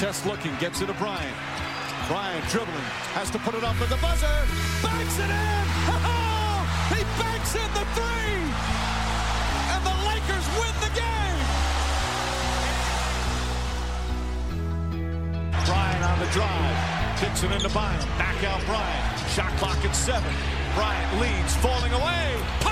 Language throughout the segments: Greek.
Bang! Looking, gets it to Bryant. Bryant dribbling, has to put it up at the buzzer. Banks it in. He banks in the three and the Lakers win the game. Bryant on the drive. Kicks it into Bynum. Back out Bryant. Shot clock at seven. Bryant leads, falling away.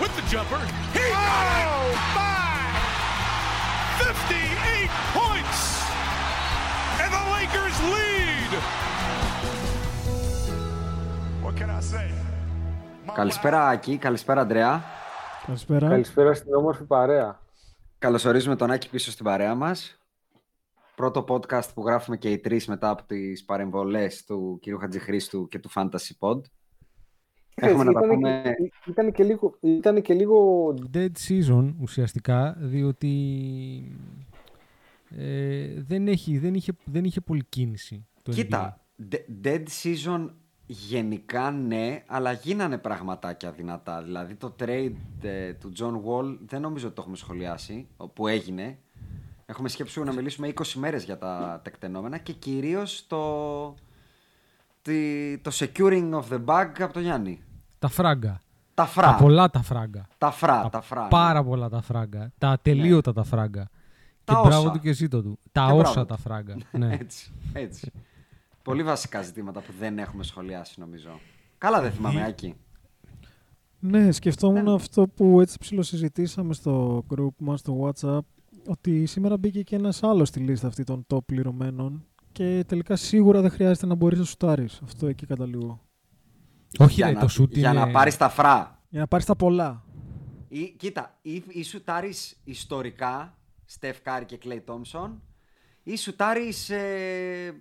with the jumper. He got it! Oh, my! 58 points! And the Lakers lead! What can I say? Καλησπέρα Άκη, καλησπέρα Αντρέα. Καλησπέρα. Καλησπέρα στην όμορφη παρέα. Καλωσορίζουμε τον Άκη πίσω στην παρέα μας. Πρώτο podcast που γράφουμε και οι τρεις μετά από τις παρεμβολές του κ. Χατζηχρήστου και του Fantasy Pod. Έχουμε να τα πούμε... Ήταν και, λίγο, ήταν και λίγο... Dead season ουσιαστικά, διότι ε, δεν, έχει, δεν, είχε, δεν είχε πολύ κίνηση. Το Κοίτα, dead season γενικά ναι, αλλά γίνανε πραγματάκια δυνατά. Δηλαδή το trade ε, του John Wall δεν νομίζω ότι το έχουμε σχολιάσει, που έγινε. Έχουμε σκέψει να μιλήσουμε 20 μέρες για τα τεκτενόμενα και κυρίως το, το securing of the bag από τον Γιάννη. Τα φράγκα. Τα φρά. Τα πολλά τα φράγκα. Τα φρά, τα, τα φρά. Πάρα πολλά τα φράγκα. Τα ατελείωτα ναι. τα φράγκα. Τα και όσα. μπράβο του και ζήτω του. Τα και όσα μπράβο. τα φράγκα. ναι. έτσι, έτσι. Πολύ βασικά ζητήματα που δεν έχουμε σχολιάσει νομίζω. Καλά δεν θυμάμαι, Άκη. Ναι, σκεφτόμουν Ναι. αυτό που έτσι ψηλοσυζητήσαμε στο group μας, στο WhatsApp, ότι σήμερα μπήκε και ένας άλλος στη λίστα αυτή των top πληρωμένων και τελικά σίγουρα δεν χρειάζεται να μπορείς να σουτάρεις. Αυτό εκεί καταλήγω. Όχι, για ρε, να, το σουτ για είναι... να πάρεις τα φρά. Για να πάρεις τα πολλά. Ή, κοίτα, ή, ή σουτάρεις ιστορικά, Στεφ Κάρη και Κλέι Τόμσον, ή σουτάρεις ε,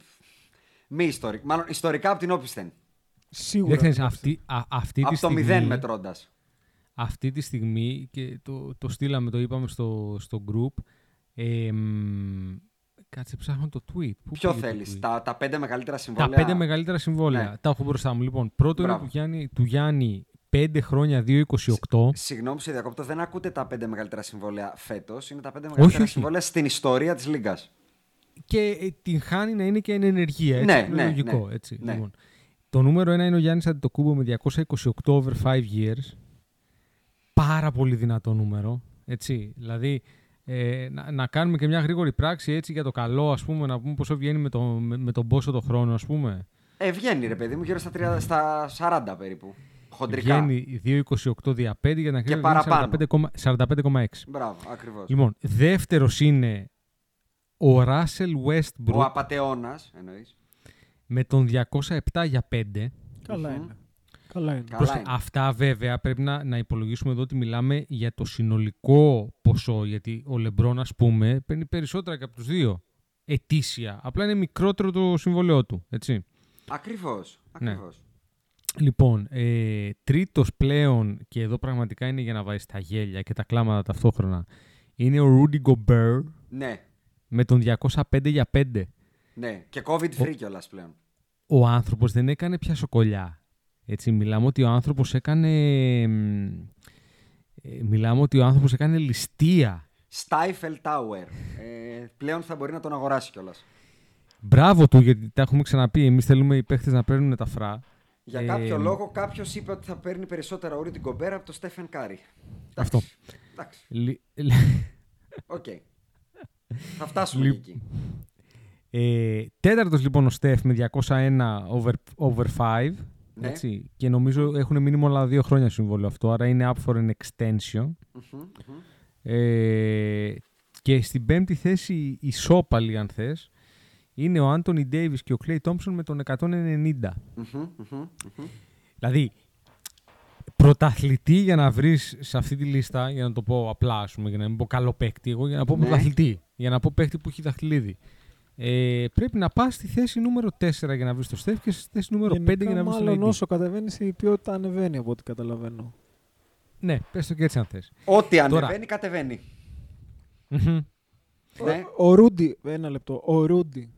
μη ιστορικά, μάλλον ιστορικά από την Όπισθεν. Σίγουρα. Δεν ξέρεις, αυτή, α, αυτή Από τη το στιγμή, μηδέν μετρώντας. Αυτή τη στιγμή, και το, το στείλαμε, το είπαμε στο, στο group, ε, μ, κάτσε ψάχνω το tweet. Πού Ποιο πήγε το θέλεις, tweet? τα, τα πέντε μεγαλύτερα Τα συμβόλαια; πέντε μεγαλύτερα συμβόλαια. Ναι. Τα έχω μπροστά μου. Λοιπόν, πρώτο είναι Μπράβο. του Γιάννη, του Γιάννη 5 χρόνια 2,28. Συγγνώμη που σε διακόπτω, δεν ακούτε τα πέντε μεγαλύτερα συμβόλαια φέτος, είναι τα πέντε μεγαλύτερα όχι. συμβόλαια στην ιστορία της Λίγκας. Και ε, την χάνει να είναι και εν ενεργεία. Έτσι, Ναι, είναι ναι, λογικό. ναι, έτσι. ναι. Λοιπόν, το νούμερο ένα είναι ο Γιάννης Αντιτοκούμπο με 228 over 5 years. Πάρα πολύ δυνατό νούμερο. Έτσι. Δηλαδή, ε, να, να κάνουμε και μια γρήγορη πράξη έτσι για το καλό, ας πούμε, να πούμε πόσο βγαίνει με, το, με, με τον πόσο το χρόνο, ας πούμε. Ε, βγαίνει ρε παιδί μου, γύρω στα, 30, στα 40 περίπου. Χοντρικά. Βγαίνει 2,28 δια 5 για να κρίνουμε παραπάνω. 45,6. Μπράβο, ακριβώς. Λοιπόν, δεύτερος είναι ο Ράσελ Westbrook Ο απατεώνας, εννοείς. με τον 207 για 5. Καλά Μμμ. είναι. Καλά είναι. Καλά Πρόσεχε, είναι. αυτά βέβαια πρέπει να, να υπολογίσουμε εδώ ότι μιλάμε για το συνολικό ποσό. Γιατί ο Λεμπρόν, ας πούμε, παίρνει περισσότερα και από τους δύο. Ετήσια. Απλά είναι μικρότερο το συμβόλαιό του. Έτσι. Ακριβώς, Ναι. ακριβώς. Λοιπόν, ε, τρίτος πλέον, και εδώ πραγματικά είναι για να βάζει τα γέλια και τα κλάματα ταυτόχρονα, είναι ο Rudy Gobert Ναι, με τον 205 για 5. ναι. Και COVID free κιόλας πλέον. Ο άνθρωπος δεν έκανε πια σοκολιά. Έτσι, μιλάμε ότι ο άνθρωπος έκανε... μ, ε, μιλάμε ότι ο άνθρωπος έκανε ληστεία. Stifle Tower. Ε, πλέον θα μπορεί να τον αγοράσει κιόλας. Μπράβο του, γιατί τα έχουμε ξαναπεί. Εμείς θέλουμε οι παίχτες να παίρνουν τα φρά. Για Ε, κάποιο λόγο κάποιος είπε ότι θα παίρνει περισσότερα ο Rudy Gobert από τον Stephen Curry. Αυτό. Εντάξει. Λι- Οκ. Θα φτάσουμε Λι- εκεί. Ε, τέταρτος λοιπόν ο Στεφ με 201 over, over 5. Ναι. Έτσι, και νομίζω έχουν μείνει μόνο δύο χρόνια συμβόλαιο αυτό, άρα είναι up for an extension. Μμμ, μμμ. Ε, και στην πέμπτη θέση ισόπαλη αν θες είναι ο Άντονι Ντέιβις και ο Κλέι Τόμψον με τον 190. Μμμ, μμμ, μμμ. Δηλαδή, πρωταθλητή για να βρεις σε αυτή τη λίστα, για να το πω απλά, ας πούμε, για να μην πω καλό παίκτη, εγώ για να πω Ναι. πρωταθλητή, για να πω παίκτη που έχει δαχτυλίδι. Ε, πρέπει να πας στη θέση νούμερο 4 για να βρεις το Στεφ και στη θέση νούμερο 5 για να βρεις το μάλλον AD. όσο κατεβαίνεις η ποιότητα ανεβαίνει από ό,τι καταλαβαίνω. Ναι, πες το και έτσι αν θες. Ό,τι Τώρα. ανεβαίνει, κατεβαίνει. Μμμ. Ναι. Ο Ρούντι, ένα λεπτό. Ο Ρούντι.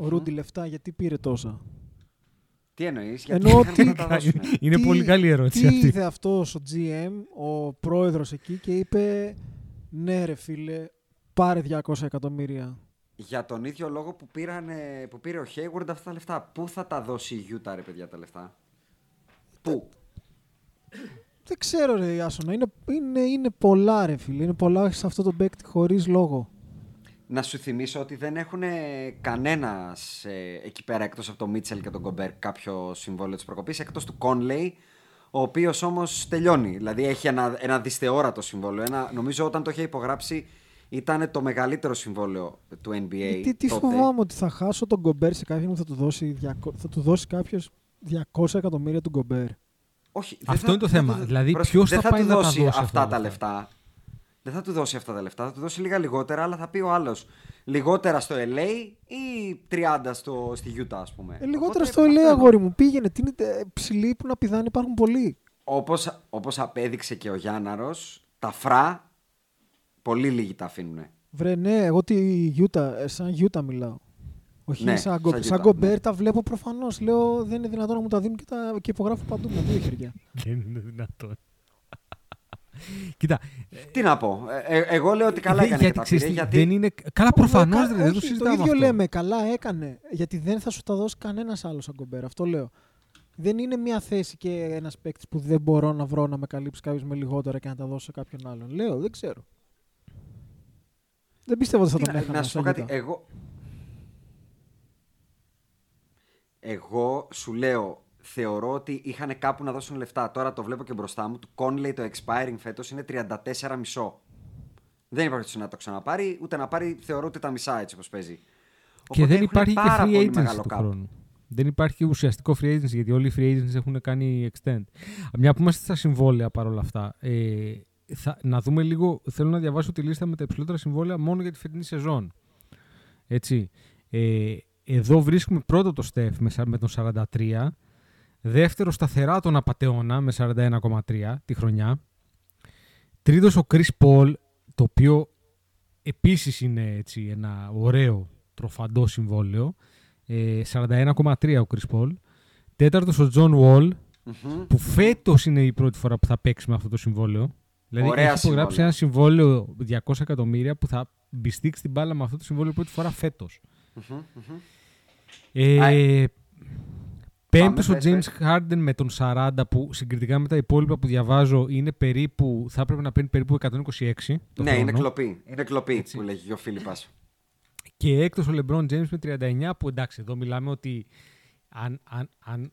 Ο Ρούντι λεφτά γιατί πήρε τόσα; Τι εννοείς, γιατί Εννοώ είχαν τι- να τα δώσουν. Είναι Τι- πολύ καλή ερώτηση Τι αυτή. είδε αυτός ο GM, ο πρόεδρος εκεί και είπε ναι ρε φίλε, πάρε 200 εκατομμύρια. Για τον ίδιο λόγο που, πήρανε, που πήρε ο Hayward αυτά τα λεφτά. Πού θα τα δώσει η Utah, ρε παιδιά, τα λεφτά; Πού; Δεν ξέρω ρε Ιάσονα, είναι, είναι, είναι πολλά ρε φίλε, είναι πολλά σε αυτό το παίκτη χωρίς λόγο. Να σου θυμίσω ότι δεν έχουν κανένας ε, εκεί πέρα εκτός από τον Μίτσελ και τον Κομπέρ κάποιο συμβόλαιο της προκοπής εκτός του Κόνλεϊ, ο οποίος όμως τελειώνει. Δηλαδή έχει ένα, ένα δυσθεόρατο συμβόλαιο. Ένα, νομίζω όταν το είχε υπογράψει ήταν το μεγαλύτερο συμβόλαιο του NBA. Τι, τι τότε. φοβάμαι ότι θα χάσω τον Γκομπέρ σε κάποιον που θα του δώσει, 200 θα του δώσει κάποιος 200 εκατομμύρια του Γκομπέρ. Όχι, δεν Αυτό θα- είναι το δεν θέμα. θα του- Δηλαδή, πρόσεχε, ποιος δεν θα θα πάει του να τα δώσει δώσει αυτά αυτά τα τα λεφτά; Δεν θα του δώσει αυτά τα λεφτά. Θα του δώσει λίγα λιγότερα, αλλά θα πει ο άλλος λιγότερα στο LA ή 30 στο, στη Utah, ας πούμε. Ε, λιγότερα Οπότε, στο αυτό LA εννοώ. αγόρι μου. Πήγαινε. Τι είναι ε, ψηλοί που να πηδάνε υπάρχουν πολλοί. Όπως, όπως απέδειξε και ο Γιάνναρος, τα φρά πολύ λίγοι τα αφήνουν. Βρε, ναι, εγώ τη Utah, ε, σαν Utah μιλάω. Όχι Ναι, σαν, Γκο- σαν σαν Utah, Γκομπέρ ναι. τα βλέπω προφανώς. Λέω δεν είναι δυνατόν να μου τα δίνουν και, τα, και υπογράφω παντού με δύο χέρια. Δεν είναι δυνατόν. Κοίτα, Τι να πω, ε, ε, εγώ λέω ότι καλά δεν- έκανε και γιατί, τα ξέρεις πήρε, τι, γιατί δεν είναι... Καλά, προφανώς Κα- δεν το όχι, συζητάμε Το ίδιο αυτό. λέμε, καλά έκανε. Γιατί δεν θα σου τα δώσει κανένας άλλος σαν Γκομπέρ. Αυτό λέω. Δεν είναι μια θέση και ένας παίκτης που δεν μπορώ να βρω να με καλύψει κάποιος με λιγότερα και να τα δώσω σε κάποιον άλλον. Λέω, δεν ξέρω. Δεν πιστεύω ότι θα Τι τον να- έχανα. να σου πω σαν κάτι, Utah. εγώ... Εγώ σου λέω, θεωρώ ότι είχαν κάπου να δώσουν λεφτά. Τώρα το βλέπω και μπροστά μου. Του Conley το expiring φέτος είναι 34,5. Δεν υπάρχει περίπτωση να το ξαναπάρει, ούτε να πάρει θεωρώ ότι τα μισά έτσι όπως παίζει. Και Οπότε δεν έχουν υπάρχει και πάρα free πολύ agency μεγάλο του cap. χρόνου. Δεν υπάρχει και ουσιαστικό free agency γιατί όλοι οι free agents έχουν κάνει extend. Μια που είμαστε στα συμβόλαια παρόλα αυτά. Ε, θα, να δούμε λίγο. Θέλω να διαβάσω τη λίστα με τα υψηλότερα συμβόλαια μόνο για τη φετινή σεζόν. Έτσι. Ε, εδώ βρίσκουμε πρώτο το Στεφ με, σα- με τον 43. Δεύτερο σταθερά τον Απατεώνα με 41,3 τη χρονιά. Τρίτος ο Chris Paul, το οποίο επίσης είναι έτσι ένα ωραίο τροφαντό συμβόλαιο. Ε, 41,3 ο Chris Paul. Τέταρτος ο John Wall, Μμμ. που φέτος είναι η πρώτη φορά που θα παίξει με αυτό το συμβόλαιο. Δηλαδή Ωραία έχει υπογράψει συμβόλαια. ένα συμβόλαιο 200 εκατομμύρια που θα μπιστήξει την μπάλα με αυτό το συμβόλαιο πρώτη φορά φέτος. Μμμ, μμμ. Ε, Πέμπτος ο πες, James πες. Harden με τον 40 που συγκριτικά με τα υπόλοιπα που διαβάζω είναι περίπου, θα έπρεπε να παίρνει περίπου 126 το Ναι, είναι χρόνο. κλοπή. Είναι κλοπή Έτσι. που λέγει ο Φίλιππας. Και έκτος ο LeBron James με 39 που εντάξει εδώ μιλάμε ότι αν, αν, αν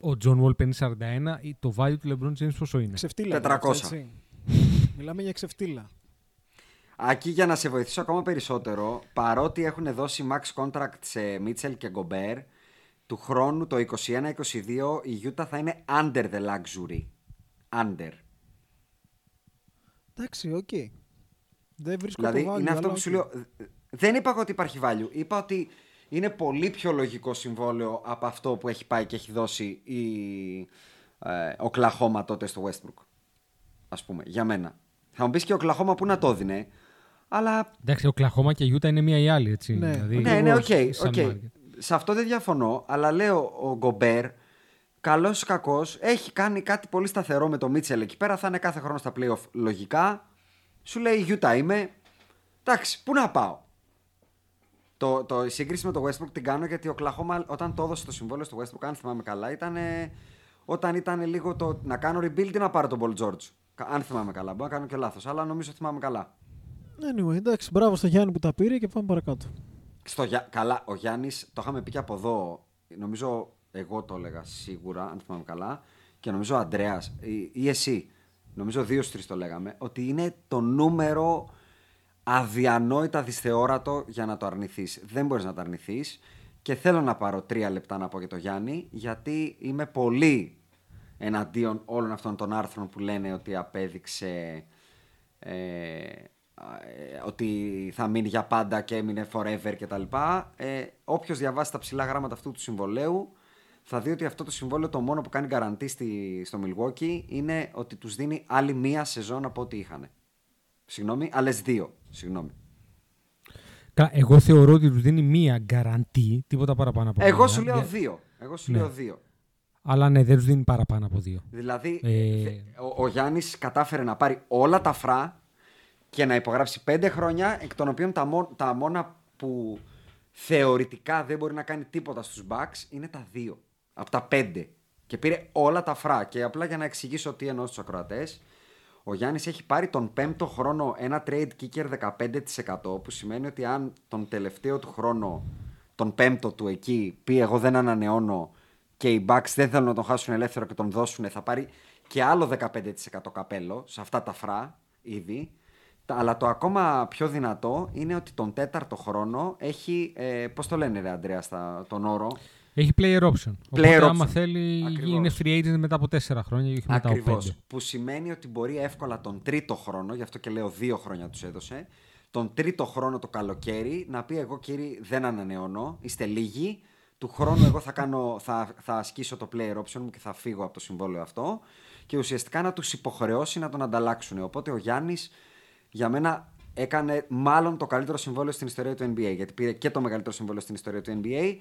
ο John Wall παίρνει 41 ή το value του LeBron James πόσο είναι; Ξεφτύλα. 400. έτσι. Μιλάμε για ξεφτίλα. Άκη για να σε βοηθήσω ακόμα περισσότερο, παρότι έχουν δώσει max contract σε Mitchell και Gobert, του χρόνου το 21-22 η Utah θα είναι under the luxury. Under. Εντάξει, οκ. Δεν βρίσκω δηλαδή το value, είναι αυτό αλλά που σου οκ. λέω. Δεν είπα εγώ ότι υπάρχει value. Είπα ότι είναι πολύ πιο λογικό συμβόλαιο από αυτό που έχει πάει και έχει δώσει η ε, η Οκλαχόμα τότε στο Westbrook. Ας πούμε, για μένα. Θα μου πεις και η Οκλαχόμα πού να το δίνε, αλλά Εντάξει, η Οκλαχόμα και η Utah είναι μία ή άλλη, έτσι. Ναι. δηλαδή, Ναι, ναι, οκ. σαν OK. market. Σε αυτό δεν διαφωνώ, αλλά λέω ο Γκομπέρ, καλός ή κακός, έχει κάνει κάτι πολύ σταθερό με το Μίτσελ εκεί πέρα. Θα είναι κάθε χρόνο στα playoff λογικά. Σου λέει Utah είμαι. Εντάξει, πού να πάω. Το, το, η σύγκριση με το Westbrook την κάνω γιατί η Οκλαχόμα όταν το έδωσε το συμβόλαιο στο Westbrook, αν θυμάμαι καλά, ήταν όταν ήταν λίγο το να κάνω rebuild ή να πάρω τον Paul George. Αν θυμάμαι καλά. Μπορώ να κάνω και λάθος, αλλά νομίζω θυμάμαι καλά. Anyway, εντάξει, μπράβο στο Γιάννη που τα πήρε και πάμε παρακάτω. Στο, καλά, ο Γιάννης, το είχαμε πει και από εδώ. Νομίζω εγώ το έλεγα σίγουρα, αν θυμάμαι καλά. Και νομίζω ο Αντρέα ή, ή εσύ, νομίζω δύο τρεις το λέγαμε, ότι είναι το νούμερο αδιανόητα δυσθεώρατο για να το αρνηθείς. Δεν μπορείς να το αρνηθείς. Και θέλω να πάρω τρία λεπτά να πω για το Γιάννη, γιατί είμαι πολύ εναντίον όλων αυτών των άρθρων που λένε ότι απέδειξε ε, ε, ότι θα μείνει για πάντα και έμεινε forever κτλ. Ε, όποιος διαβάσει τα ψηλά γράμματα αυτού του συμβολέου θα δει ότι αυτό το συμβόλαιο το μόνο που κάνει γκαραντή στη, στο Milwaukee είναι ότι τους δίνει άλλη μία σεζόν από ό,τι είχαν. Συγγνώμη, άλλες δύο. Συγγνώμη. Εγώ θεωρώ ότι τους δίνει μία γκαραντή, τίποτα παραπάνω από Εγώ σου λέω δύο. Εγώ σου ναι. λέω δύο. Αλλά ναι, δεν τους δίνει παραπάνω από δύο. Δηλαδή, ε... ο, ο Γιάννης κατάφερε να πάρει όλα τα φρά και να υπογράψει πέντε χρόνια, εκ των οποίων τα, τα μόνα που θεωρητικά δεν μπορεί να κάνει τίποτα στους Bucks είναι τα δύο. Από τα πέντε. Και πήρε όλα τα φρά. Και απλά για να εξηγήσω τι εννοώ στους ακροατές, ο Γιάννης έχει πάρει τον πέμπτο χρόνο ένα trade kicker 15%, που σημαίνει ότι αν τον τελευταίο του χρόνο, τον πέμπτο του εκεί, πει εγώ δεν ανανεώνω και οι Bucks δεν θέλουν να τον χάσουν ελεύθερο και τον δώσουν, θα πάρει και άλλο 15% καπέλο σε αυτά τα φρά ήδη. Αλλά το ακόμα πιο δυνατό είναι ότι τον τέταρτο χρόνο έχει, ε, πώς το λένε ρε Αντρέας στα, τον όρο, έχει player option. Player Οπότε, option. άμα θέλει, Ακριβώς. είναι free agent μετά από τέσσερα χρόνια ή μετά από πέντε. Που σημαίνει ότι μπορεί εύκολα τον τρίτο χρόνο, γι' αυτό και λέω δύο χρόνια τους έδωσε, τον τρίτο χρόνο το καλοκαίρι να πει: Εγώ κύριε, δεν ανανεώνω, είστε λίγοι. Του χρόνου εγώ θα, κάνω, θα, θα ασκήσω το player option μου και θα φύγω από το συμβόλαιο αυτό. Και ουσιαστικά να τους υποχρεώσει να τον ανταλλάξουν. Οπότε ο Γιάννης για μένα έκανε μάλλον το καλύτερο συμβόλαιο στην ιστορία του NBA. Γιατί πήρε και το μεγαλύτερο συμβόλαιο στην ιστορία του NBA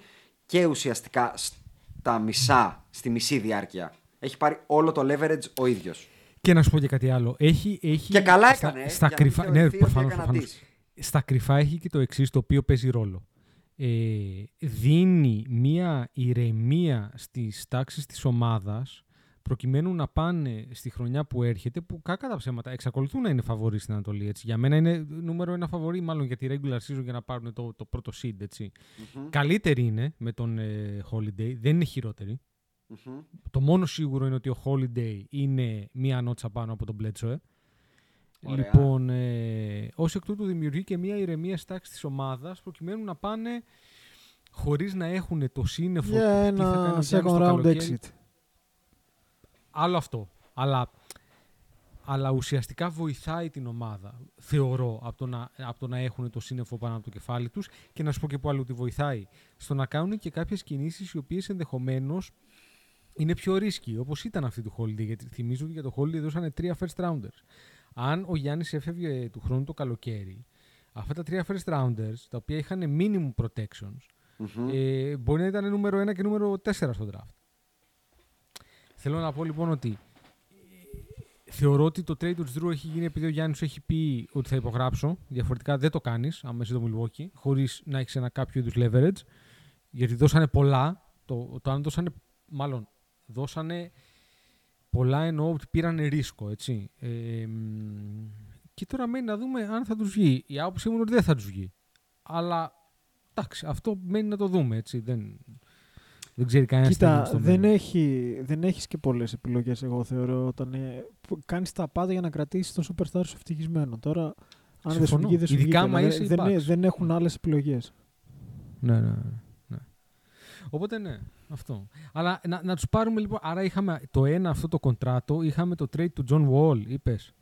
και ουσιαστικά στα μισά, στη μισή διάρκεια. Έχει πάρει όλο το leverage ο ίδιος. Και να σου πω και κάτι άλλο. Έχει, έχει... Και καλά έκανε. Στα, στα κρυφά... Ναι, προφανώς, προφανώς. Στα κρυφά έχει και το εξής το οποίο παίζει ρόλο. Ε, δίνει μία ηρεμία στις τάξεις της ομάδας προκειμένου να πάνε στη χρονιά που έρχεται, που κακά τα ψέματα εξακολουθούν να είναι φαβοροί στην Ανατολή. Έτσι. Για μένα είναι νούμερο ένα φαβορή, μάλλον για τη regular season για να πάρουν το, το πρώτο seed. ετσι Καλύτερη είναι με τον ε, Holiday, δεν είναι χειροτερη Το μόνο σίγουρο είναι ότι ο Holiday είναι μία νότσα πάνω από τον Bledsoe. Λοιπόν, ε, ως εκ τούτου δημιουργεί και μία ηρεμία στάξη της ομάδας προκειμένου να πάνε χωρίς να έχουν το σύννεφο για ένα second round exit. Άλλο αυτό. Αλλά, αλλά ουσιαστικά βοηθάει την ομάδα, θεωρώ, από το, να, από το να έχουν το σύννεφο πάνω από το κεφάλι τους και να σου πω και που άλλο ότι βοηθάει. Στο να κάνουν και κάποιες κινήσεις οι οποίες ενδεχομένως είναι πιο ρίσκοι, όπως ήταν αυτή του Holiday. Γιατί θυμίζω ότι για το Holiday δώσανε τρία first rounders. Αν ο Γιάννης έφευγε του χρόνου το καλοκαίρι, αυτά τα τρία first rounders, τα οποία είχαν minimum protections, ε, μπορεί να ήταν νούμερο 1 και νούμερο 4 στο draft. Θέλω να πω λοιπόν ότι ε, θεωρώ ότι το trade του Drew έχει γίνει επειδή ο Γιάννης σου έχει πει ότι θα υπογράψω. Διαφορετικά δεν το κάνεις, άμα είσαι το Milwaukee, χωρίς να έχεις ένα κάποιο είδους leverage. Γιατί δώσανε πολλά. Το, το αν δώσανε, μάλλον δώσανε πολλά εννοώ ότι πήραν ρίσκο, έτσι. Ε, και τώρα μένει να δούμε αν θα τους βγει. Η άποψή μου είναι ότι δεν θα τους βγει. Αλλά εντάξει, αυτό μένει να το δούμε, έτσι. Δεν, δεν ξέρει κανένας Κοίτα, δεν, έχει, δεν έχεις και πολλές επιλογές εγώ θεωρώ όταν ε, κάνεις τα πάντα για να κρατήσεις τον superstar σου ευτυχισμένο. Τώρα αν δεν σου βγει δεν σου βγει. Δεν, δεν, δεν έχουν άλλες επιλογές. Ναι, ναι, ναι. Οπότε ναι, αυτό. Αλλά να, να τους πάρουμε λοιπόν, άρα είχαμε το ένα αυτό το κοντράτο, είχαμε το trade του John Wall, είπες.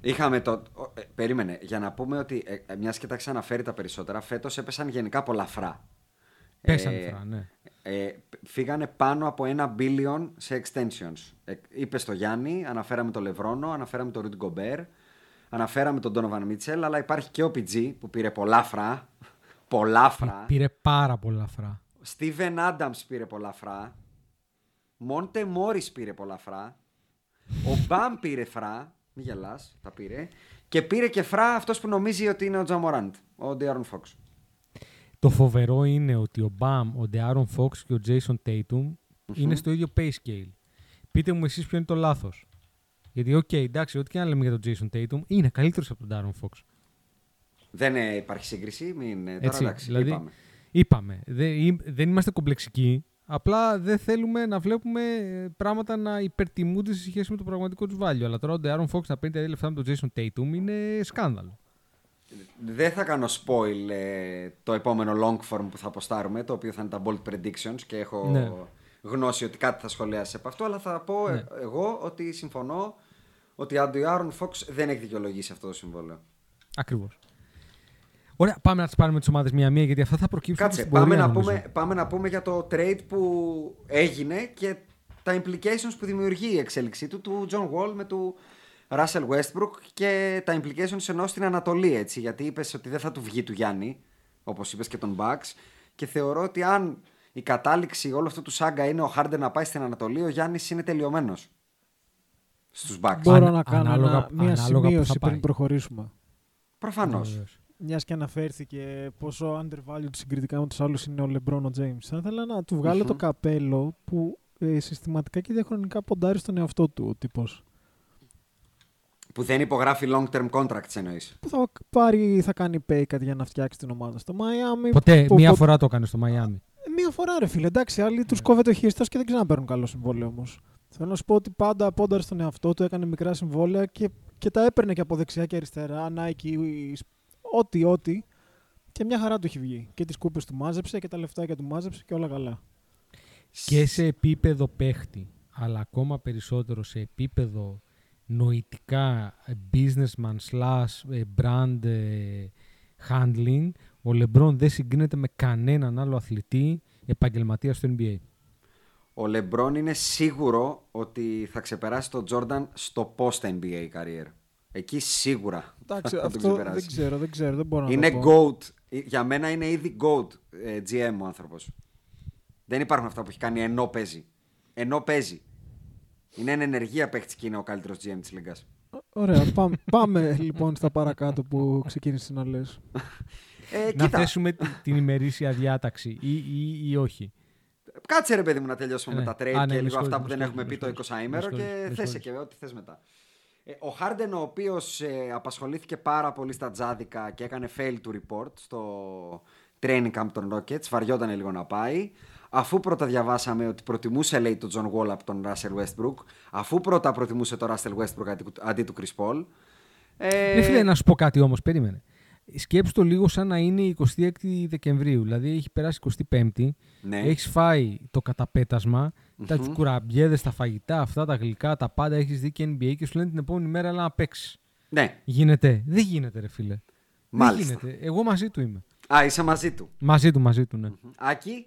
Είχαμε το. Ε, περίμενε, για να πούμε ότι ε, ε μιας και τα ξαναφέρει τα περισσότερα, φέτος έπεσαν γενικά πολλά φρά. Πέσανε ε, φρά, ναι ε, φύγανε πάνω από ένα billion σε extensions. Ε, είπες στο Γιάννη, αναφέραμε τον Λευρόνο, αναφέραμε τον Ρουντ Γκομπέρ, αναφέραμε τον Donovan Μίτσελ, αλλά υπάρχει και ο PG που πήρε πολλά φρά. πολλά φρά. Πήρε πάρα πολλά φρά. Steven Adams πήρε πολλά φρά. Μόντε Μόρις πήρε πολλά φρά. Ο Μπαμ πήρε φρά. Μην γελάς, τα πήρε. Και πήρε και φρά αυτός που νομίζει ότι είναι ο Τζαμοράντ, ο Ντιάρον Φόξ. Το φοβερό είναι ότι ο Μπαμ, ο Ντεάρον Φόξ και ο Jason Tatum είναι στο ίδιο pay scale. Πείτε μου εσείς ποιο είναι το λάθος. Γιατί, OK, okay, εντάξει, ό,τι και να λέμε για τον Jayson Tatum, είναι καλύτερος από τον De'Aaron Fox. Δεν ε, υπάρχει σύγκριση. Μην, ε, τώρα Έτσι, εντάξει, δηλαδή, είπαμε. Είπαμε. Δεν, δεν είμαστε κομπλεξικοί. Απλά δεν θέλουμε να βλέπουμε ε, πράγματα να υπερτιμούνται σε σχέση με το πραγματικό τους value. Αλλά τώρα ο De'Aaron Fox να παίρνει τα ίδια λεφτά με τον Jayson Tatum είναι σκάνδαλο. Δεν θα κάνω spoil ε, το επόμενο long form που θα ποστάρουμε, το οποίο θα είναι τα bold predictions και έχω Ναι. γνώση ότι κάτι θα σχολιάσει από αυτό, αλλά θα πω ε, Ναι. εγώ ότι συμφωνώ ότι ο Aaron Fox δεν έχει δικαιολογήσει αυτό το συμβόλαιο. Ακριβώς. Ωραία, πάμε να τις πάρουμε τις ομάδες μία-μία γιατί αυτά θα προκύψουν. Κάτσε, στην πάμε πορεία, να, νομίζω. πούμε, πάμε να πούμε για το trade που έγινε και τα implications που δημιουργεί η εξέλιξή του του John Wall με του Russell Westbrook και τα implications εννοώ στην Ανατολή έτσι γιατί είπες ότι δεν θα του βγει του Γιάννη όπως είπες και τον Bucks και θεωρώ ότι αν η κατάληξη όλου αυτού του σάγκα είναι ο Harden να πάει στην Ανατολή ο Γιάννης είναι τελειωμένος στους Bucks. Μπορώ Ανα- να κάνω ανάλογα- ένα- μια ανάλογα που σημείωση θα πάει. πριν προχωρήσουμε. Προφανώς. Βεβαίως. Μιας και αναφέρθηκε πόσο undervalued συγκριτικά με τους άλλους είναι ο LeBron ο James. Θα ήθελα να του βγαλω το καπέλο που ε, συστηματικά και διαχρονικά ποντάρει στον εαυτό του ο τύπος. Που δεν υπογράφει long term contracts εννοείς. Που θα, πάρει, θα κάνει pay cut για να φτιάξει την ομάδα στο Miami. Ποτέ, που- μία πο- φορά το έκανε στο Μαϊάμι. Ε, Μία φορά ρε φίλε. Εντάξει, άλλοι τους κόβεται ο χειριστός και δεν ξαναπαίρνουν καλό συμβόλαιο όμως. Θέλω να σου πω ότι πάντα πόνταρε στον εαυτό του, έκανε μικρά συμβόλαια και, και τα έπαιρνε και από δεξιά και αριστερά. Nike, ό,τι, ό,τι. Και μια χαρά του έχει βγει. Και τις κούπες του μάζεψε και τα λεφτάκια του μάζεψε και όλα καλά. Και σε επίπεδο παίχτη, αλλά ακόμα περισσότερο σε επίπεδο νοητικά ε, businessman slash ε, brand ε, handling, ο LeBron δεν συγκρίνεται με κανέναν άλλο αθλητή επαγγελματίας στο NBA. Ο Λεμπρόν είναι σίγουρο ότι θα ξεπεράσει τον Τζόρνταν στο post-NBA career. Εκεί σίγουρα. Εντάξει, θα τον αυτό ξεπεράσεις. δεν ξέρω, δεν ξέρω, δεν μπορώ να Είναι το πω. GOAT. Ε, Για μένα είναι ήδη GOAT ε, GM ο άνθρωπος. Δεν υπάρχουν αυτά που έχει κάνει ενώ παίζει. Ενώ παίζει. Είναι εν ενεργεία παίχτη και είναι ο καλύτερος GM της Λίγκας. Ωραία, πάμε, πάμε λοιπόν στα παρακάτω που ξεκίνησες να λες. Ε, Να κοίτα, θέσουμε τη- την ημερήσια διάταξη ή, ή, ή όχι; κάτσε ρε παιδί μου να τελειώσουμε Ναι. με τα trade Α, ναι, και με λίγο συγχωρείς, αυτά με που δεν συγχωρείς, έχουμε με πει το συγχωρείς. 20 Με ημέρο και συγχωρείς, με θέσε συγχωρείς. και ό,τι θες μετά. Ε, ο Χάρντεν ο οποίος ε, απασχολήθηκε πάρα πολύ στα τζάδικα και έκανε fail to report στο training camp των Rockets, βαριόταν λίγο να πάει. Αφού πρώτα διαβάσαμε ότι προτιμούσε λέει τον John Wall από τον Russell Westbrook, αφού πρώτα προτιμούσε τον Russell Westbrook αντί, αντί του Chris Paul. Ε, Ρε φίλε, να σου πω κάτι όμως, περίμενε. Σκέψου το λίγο σαν να είναι η 26η Δεκεμβρίου. Δηλαδή έχει περάσει 25η, Ναι. έχεις φάει το καταπέτασμα, τα κουραμπιέδες, τα φαγητά, αυτά τα γλυκά, τα πάντα έχεις δει και NBA και σου λένε την επόμενη μέρα έλα να παίξεις. Ναι, Γίνεται. Δεν γίνεται, ρε φίλε. Μάλιστα. Δεν γίνεται. Εγώ μαζί του είμαι. α, είσαι μαζί του. Μαζί του, μαζί του, ναι. Άκη,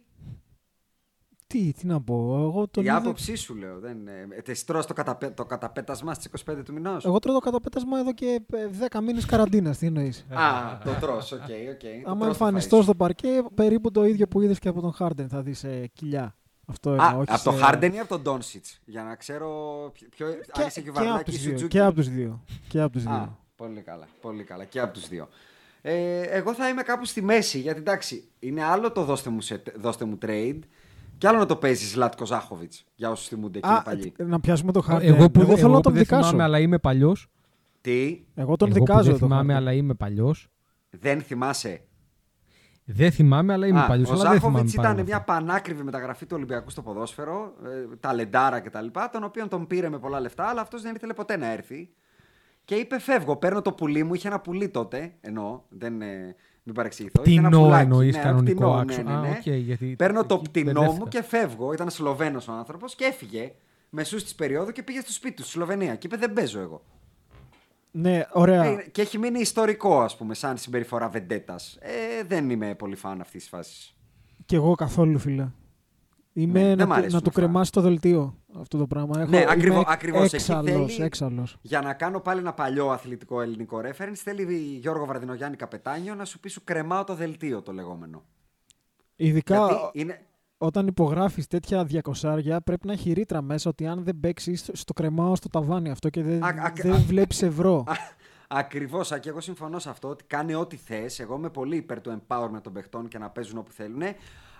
Τι, τι να πω, εγώ τον η είδα- άποψή σου λέω. Δεν, ε, εσύ τρως το, καταπέ, το καταπέτασμα στις 25 του μηνός; Εγώ τρώω το καταπέτασμα εδώ και ε, 10 μήνες καραντίνας, τι εννοείς; Α, το τρως, OK, OK. Το Άμα τρως το εμφανιστώ φαΐ στο παρκέ, περίπου το ίδιο που είδες και από τον Χάρντεν θα δεις ε, κοιλιά. Αυτό Α, εννοώ, όχι από το σε- Harden ή από τον Ντόνσιτς, για να ξέρω ποιο, ποιο, αν Και, είσαι και από κυβαρνάκι τους ή δύο. Σουτζούκι. Και από τους δύο. Και από τους Α, δύο. πολύ καλά, πολύ καλά. Και από τους δύο. Ε, εγώ θα είμαι κάπου στη μέση, γιατί εντάξει, είναι άλλο το δώστε μου, σε, δώστε μου trade και άλλο να το παίζεις Ζλάτκο Ζάχοβιτς. Για όσους θυμούνται εκείνοι Α, παλιοί. ε, να πιάσουμε το Χάρντεν. Εγώ που, εγώ εγώ θέλω να που τον δεν δικάσω. θυμάμαι, αλλά είμαι παλιός. Τι, Εγώ τον Εγώ που δικάζω δεν το θυμάμαι, Harden. αλλά είμαι παλιός. δεν θυμάσαι; Δεν θυμάμαι, αλλά είμαι Α, παλιός. ο Αλλά δεν θυμάμαι. Ζάχοβιτς πάρα ήταν αυτά. μια πανάκριβη μεταγραφή του Ολυμπιακού στο ποδόσφαιρο, ε, ταλεντάρα κτλ. Τον οποίο τον πήρε με πολλά λεφτά, αλλά αυτός δεν ήθελε ποτέ να έρθει. Και είπε: Φεύγω, παίρνω το πουλί μου. Είχε ένα πουλί τότε, εννοώ. Δεν, ε, μην παρεξηγηθώ. είχε ένα Πτηνό πουλάκι, εννοείς ναι, ένα κανονικό πτηνό, άξο. ναι, ναι, ναι. Α, οκ, γιατί Παίρνω το εκεί πτηνό μου μπερδεύτηκα. και φεύγω. Ήταν Σλοβένος ο άνθρωπος και έφυγε μεσούσης της περιόδου και πήγε στο σπίτι του στη Σλοβενία. Και είπε: Δεν παίζω εγώ. Ναι, ωραία. Ε, και έχει μείνει ιστορικό, ας πούμε, σαν συμπεριφορά βεντέτας. Ε, δεν είμαι πολύ φαν αυτής της φάσης. Κι εγώ καθόλου, φίλε. Είμαι Ναι, δεν να, μ' του- αρέσουν να του αυτά. κρεμάσει το δελτίο αυτό το πράγμα. Έχω, Ναι, είμαι ακριβώς, ακριβώς. Εκεί Έξαλλος, θέλει- έξαλλος. Για να κάνω πάλι ένα παλιό αθλητικό ελληνικό reference, θέλει Γιώργο Βαρδινογιάννη Καπετάνιο να σου πει σου κρεμάω το δελτίο το λεγόμενο. Ειδικά Γιατί είναι, όταν υπογράφεις τέτοια διακοσάρια πρέπει να έχει ρήτρα μέσα ότι αν δεν παίξεις στο κρεμάω στο ταβάνι αυτό και δεν, Α, α, δεν α- βλέπεις ευρώ. Ακριβώς, και εγώ συμφωνώ σε αυτό ότι κάνει ό,τι θες. Εγώ είμαι πολύ υπέρ του empowerment των παιχτών και να παίζουν όπου θέλουν.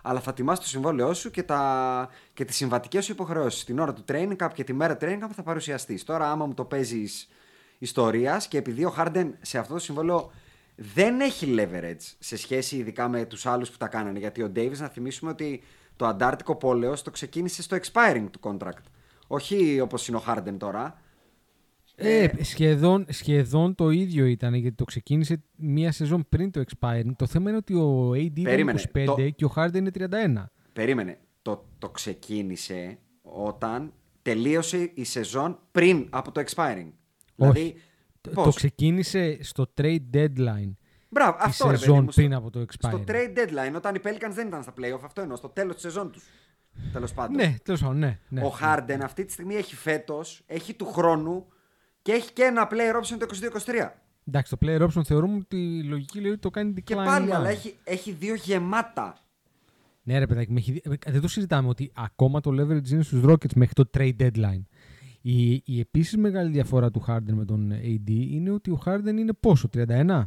αλλά θα τιμάς το συμβόλαιό σου και, τα... και τις συμβατικές σου υποχρεώσεις. Την ώρα του training camp και τη μέρα training camp θα παρουσιαστείς. Τώρα, άμα μου το παίζεις ιστορίας και επειδή ο Harden σε αυτό το συμβόλαιο δεν έχει leverage σε σχέση ειδικά με τους άλλους που τα κάνανε. Γιατί ο Davis, να θυμίσουμε ότι το Αντάρτικο Πόλεο το ξεκίνησε στο expiring του contract. Όχι όπως είναι ο Harden τώρα. Ε, σχεδόν, σχεδόν το ίδιο ήταν γιατί το ξεκίνησε μία σεζόν πριν το expiring. Το θέμα είναι ότι ο AD είναι 25 το... και ο Harden είναι 31. Περίμενε. Το, το ξεκίνησε όταν τελείωσε η σεζόν πριν από το expiring. Όχι. Δηλαδή, το ξεκίνησε στο trade deadline. Μπράβο, η αυτό σεζόν πριν από το expiring. Στο trade deadline, όταν οι Pelicans δεν ήταν στα playoff, αυτό εννοώ, στο τέλος της σεζόν τους. Τέλος πάντων. Ναι, τέλος πάντων, ναι, ναι. Ο Harden αυτή τη στιγμή έχει φέτος, έχει του χρόνου και έχει και ένα player option το 22-23. Εντάξει, το player option θεωρούμε ότι η λογική λέει ότι το κάνει decline. Και πάλι, αλλά έχει, έχει δύο γεμάτα. Ναι, ρε παιδάκι, δεν το συζητάμε ότι ακόμα το leverage είναι στους Rockets μέχρι το trade deadline. Η, η επίσης μεγάλη διαφορά του Harden με τον AD είναι ότι ο Harden είναι πόσο, 31?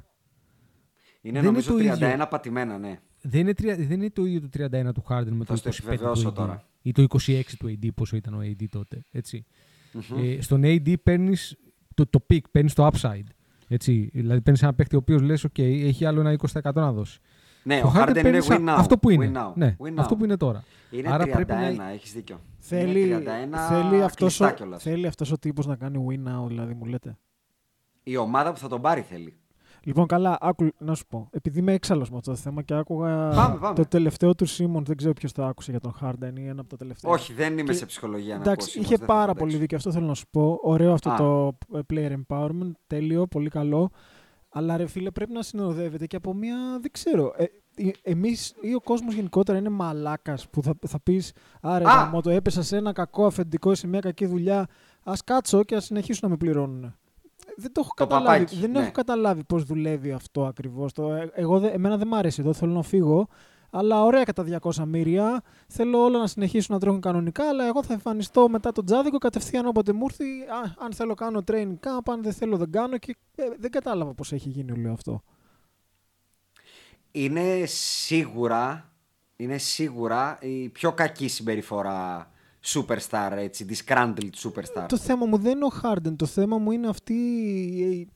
Είναι δεν νομίζω είναι 31 ίδιο. πατημένα, ναι. Δεν είναι, δεν είναι το ίδιο το 31 του Harden με το 25 του AD. Τώρα. Ή το 26 του AD, πόσο ήταν ο AD τότε. Έτσι. Mm-hmm. Ε, στον AD παίρνεις το, το peak, παίρνεις το upside. Έτσι. Δηλαδή παίρνεις ένα παίχτη ο οποίος λες: OK, έχει άλλο ένα 20% να δώσει. Ναι, ο, ο Harden είναι win now. Αυτό που είναι. Win now. Ναι, win now. αυτό που είναι τώρα. Είναι Άρα 31, πρέπει να... έχεις δίκιο. Θέλει, 31 θέλει, αυτός ο, θέλει αυτός ο τύπος να κάνει win now, δηλαδή μου λέτε. Η ομάδα που θα τον πάρει θέλει. Λοιπόν, καλά, άκου, να σου πω. Επειδή είμαι έξαλλος με αυτό το θέμα και άκουγα πάμε, πάμε. το τελευταίο του Σίμον, δεν ξέρω ποιος το άκουσε για τον Χάρντεν ή ένα από τα τελευταία. Όχι, δεν είμαι και... σε ψυχολογία να Εντάξει, είχε πάρα πολύ δίκιο. Αυτό θέλω να σου πω. Ωραίο αυτό Α. το player empowerment. Τέλειο, πολύ καλό. Αλλά ρε φίλε, πρέπει να συνοδεύεται και από μια. Δεν ξέρω. Ε, Εμείς ή ο κόσμος γενικότερα είναι μαλάκας που θα, θα πεις Άρε, μου το έπεσα σε ένα κακό αφεντικό σε μια κακή δουλειά. Α κάτσω και ας συνεχίσουν να με πληρώνουν δεν το έχω καταλάβει. δεν ναι. έχω καταλάβει πώς δουλεύει αυτό ακριβώς. Ε, εγώ, εμένα δεν μ' αρέσει εδώ, θέλω να φύγω. Αλλά ωραία κατά 200 μύρια. Θέλω όλα να συνεχίσουν να τρέχουν κανονικά. Αλλά εγώ θα εμφανιστώ μετά τον τζάδικο κατευθείαν όποτε μου έρθει. αν θέλω κάνω training camp, αν δεν θέλω δεν κάνω. Και ε, δεν κατάλαβα πώς έχει γίνει όλο αυτό. Είναι σίγουρα, είναι σίγουρα η πιο κακή συμπεριφορά superstar, έτσι, disgruntled superstar. Το θέμα μου δεν είναι ο Harden, το θέμα μου είναι αυτή η,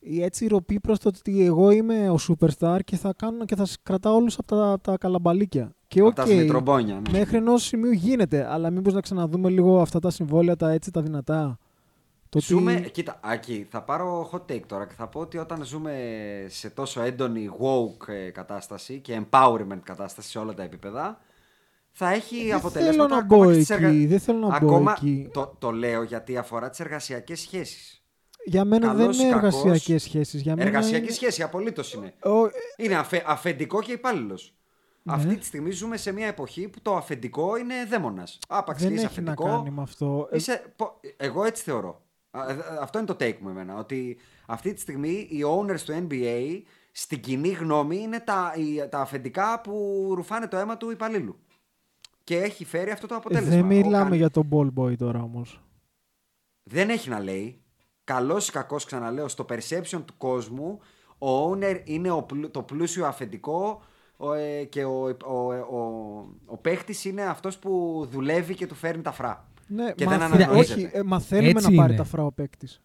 η έτσι ροπή προς το ότι εγώ είμαι ο superstar και θα, κάνω, και θα κρατάω όλους από τα, τα καλαμπαλίκια. Και από okay, τα ναι. Μέχρι ενός σημείου γίνεται, αλλά μήπως να ξαναδούμε λίγο αυτά τα συμβόλαια, τα έτσι, τα δυνατά. Το ζούμε, κοίτα, Άκη, θα πάρω hot take τώρα και θα πω ότι όταν ζούμε σε τόσο έντονη woke ε, κατάσταση και empowerment κατάσταση σε όλα τα επίπεδα, θα έχει δεν αποτελέσματα θέλω να μπω εκεί, εργα... Δεν θέλω να ακόμα... μπω εκεί. Το, το λέω γιατί αφορά τις εργασιακές σχέσεις. Για μένα Καλώς δεν είναι εργασιακές σχέσεις. Μένα... Εργασιακή είναι... σχέση, απολύτως είναι. Ο... Είναι αφε... αφεντικό και υπάλληλος. Ναι. Αυτή τη στιγμή ζούμε σε μια εποχή που το αφεντικό είναι δαίμονας. Άπαξ δεν έχει αφεντικό. Να κάνει με αυτό. Είσαι... Εγώ έτσι θεωρώ. Ε, αυτό είναι το take μου εμένα. Ότι αυτή τη στιγμή οι owners του NBA στην κοινή γνώμη είναι τα, τα αφεντικά που ρουφάνε το αίμα του υπαλλήλου και έχει φέρει αυτό το αποτέλεσμα. Δεν μιλάμε για τον ball boy τώρα όμως. Δεν έχει να λέει. Καλός ή κακός, ξαναλέω, στο perception του κόσμου, ο owner είναι το πλούσιο αφεντικό ε, και ο, ο, ο, ο, παίχτης είναι αυτός που δουλεύει και του φέρνει τα φρά. Ναι, και μα, δεν αναγνωρίζεται. Όχι, ε, μαθαίνουμε να πάρει τα φρά ο παίκτης.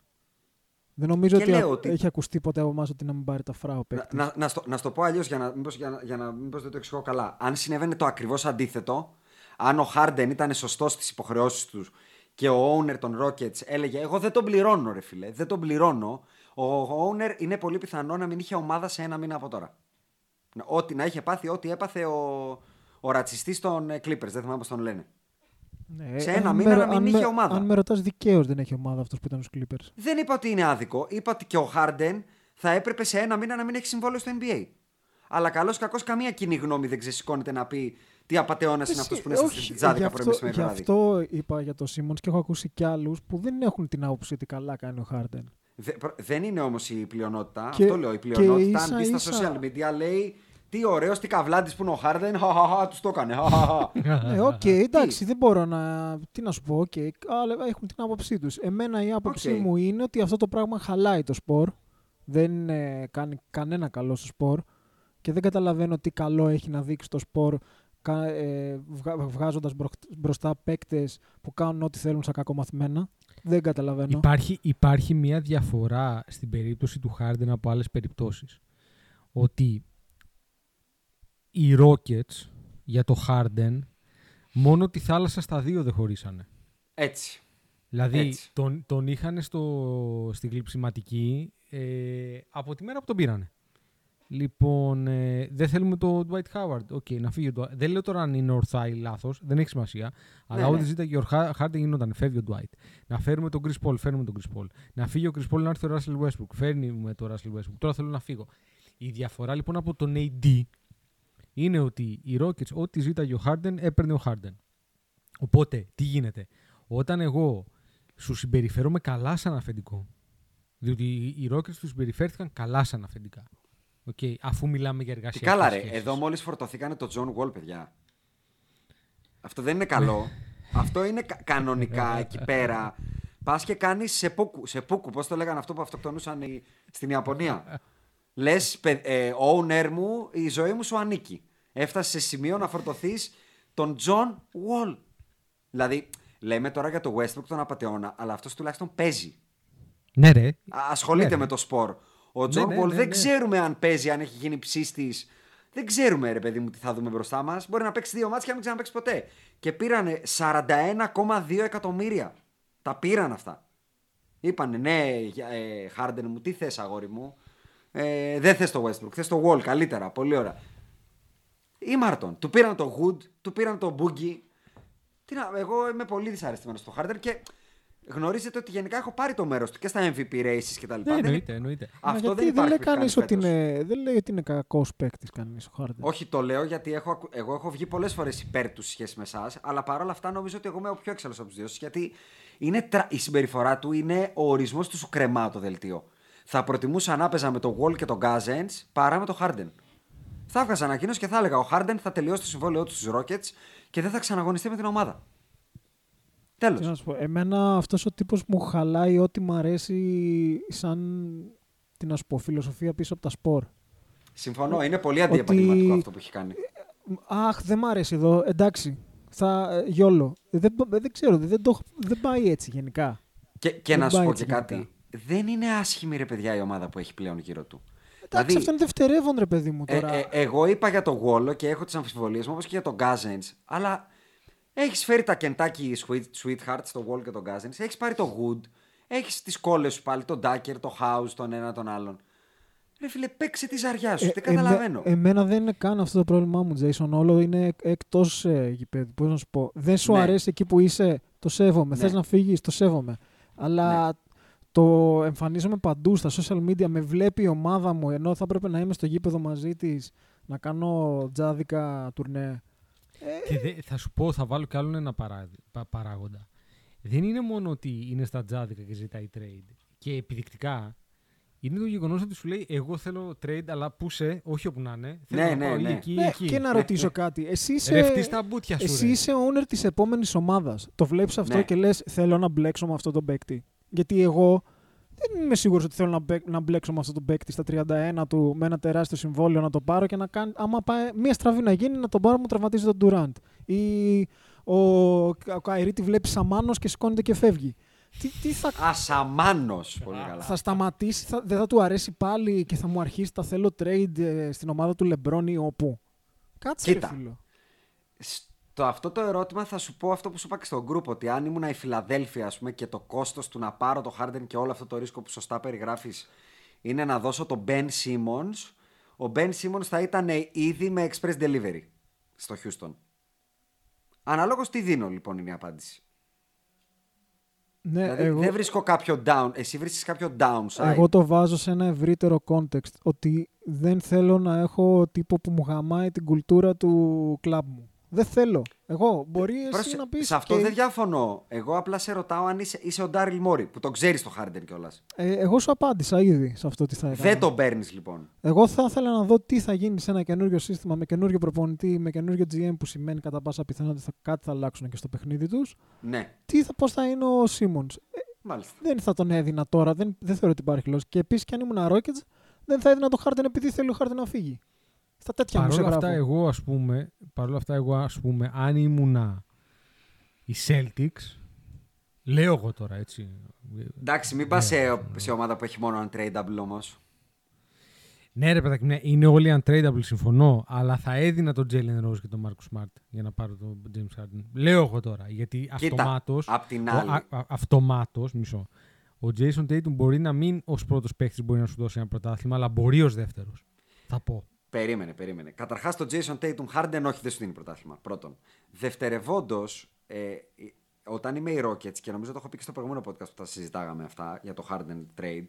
Δεν νομίζω ότι, ότι, έχει ακουστεί ποτέ από εμάς ότι να μην πάρει τα φρά ο παίκτης. Να, να, να, στο, να στο πω αλλιώς για να, μήπως, για, για να μήπως δεν το εξηγώ καλά. Αν συνέβαινε το ακριβώς αντίθετο, αν ο Χάρντεν ήταν σωστός στις υποχρεώσεις τους και ο owner των Rockets έλεγε Εγώ δεν τον πληρώνω, ρε φίλε, δεν τον πληρώνω. Ο owner είναι πολύ πιθανό να μην είχε ομάδα σε ένα μήνα από τώρα. Ότι να είχε πάθει ό,τι έπαθε ο, ο ρατσιστής των Clippers, δεν θυμάμαι πώς τον λένε. Ναι, σε ένα μήνα να μην είχε ομάδα. Αν με ρωτάς, δικαίως δεν έχει ομάδα αυτός που ήταν στους Clippers. Δεν είπα ότι είναι άδικο. Είπα ότι και ο Χάρντεν θα έπρεπε σε ένα μήνα να μην έχει συμβόλαιο στο NBA. Αλλά καλός κακός καμία κοινή γνώμη δεν ξεσηκώνεται να πει τι απαταιώνα είναι αυτό που είναι στην τζάδικα πρωί Γι' αυτό είπα για το Σίμονς και έχω ακούσει κι άλλους που δεν έχουν την άποψη ότι καλά κάνει ο Χάρντεν. δεν είναι όμως η πλειονότητα. Και, αυτό λέω. Η πλειονότητα, αν μπεις στα social media, λέει τι ωραίος, τι καβλάντης που είναι ο Χάρντεν. Χαχαχά, τους το έκανε. Ε, οκ, εντάξει, δεν μπορώ να. Τι να σου πω, okay, αλλά έχουν την άποψή τους. Εμένα η άποψή μου είναι ότι αυτό το πράγμα χαλάει το σπορ. Δεν κάνει κανένα καλό στο σπορ και δεν καταλαβαίνω τι καλό έχει να δείξει το σπορ ε, βγάζοντας μπροστά παίκτες που κάνουν ό,τι θέλουν σαν κακομαθημένα. Δεν καταλαβαίνω. Υπάρχει, υπάρχει μια διαφορά στην περίπτωση του Harden από άλλες περιπτώσεις. Ότι οι Rockets για το Harden μόνο τη θάλασσα στα δύο δεν χωρίσανε. Έτσι. Δηλαδή Τον, τον είχαν στο, στην κλειψηματική ε, από τη μέρα που τον πήρανε. Λοιπόν, ε, δεν θέλουμε το Dwight Howard. Okay, να φύγει ο Δεν λέω τώρα αν είναι ορθά ή λάθος, δεν έχει σημασία. Αλλά ναι, ό,τι ναι. ζήταγε ο Harden γινόταν. Φεύγει ο Dwight. Να φέρουμε τον Chris Paul, φέρνουμε τον Chris Paul. Να φύγει ο Chris Paul να έρθει ο Russell Westbrook. Φέρνουμε τον Russell Westbrook. Τώρα θέλω να φύγω. Η διαφορά λοιπόν από τον AD είναι ότι οι Rockets, ό,τι ζήταγε ο Harden, έπαιρνε ο Harden. Οπότε, τι γίνεται; Όταν εγώ σου συμπεριφέρομαι καλά σαν αφεντικό, διότι οι Rockets τους συμπεριφέρθηκαν καλά σαν αφεντικά. Okay, αφού μιλάμε για εργασία. Τι καλά, ρε. Εδώ μόλις φορτωθήκανε το John Wall, παιδιά. Αυτό δεν είναι καλό. Αυτό είναι κανονικά εκεί πέρα. Πας και κάνεις σε πούκου. Σε πούκου, πώς το λέγανε αυτό που αυτοκτονούσαν στην Ιαπωνία; Λες, ε, owner μου, η ζωή μου σου ανήκει. Έφτασες σε σημείο να φορτωθείς τον John Wall. Δηλαδή, λέμε τώρα για το Westbrook τον απαταιώνα, αλλά αυτός τουλάχιστον παίζει. Ναι, ρε. Ασχολείται ναι, με το σπορ. Ο Τζον ναι, ναι, ναι, δεν ξέρουμε αν παίζει, αν έχει γίνει ψήστη. Δεν ξέρουμε, ρε παιδί μου, τι θα δούμε μπροστά μας. Μπορεί να παίξει δύο ματς και να μην ξαναπαίξει ποτέ. Και πήρανε 41,2 εκατομμύρια. Τα πήραν αυτά. Είπανε, ναι, ε, Χάρντεν μου, τι θες, αγόρι μου. Ε, δεν θες το Westbrook, θες το Wall καλύτερα. Πολύ ωραία. Ή Μάρτον. Του πήραν το Wood, του πήραν το Boogie. Τι να, εγώ είμαι πολύ δυσαρεστημένος στο Harden και γνωρίζετε ότι γενικά έχω πάρει το μέρος του και στα MVP races κτλ. Ναι, εννοείται, εννοείται. Αυτό δεν, δεν λέει κανείς ότι είναι, δεν λέει ότι είναι κακός παίκτης κανείς ο Harden. Όχι, το λέω γιατί έχω, εγώ έχω βγει πολλές φορές υπέρ του σχέση με εσάς, αλλά παρόλα αυτά νομίζω ότι εγώ είμαι ο πιο έξαλλος από τους δύο γιατί είναι, η συμπεριφορά του είναι ο ορισμός του σου κρεμά το δελτίο. Θα προτιμούσα να παίζα με το Wall και το Gazens παρά με το Harden. Θα έβγαζα ανακοίνωση και θα έλεγα: Ο Harden θα τελειώσει το συμβόλαιό του στους Rockets και δεν θα ξαναγωνιστεί με την ομάδα. Τέλος. να σου πω, εμένα αυτός ο τύπος μου χαλάει ό,τι μου αρέσει σαν την να πω, φιλοσοφία πίσω από τα σπορ. Συμφωνώ, είναι πολύ αντιεπαγγελματικό αυτό που έχει κάνει. Αχ, δεν μ' αρέσει εδώ. Εντάξει, θα γιόλο. Δεν, δεν ξέρω, δεν, το, δεν πάει έτσι γενικά. Και, και να σου πω και κάτι. Δεν είναι άσχημη ρε παιδιά η ομάδα που έχει πλέον γύρω του. Εντάξει, δηλαδή, αυτό είναι δευτερεύον ρε παιδί μου τώρα. Ε, ε, εγώ είπα για το Γόλο και έχω τις αμφιβολίες μου όπως και για τον Γκάζεντ. Αλλά έχεις φέρει τα Kentucky Sweet, Sweethearts, το Wall και τον Cousins. Έχεις πάρει το Wood. Έχεις τις κόλλες σου πάλι, τον Ducker, το House, τον ένα τον άλλον. Ρε φίλε, παίξε τη ζαριά σου. Ε, δεν καταλαβαίνω. Ε, εμένα δεν είναι καν αυτό το πρόβλημά μου, Jason. Όλο είναι εκτός ε, γηπέδου. Πώς να σου πω. Δεν σου ναι. αρέσει εκεί που είσαι, το σέβομαι. Ναι. Θες να φύγεις, το σέβομαι. Αλλά ναι. το εμφανίζομαι παντού στα social media. Με βλέπει η ομάδα μου ενώ θα έπρεπε να είμαι στο γήπεδο μαζί της να κάνω τζάδικα τουρνέ. Και δε, θα σου πω, θα βάλω κι άλλο ένα παράγοντα. Δεν είναι μόνο ότι είναι στα τζάδικα και ζητάει trade. Και επιδεικτικά είναι το γεγονός ότι σου λέει: Εγώ θέλω trade, αλλά πού σε, όχι όπου να είναι. Θέλω ναι, να ναι, πάω ναι. εκεί, ναι, εκεί. Και να ρωτήσω κάτι. Εσύ είσαι, τα μπούτια σου, εσύ είσαι owner της επόμενης ομάδας. Το βλέπεις αυτό Ναι. και λες: Θέλω να μπλέξω με αυτόν τον παίκτη. Γιατί εγώ δεν είμαι σίγουρος ότι θέλω να, μπλέ- να μπλέξω με αυτόν τον παίκτη στα 31 του με ένα τεράστιο συμβόλαιο να το πάρω και να κάνει. Άμα πάει μία στραβή να γίνει, να τον πάρω μου τραυματίζει τον Durant. Ή ο, ο Καϊρή τη βλέπει σαμάνος και σηκώνεται και φεύγει. Τι, τι θα, Ασαμάνο. Πολύ καλά. θα σταματήσει, θα, δεν θα του αρέσει πάλι και θα μου αρχίσει τα θέλω trade ε, στην ομάδα του Λεμπρόν ή όπου. Κάτσε Κοίτα. ρε φίλο. Στο αυτό το ερώτημα θα σου πω αυτό που σου είπα και στο group ότι αν ήμουν η Φιλαδέλφια ας πούμε, και το κόστος του να πάρω το Harden και όλο αυτό το ρίσκο που σωστά περιγράφεις είναι να δώσω τον Ben Simmons, ο Ben Simmons θα ήταν ήδη με express delivery στο Houston. Αναλόγως τι δίνω λοιπόν είναι η απάντηση. Ναι, δηλαδή εγώ, δεν βρίσκω κάποιο down. Εσύ βρίσκεις κάποιο downside. εγώ το βάζω σε ένα ευρύτερο context ότι δεν θέλω να έχω τύπο που μου γαμάει την κουλτούρα του κλαμπ μου. Δεν θέλω. Εγώ μπορείς εσύ Πρόσεχε, να πεις σε αυτό και- δεν διαφωνώ. Εγώ απλά σε ρωτάω αν είσαι, είσαι ο Ντάριλ Μόρι που τον ξέρεις το Harden κιόλας. Ε, εγώ σου απάντησα ήδη σε αυτό τι θα έκανα. Δεν τον παίρνεις λοιπόν. Εγώ θα ήθελα να δω τι θα γίνει σε ένα καινούριο σύστημα με καινούριο προπονητή, με καινούριο GM που σημαίνει κατά πάσα πιθανότητα θα, κάτι θα αλλάξουν και στο παιχνίδι τους. Ναι, Τι θα, πώς θα είναι ο Σίμονς. μάλιστα. δεν θα τον έδινα τώρα. Δεν, δεν θεωρώ ότι υπάρχει λόγος. Και επίσης, κι αν ήμουν Rockets, δεν θα έδινα το Harden επειδή θέλει ο Harden να φύγει. Στα τέτοια Παρ' μου σε όλα αυτά, γράφω. εγώ ας πούμε, παρόλα αυτά, εγώ ας πούμε, αν ήμουνα οι Celtics, λέω εγώ τώρα, έτσι. Εντάξει, μην πας σε, σε ομάδα που έχει μόνο untradeable όμως. Ναι, ρε παιδάκι, ναι, είναι όλοι untradeable, συμφωνώ, αλλά θα έδινα τον Jalen Rose και τον Marcus Smart για να πάρω τον James Harden. Λέω εγώ τώρα, γιατί αυτομάτως, απ' την ο- άλλη. α- α- αυτομάτως, μισό, ο Jason Tatum μπορεί να μην ως πρώτος παίχτης μπορεί να σου δώσει ένα πρωτάθλημα, αλλά μπορεί ως δεύτερος. Θα πω. Περίμενε, περίμενε. Καταρχάς το Jason Tatum Harden όχι δεν σου δίνει πρωτάθλημα. Πρώτον. Δευτερευόντως, ε, όταν είμαι οι Rockets, και νομίζω το έχω πει και στο προηγούμενο podcast που τα συζητάγαμε αυτά για το Harden trade,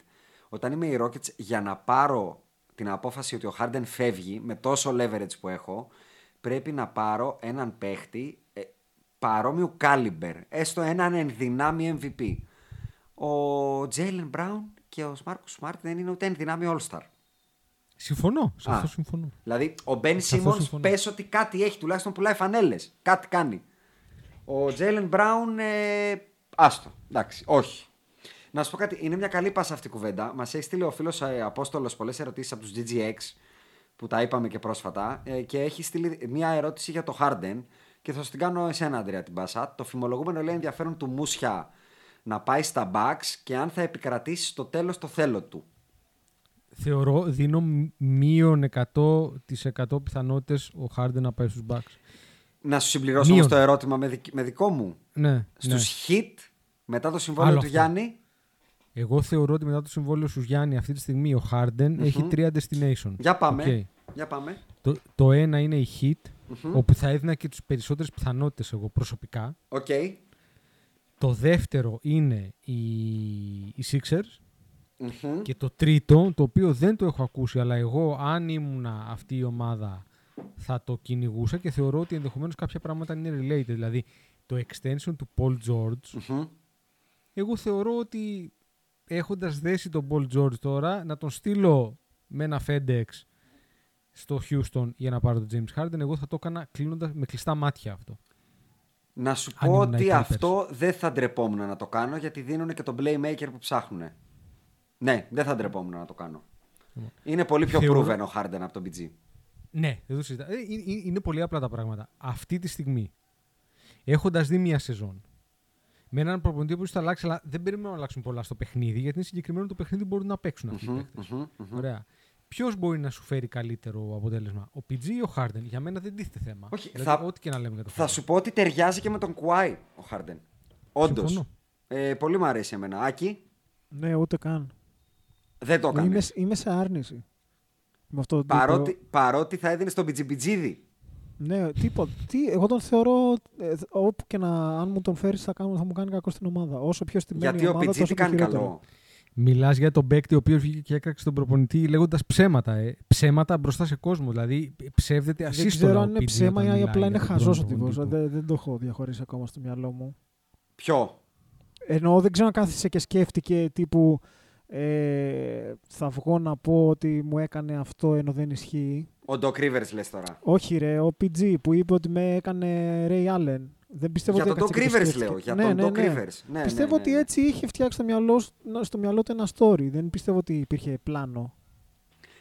όταν είμαι οι Rockets για να πάρω την απόφαση ότι ο Harden φεύγει με τόσο leverage που έχω, πρέπει να πάρω έναν παίχτη ε, παρόμοιου caliber, έστω έναν ενδυνάμει MVP. Ο Jalen Brown και ο Marcus Smart δεν είναι ούτε ενδυνάμει All-Star. Συμφωνώ, σε Α. αυτό συμφωνώ. Δηλαδή, ο Μπεν Σε αυτό Σίμονς συμφωνώ. πες ότι κάτι έχει, τουλάχιστον πουλάει φανέλες. Κάτι κάνει. Ο Τζέιλεν Μπράουν, ε, άστο. Εντάξει, όχι. Να σου πω κάτι, είναι μια καλή πάσα αυτή η κουβέντα. Μας έχει στείλει ο φίλος ε, Απόστολος πολλές ερωτήσεις από τους GGX που τα είπαμε και πρόσφατα ε, και έχει στείλει μια ερώτηση για το Harden και θα σου την κάνω εσένα, Αντρέα, την πάσα. Το φημολογούμενο λέει ενδιαφέρον του Μούσια να πάει στα Bucks και αν θα επικρατήσει στο τέλος το θέλω του. Θεωρώ, δίνω μ- μείον 100% πιθανότητες ο Harden να πάει στους Bucks. Να σου συμπληρώσω όμως Μείον. το ερώτημα με, δικ- με δικό μου. Ναι, Στους ναι. Heat μετά το συμβόλαιο Άλλο του αυτό. Γιάννη; Εγώ θεωρώ ότι μετά το συμβόλαιο στους Γιάννη αυτή τη στιγμή ο Harden έχει τρία destination. Για πάμε. Οκ. Για πάμε. Το, το ένα είναι η Heat, όπου θα έδινα και τις περισσότερες πιθανότητες εγώ προσωπικά. Οκ. Το δεύτερο είναι οι, οι Sixers. Μμμ. Και το τρίτο, το οποίο δεν το έχω ακούσει, αλλά εγώ αν ήμουνα αυτή η ομάδα θα το κυνηγούσα και θεωρώ ότι ενδεχομένως κάποια πράγματα είναι related. Δηλαδή το extension του Paul George, Μμμ. εγώ θεωρώ ότι έχοντας δέσει τον Paul George τώρα, να τον στείλω με ένα FedEx στο Houston για να πάρω τον James Harden, εγώ θα το έκανα κλείνοντας με κλειστά μάτια αυτό. Να σου Αν πω ήμουν οι ότι Clippers. αυτό δεν θα ντρεπόμουν να το κάνω γιατί δίνουν και τον playmaker που ψάχνουν. Ναι, δεν θα ντρεπόμουν να το κάνω. Είναι πολύ πιο Θεωρώ- proven ο Harden από τον BG. Ναι, δεν το συζητάω. Ε, ε, ε, Είναι πολύ απλά τα πράγματα. Αυτή τη στιγμή, έχοντας δει μία σεζόν, με έναν προπονητή που θα αλλάξει, αλλά δεν περιμένω να αλλάξουν πολλά στο παιχνίδι, γιατί είναι συγκεκριμένο το παιχνίδι που μπορούν να παίξουν αυτοί οι παίκτες. Ωραία. Ποιος μπορεί να σου φέρει καλύτερο αποτέλεσμα, ο PG ή ο Harden; Για μένα δεν τίθεται θέμα. Όχι, δηλαδή, θα- Ό,τι και να λέμε για το Θα Harden. σου πω ότι ταιριάζει και με τον Κουάι ο Harden. Όντως. Συμφωνώ. Ε, πολύ μου αρέσει εμένα. Άκη, Ναι, ούτε καν. Δεν το έκανε. Είμαι, είμαι σε άρνηση. Με αυτό το Παρότι, τύπο. παρότι θα έδινε στον Μπιτζιμπιτζίδη. Ναι, τίποτα. Τι, εγώ τον θεωρώ. ε, όπου και να. Αν μου τον φέρεις, θα, κάνω- θα μου κάνει κακό στην ομάδα. Όσο πιο στημένη Γιατί η ο ομάδα, Πιτζί τόσο τι το κάνει χειρότερο. καλό. Μιλάς για τον παίκτη ο οποίος βγήκε και έκραξε τον προπονητή λέγοντας ψέματα. Ε. Ψέματα μπροστά σε κόσμο. Δηλαδή ψεύδεται Δεν ασύστολα. ξέρω ο αν είναι PG ψέμα όταν ή μιλάει απλά είναι για τον χαζός ο πρώην τύπος. προπονητή του. Δεν, δεν το έχω διαχωρίσει ακόμα στο μυαλό μου. Ποιο; Ενώ δεν ξέρω αν κάθισε και σκέφτηκε τύπου ε, θα βγω να πω ότι μου έκανε αυτό ενώ δεν ισχύει. Ο Doc Rivers λες τώρα. Όχι ρε, ο PG που είπε ότι με έκανε Ray Allen. Δεν πιστεύω Για ότι τον έκατσε Doc και το Rivers σκέφτηκε. λέω. Για Ναι, τον ναι, Doc ναι. Rivers. Ναι, πιστεύω ναι, ναι, ότι ναι. έτσι είχε φτιάξει στο μυαλό, στο μυαλό του ένα story. Δεν πιστεύω ότι υπήρχε πλάνο.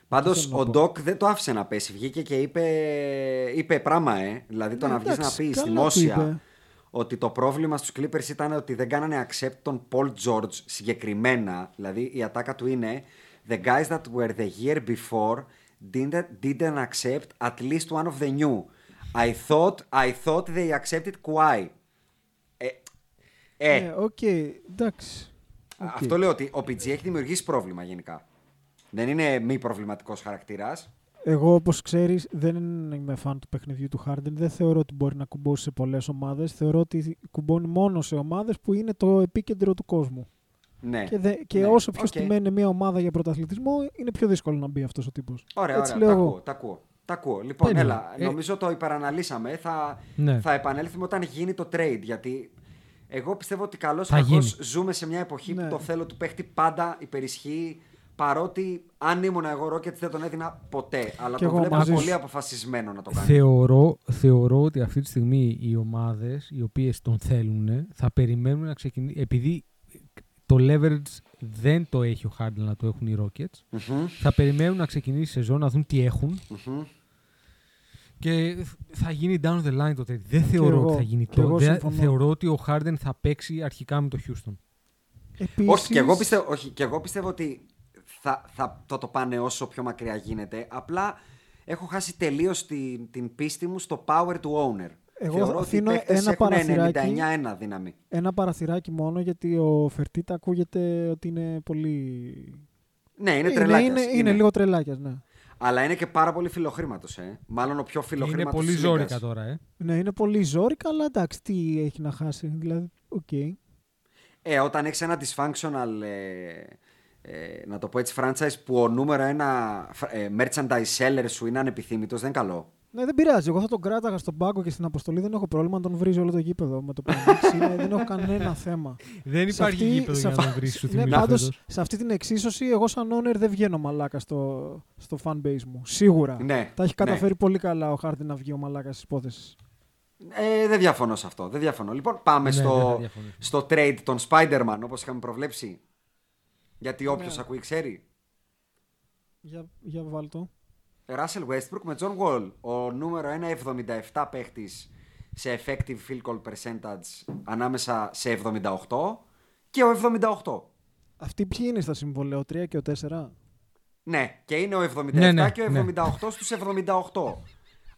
Πάντως Αυτό θέλω ο να πω. Doc δεν το άφησε να πέσει. Βγήκε και είπε, είπε πράγμα, ε. Δηλαδή το Ναι, να βγεις να εντάξει, πεις καλά του δημόσια είπε. Ότι το πρόβλημα στους Clippers ήταν ότι δεν κάνανε accept τον Paul George συγκεκριμένα. Δηλαδή η ατάκα του είναι The guys that were the year before didn't, didn't accept at least one of the new. I thought, I thought they accepted Kawhi. Ε, ε, Ναι, οκ, εντάξει. Οκ. αυτό λέω ότι ο PG έχει δημιουργήσει πρόβλημα γενικά. Δεν είναι μη προβληματικός χαρακτήρας. Εγώ, όπως ξέρεις, δεν είμαι φαν του παιχνιδιού του Harden. Δεν θεωρώ ότι μπορεί να κουμπώσει σε πολλές ομάδες. Θεωρώ ότι κουμπώνει μόνο σε ομάδες που είναι το επίκεντρο του κόσμου. Ναι. Και, δε, και ναι. όσο πιο Οκ. στημένη είναι μια ομάδα για πρωταθλητισμό, είναι πιο δύσκολο να μπει αυτός ο τύπος. Ωραία, Έτσι ωραία. λέω Τα εγώ. ακούω, τα ακούω. Τα ακούω. Λοιπόν, Anyway, έλα, ε- νομίζω το υπεραναλύσαμε. Θα, Ναι. θα επανέλθουμε όταν γίνει το trade. Γιατί εγώ πιστεύω ότι καλώς Θα ή γίνει. ζούμε σε μια εποχή Ναι. που το θέλω του παίχτη πάντα υπερισχύει. Παρότι αν ήμουν εγώ Rockets δεν τον έδινα ποτέ. Αλλά Κι το εγώ βλέπω μαζί πολύ σου. αποφασισμένο να το κάνει. Θεωρώ, θεωρώ ότι αυτή τη στιγμή οι ομάδες οι οποίες τον θέλουν θα περιμένουν να ξεκινήσει. Επειδή το leverage δεν το έχει ο Harden να το έχουν οι Rockets, Μμμ, θα περιμένουν να ξεκινήσει η σεζόν να δουν τι έχουν μμμ. Και θα γίνει down the line το trade. Δεν θεωρώ εγώ, ότι θα γίνει και εγώ το. Δεν συμφωνώ. θεωρώ ότι ο Harden θα παίξει αρχικά με το Houston. Επίσης, Όχι, και εγώ πιστεύω, όχι, και εγώ πιστεύω ότι θα, θα το, το πάνε όσο πιο μακριά γίνεται. Απλά έχω χάσει τελείως την, την πίστη μου στο power του owner. Εγώ Θεωρώ ότι οι αφήνω παίκτες ένα έχουν παραθυράκι. 99 δύναμη. Ένα παραθυράκι μόνο γιατί ο Φερτίτα ακούγεται ότι είναι πολύ. Ναι, είναι είναι, τρελάκιας. είναι, είναι λίγο τρελάκιας, ναι. Αλλά είναι και πάρα πολύ φιλοχρήματος. Ε. Μάλλον ο πιο Και φιλοχρήματος. είναι πολύ ζόρικα τώρα, ε. Ναι, είναι πολύ ζόρικα, αλλά εντάξει, τι έχει να χάσει. Δηλαδή, οκ. Ε, όταν έχεις ένα dysfunctional. Ε, ε, να το πω έτσι, franchise που ο νούμερο ένα ε, merchandise seller σου είναι ανεπιθύμητος, δεν είναι καλό. Ναι, δεν πειράζει. Εγώ θα τον κράταγα στον πάγκο και στην αποστολή. Δεν έχω πρόβλημα να τον βρίζει όλο το γήπεδο με το που ανοίξει. είναι- δεν έχω κανένα θέμα. Δεν Σε υπάρχει αυτή- γήπεδο σε για να αυτή- τον βρεις. Σου Ναι, θυμίζω πάντως, φέτος. σε αυτή την εξίσωση, εγώ σαν owner δεν βγαίνω μαλάκα στο, στο fanbase μου. Σίγουρα. Ναι, Τα έχει ναι. καταφέρει πολύ καλά ο Χάρντιν να βγει ο μαλάκας τη υπόθεση. Ε, δεν διαφωνώ σε αυτό. Δεν διαφωνώ. Λοιπόν, πάμε Ναι, δεν στο, θα διαφωνήσω. στο trade των Spider-Man όπως είχαμε προβλέψει. Γιατί όποιος Ναι. ακούει ξέρει. Για, για βάλ το. Russell Westbrook με John Wall. Ο νούμερο 1,77 παίχτης σε effective field goal percentage ανάμεσα σε 78 και ο 78. Αυτοί ποιοι είναι στα συμβολέα, ο 3 και ο 4. Ναι, και είναι ο 77 Ναι, ναι, και ο ναι. 78 στους 78.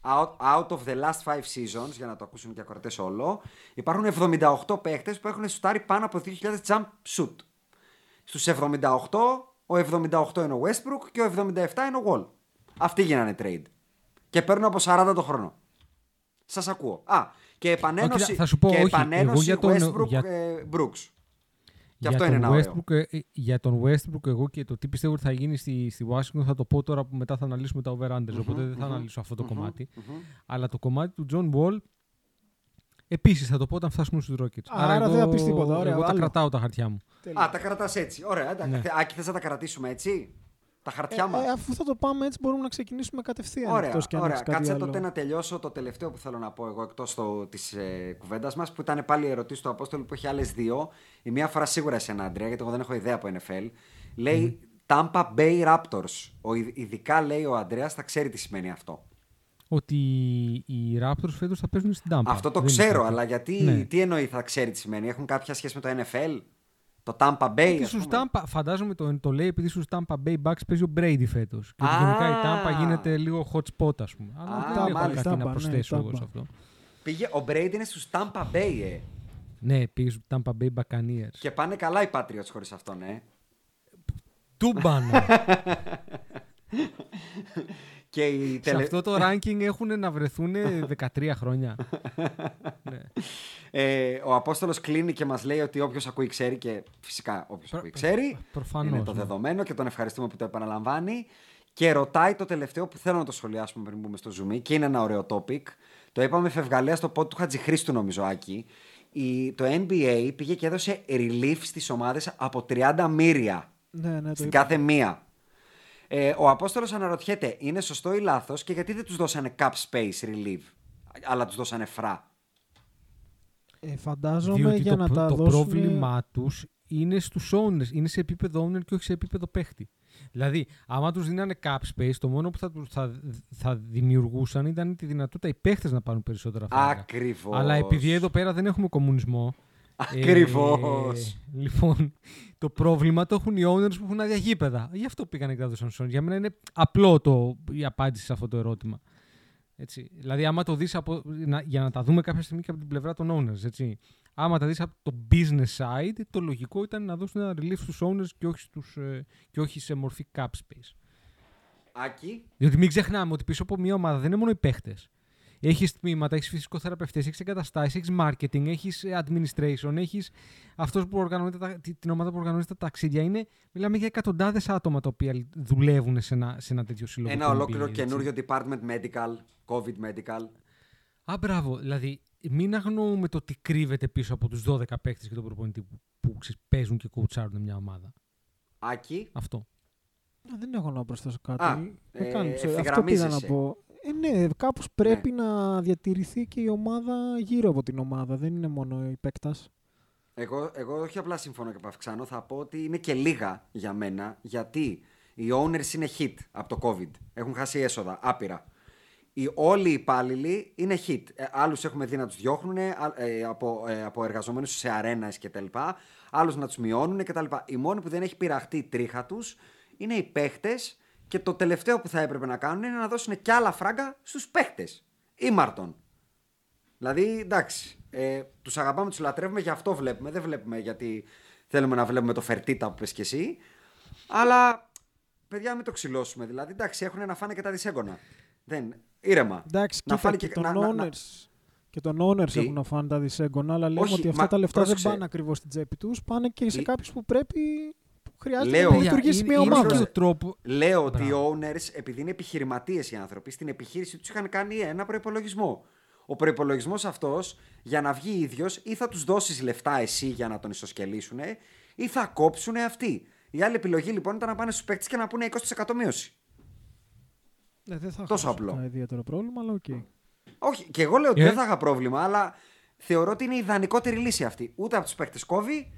Out, out of the last five seasons, για να το ακούσουν και οι ακροατές όλο, υπάρχουν 78 παίχτες που έχουν σουτάρει πάνω από 2.000 jump shoot. Στους 78, ο 78 είναι ο Westbrook και ο 77 είναι ο Wall. Αυτοί γίνανε trade. Και παίρνουν από 40 το χρόνο. Σας ακούω. Α, και επανένωση, κοίτα, θα σου πω, και όχι, επανένωση εγώ για τον- Westbrook για- ε, Brooks. Και Για αυτό τον είναι ένα ωραίο. Westbrook, ε, ε, για τον Westbrook, εγώ και το τι πιστεύω ότι θα γίνει στη, στη Washington θα το πω τώρα που μετά θα αναλύσουμε τα over-unders. οπότε δεν θα αναλύσω αυτό το κομματι Αλλά το κομμάτι του John Wall επίσης θα το πω όταν φτάσουμε στους Rockets. Άρα δεν θα πεις τίποτα, ωραία, εγώ τα άλλο. κρατάω τα χαρτιά μου. Α, τα κρατάς έτσι. Ωραία. εντάξει. Ναι. Θε- Άκη, θες να τα κρατήσουμε έτσι; Τα χαρτιά μας. Ε, ε, αφού θα το πάμε έτσι, μπορούμε να ξεκινήσουμε κατευθείαν. Ωραία, εκτός και αν ωραία. έχεις κάτι Κάτσε άλλο. τότε να τελειώσω το τελευταίο που θέλω να πω εγώ εκτός της ε, κουβέντας μας, που ήταν πάλι η ερωτήση του Απόστολου που έχει άλλες δύο. Η μία φορά σίγουρα εσένα, Αντρέα, γιατί εγώ δεν έχω ιδέα από NFL. Λέει Tampa Bay Raptors. Ο, ει- ειδικά λέει ο Αντρέας, θα ξέρει τι σημαίνει αυτό. Ότι οι Raptors φέτος θα παίζουν στην Tampa. αυτό το Δεν ξέρω, υπάρχει. αλλά γιατί, Ναι. τι εννοεί θα ξέρει τι σημαίνει. Έχουν κάποια σχέση με το NFL, το Tampa Bay. Ότι ας στους πούμε. Tampa, φαντάζομαι το, το λέει επειδή στους Tampa Bay Bucks παίζει ο Brady φέτος. Και ότι Α. γενικά η Tampa γίνεται λίγο hot spot, ας πούμε. Αλλά Α, δεν έχω μάλιστα. κάτι Tampa, να ναι, προσθέσω εγώ Tampa. σε αυτό. Πήγε, ο Brady είναι στους Tampa Bay, ε. Ναι, πήγε στους Tampa Bay Buccaneers. Και πάνε καλά οι Patriots χωρίς αυτόν, ε. Τούμπανα. Και η σε τελε... αυτό το ranking έχουν να βρεθούν 13 χρόνια. ναι. Ε, ο Απόστολος κλείνει και μας λέει ότι όποιος ακούει ξέρει και φυσικά όποιος Προ- ακούει ξέρει. προφανώς, είναι το ναι. δεδομένο και τον ευχαριστούμε που το επαναλαμβάνει. Και ρωτάει το τελευταίο που θέλω να το σχολιάσουμε πριν μπούμε στο Zoom και είναι ένα ωραίο topic. Το είπαμε φευγαλέα στο πόντ του Χατζηχρήστου, νομίζω, Άκη. Η, το NBA πήγε και έδωσε relief στις ομάδες από 30 μύρια Ναι, ναι, το στην είπα. κάθε μία. Ε, ο Απόστολος αναρωτιέται, είναι σωστό ή λάθος και γιατί δεν τους δώσανε cap space relief, αλλά τους δώσανε φρά; Ε, φαντάζομαι Διότι για το, να προ- τα το δώσουν... πρόβλημά τους είναι στους owners. Είναι σε επίπεδο owner και όχι σε επίπεδο παίχτη. Δηλαδή, άμα τους δίνανε cap space, το μόνο που θα, τους- θα, θα δημιουργούσαν ήταν τη δυνατότητα οι παίχτες να πάρουν περισσότερα φράγκα. Ακριβώς. Αλλά επειδή εδώ πέρα δεν έχουμε κομμουνισμό. Ακριβώς. Ε, λοιπόν, το πρόβλημα το έχουν οι owners που έχουν άδεια γήπεδα. Γι' αυτό πήγανε και τα δώσαν στους owners. Για μένα είναι απλό το, η απάντηση σε αυτό το ερώτημα. Έτσι. Δηλαδή, άμα το δεις από, να, για να τα δούμε κάποια στιγμή και από την πλευρά των owners. Έτσι. Άμα τα δεις από το business side, το λογικό ήταν να δώσουν ένα relief στους owners και όχι, στους, ε, και όχι σε μορφή cap space. Άκη, Διότι μην ξεχνάμε ότι πίσω από μια ομάδα δεν είναι μόνο οι παίχτες. Έχεις τμήματα, έχεις φυσικοθεραπευτές, έχεις εγκαταστάσεις, έχεις marketing, έχεις administration, έχεις αυτός που οργανώνει τα, τη- την ομάδα που οργανώνει τα ταξίδια. Είναι, μιλάμε για εκατοντάδες άτομα τα οποία δουλεύουν σε ένα, σε ένα τέτοιο σύλλογο. ένα του NBA, ολόκληρο έτσι. καινούριο department medical, covid medical. Α, μπράβο. Δηλαδή, μην αγνοούμε το τι κρύβεται πίσω από τους 12 παίχτε και τον προπονητή που, που ξέρεις, παίζουν και κουτσάρουν μια ομάδα. Άκη, Αυτό. Α, Δεν έχω να προσθέσω κάτι. Α, Με ε, κάνεις, ε, αυτό πήγα να ευθυγραμμίζεσαι. πω. Ε, ναι, κάπως πρέπει να διατηρηθεί και η ομάδα γύρω από την ομάδα. Δεν είναι μόνο η παίκτας. εγώ, εγώ όχι απλά συμφωνώ και παυξάνω, θα πω ότι είναι και λίγα για μένα, γιατί οι owners είναι hit από το covid. Έχουν χάσει έσοδα, άπειρα. οι, όλοι οι υπάλληλοι είναι hit. Ε, Άλλους έχουμε δει να τους διώχνουν ε, από, ε, από εργαζομένους σε αρένα κτλ. Άλλους να τους μειώνουν κτλ. Οι μόνοι που δεν έχει πειραχτεί η τρίχα τους είναι οι παίχτες και το τελευταίο που θα έπρεπε να κάνουν είναι να δώσουν κι άλλα φράγκα στους παίχτες. Ήμαρτον. Δηλαδή, εντάξει, ε, τους αγαπάμε, τους λατρεύουμε, γι' αυτό βλέπουμε. Δεν βλέπουμε γιατί θέλουμε να βλέπουμε το φερτίτα που πες και εσύ. Αλλά, παιδιά, μην το ξυλώσουμε. Δηλαδή, εντάξει, έχουν να φάνε και τα δισέγγωνα. Δεν, ήρεμα. Εντάξει, να κοίτα, φάνε και, και, τον να, να, να, owners, και τον owners Τι; έχουν να φάνε τα δισέγγωνα, αλλά λέμε Όχι, ότι αυτά μα τα λεφτά πρόσεξε. δεν πάνε ακριβώς στην τσέπη τους, πάνε και σε Λ- κάποιους που πρέπει. Που χρειάζεται Λέω- να Παιδιά, λειτουργήσει είναι- μια είναι ομάδα. και ο τρόπο. Λέω ότι οι Μπράβο. owners, επειδή είναι επιχειρηματίες οι άνθρωποι, στην επιχείρηση τους είχαν κάνει ένα προπολογισμό. Ο προπολογισμό αυτός για να βγει ίδιος ή θα τους δώσεις λεφτά εσύ για να τον ισοσκελίσουν ή θα κόψουν αυτοί. Η άλλη επιλογή λοιπόν ήταν να πάνε στους παίκτες και να πούνε 20% μείωση. Ναι, δεν θα Τόσο έχω απλό. κανένα ιδιαίτερο πρόβλημα, αλλά οκ. Όχι, και εγώ λέω ότι Ε. δεν θα είχα πρόβλημα, αλλά θεωρώ ότι είναι η ιδανικότερη λύση αυτή. Ούτε από τους παίκτες κόβει,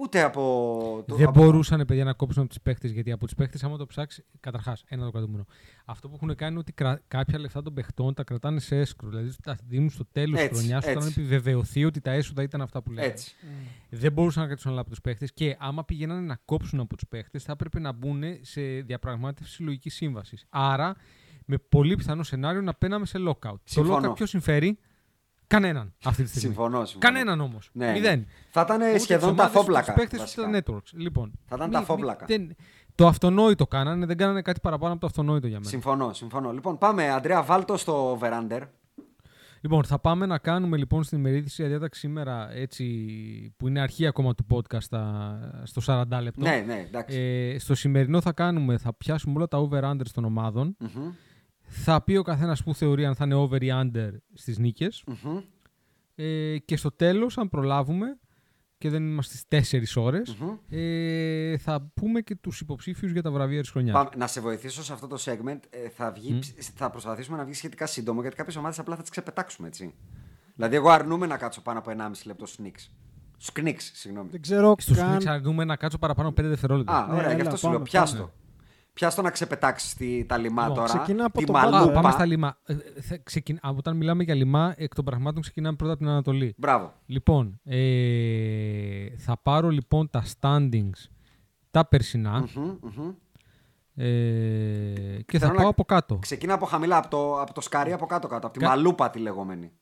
ούτε από. το- Δεν από- μπορούσαν παιδιά να κόψουν από τους παίχτες γιατί από τους παίχτες, άμα το ψάξει, καταρχάς, ένα το κρατούμενο. Αυτό που έχουν κάνει είναι ότι κρα... κάποια λεφτά των παιχτών τα κρατάνε σε έσκρο. Δηλαδή τα δίνουν στο τέλος τη Έτσι, χρονιάς όταν έτσι. επιβεβαιωθεί ότι τα έσοδα ήταν αυτά που λέγανε. Έτσι. Δεν μπορούσαν να κρατήσουν άλλα από τους παίχτες και άμα πηγαίνανε να κόψουν από τους παίχτες, θα έπρεπε να μπουν σε διαπραγμάτευση συλλογικής σύμβασης. Άρα, με πολύ πιθανό σενάριο να παίρναμε σε lockout. Συμφωνώ. Το lockout ποιος συμφέρει, κανέναν αυτή τη στιγμή. Συμφωνώ, συμφωνώ. Κανέναν όμως. Ναι, Μηδέν. ναι. Θα ήταν Ούτε σχεδόν τις τα ομάδες, ούτε φόπλακα. Τους παίκτες, βασικά. ούτε τα networks. Λοιπόν, Θα ήταν μη- τα μη- φόπλακα. δεν- το αυτονόητο κάνανε, δεν κάνανε κάτι παραπάνω από το αυτονόητο για μένα. Συμφωνώ, συμφωνώ. Λοιπόν, πάμε, Αντρέα, βάλτο στο βεράντερ. Λοιπόν, θα πάμε να κάνουμε λοιπόν στην ημερήθηση διάταξη σήμερα, έτσι, που είναι αρχή ακόμα του podcast στα- στο 40 λεπτό. Ναι, ναι, εντάξει. Ε, στο σημερινό θα κάνουμε, θα πιάσουμε όλα τα over-under των ομάδων. Μμμ, Θα πει ο καθένας που θεωρεί αν θα είναι over ή under στις νίκες. μμμ, Ε, και στο τέλος, αν προλάβουμε, και δεν είμαστε στις 4 ώρες, μμμ. ε, θα πούμε και τους υποψήφιους για τα βραβεία της χρονιάς. Πάμε, να σε βοηθήσω σε αυτό το segment. Ε, θα, βγει, θα προσπαθήσουμε να βγει σχετικά σύντομο γιατί κάποιες ομάδες απλά θα τις ξεπετάξουμε έτσι. Δηλαδή, εγώ αρνούμαι να κάτσω πάνω από 1,5 λεπτό στους Knicks. Στους Knicks, συγγνώμη. Δεν ξέρω Στους καν. Knicks αρνούμε να κάτσω παραπάνω 5 δευτερόλεπτα. Α, Ναι, ωραία, γι' έλα, αυτό σου λέω. πάμε, Πιάστο. Πάμε. Πιάστο να ξεπετάξεις τα λιμά Λοιπόν, τώρα. ξεκινά από τη το μαλούπα. πάντα, Α, πάμε στα λιμά. Ε, ε, θα ξεκιν... α, Όταν μιλάμε για λιμά, εκ των πραγμάτων ξεκινάμε πρώτα από την Ανατολή. Μπράβο. Λοιπόν, ε, θα πάρω λοιπόν τα standings τα περσινά Μμμ, μμμ. ε, και θα Θέλω να- πάω από κάτω. Ξεκινά από χαμηλά, από το, από το σκαρί από κάτω-κάτω. Από τη Κα- μαλούπα τη λεγόμενη.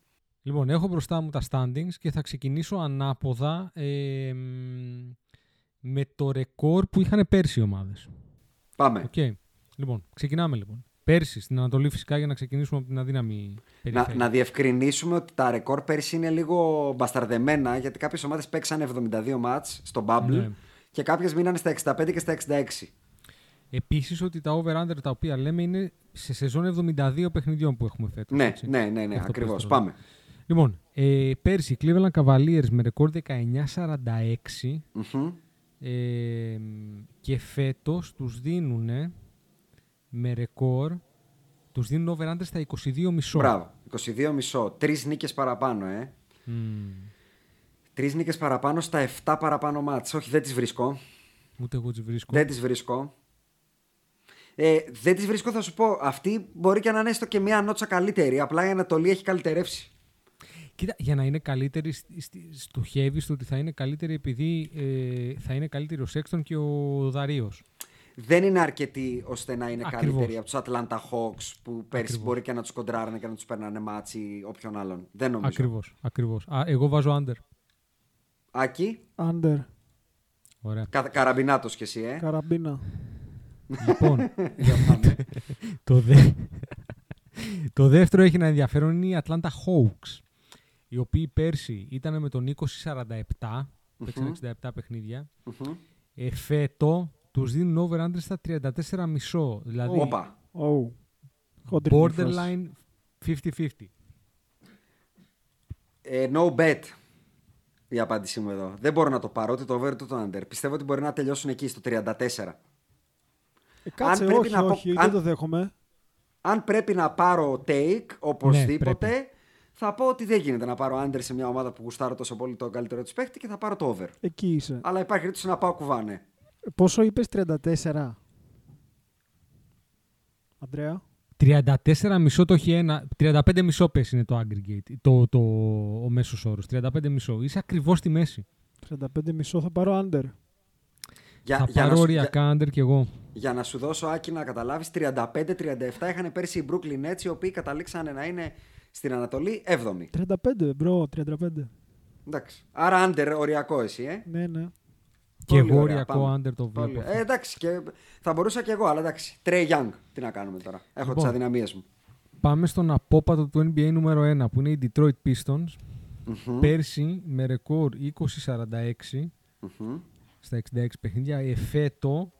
Λοιπόν, έχω μπροστά μου τα standings και θα ξεκινήσω ανάποδα ε, μ, με το ρεκόρ που είχαν πέρσι οι ομάδες. Πάμε. Οκ. Λοιπόν, ξεκινάμε λοιπόν. Πέρσι στην Ανατολή φυσικά για να ξεκινήσουμε από την αδύναμη Να, περιφέρεια. να διευκρινίσουμε ότι τα ρεκόρ πέρσι είναι λίγο μπασταρδεμένα γιατί κάποιες ομάδες παίξαν 72 μάτς στο Bubble Ναι. και κάποιες μείνανε στα 65 και στα 66. Επίσης ότι τα over-under τα οποία λέμε είναι σε σεζόν 72 παιχνιδιών που έχουμε φέτος. Ναι, έτσι. ναι, ναι, ναι, Αυτό ακριβώς. πες τώρα. Πάμε. Λοιπόν, ε, πέρσι οι Cleveland Cavaliers με ρεκόρ 19-46 Μμμ. Ε, και φέτος τους δίνουν με ρεκόρ τους δίνουν over-under στα 22,5. Μπράβο. 22 μισό. Τρεις νίκες παραπάνω, ε. Μμμ. Τρεις νίκες παραπάνω στα 7 παραπάνω μάτς. Όχι, δεν τις βρίσκω. Ούτε εγώ τις βρίσκω. Δεν τις βρίσκω. Ε, δεν τις βρίσκω, θα σου πω. Αυτή μπορεί και να είναι έστω και μία νότσα καλύτερη. Απλά η Ανατολή έχει καλυτερεύσει. Κοίτα, για να είναι καλύτερη, σ- σ- στοχεύεις στο ότι θα είναι καλύτερη επειδή ε, θα είναι καλύτερη ο Σέξτον και ο Ντάριους. Δεν είναι αρκετή ώστε να είναι Ακριβώς. καλύτερη από τους Atlanta Hawks που πέρσι Ακριβώς. μπορεί και να τους κοντράρανε και να τους παίρνανε ματς ή όποιον άλλον. Δεν νομίζω. Ακριβώς, ακριβώς. Α, εγώ βάζω under. Άκη, Under. Ωραία. κα, καραμπινάτος κι εσύ, ε. Καραμπίνα. λοιπόν, το, δε... το δεύτερο έχει ένα ενδιαφέρον είναι οι Atlanta Hawks, οι οποίοι πέρσι ήταν με τον 20-47, παίξαν 67 παιχνίδια. Μμμ. Ε, φέτο τους δίνουν over-under στα 34,5. Δηλαδή, Όπα. Oh. Χοντρική φάση. borderline 50-50. Ε, no bet η απάντησή μου εδώ. Δεν μπορώ να το πάρω ούτε το over ούτε το under. Πιστεύω ότι μπορεί να τελειώσουν εκεί στο 34. Ε, κάτσε, Αν πρέπει όχι, να πω- όχι, αν- δεν το δέχομαι. Αν πρέπει να πάρω take οπωσδήποτε, Ναι, θα πω ότι δεν γίνεται να πάρω under σε μια ομάδα που γουστάρω τόσο πολύ τον καλύτερο της παίχτη και θα πάρω το over. Εκεί είσαι. Αλλά υπάρχει περίπτωση να πάω κουβάνε. Πόσο είπες 34. Αντρέα. 34 μισό το έχει ένα. 35 μισό πες είναι το aggregate. Το, το, ο μέσος όρος. 35 μισό. Είσαι ακριβώς στη μέση. 35 μισό θα πάρω under. Για, θα για πάρω να, σου, οριακά για, under κι εγώ. για να σου δώσω άκη να καταλάβεις 35-37 είχαν πέρσι οι Brooklyn Nets οι οποίοι καταλήξανε να είναι στην Ανατολή 7η. 35, bro, 35. Εντάξει. Άρα under οριακό εσύ, ε. Ναι, ναι. Και Πολύ εγώ ωραία, οριακό πάμε. under το Πολύ- βλέπω. Ε, εντάξει, και θα μπορούσα και εγώ, αλλά εντάξει. Trey Young, τι να κάνουμε τώρα. Έχω Λοιπόν. τις αδυναμίες μου. Πάμε στον απόπατο του NBA νούμερο 1 που είναι οι Detroit Pistons. Πέρσι με ρεκόρ 20-46 Μμμ. στα 66 παιχνίδια. Εφέτο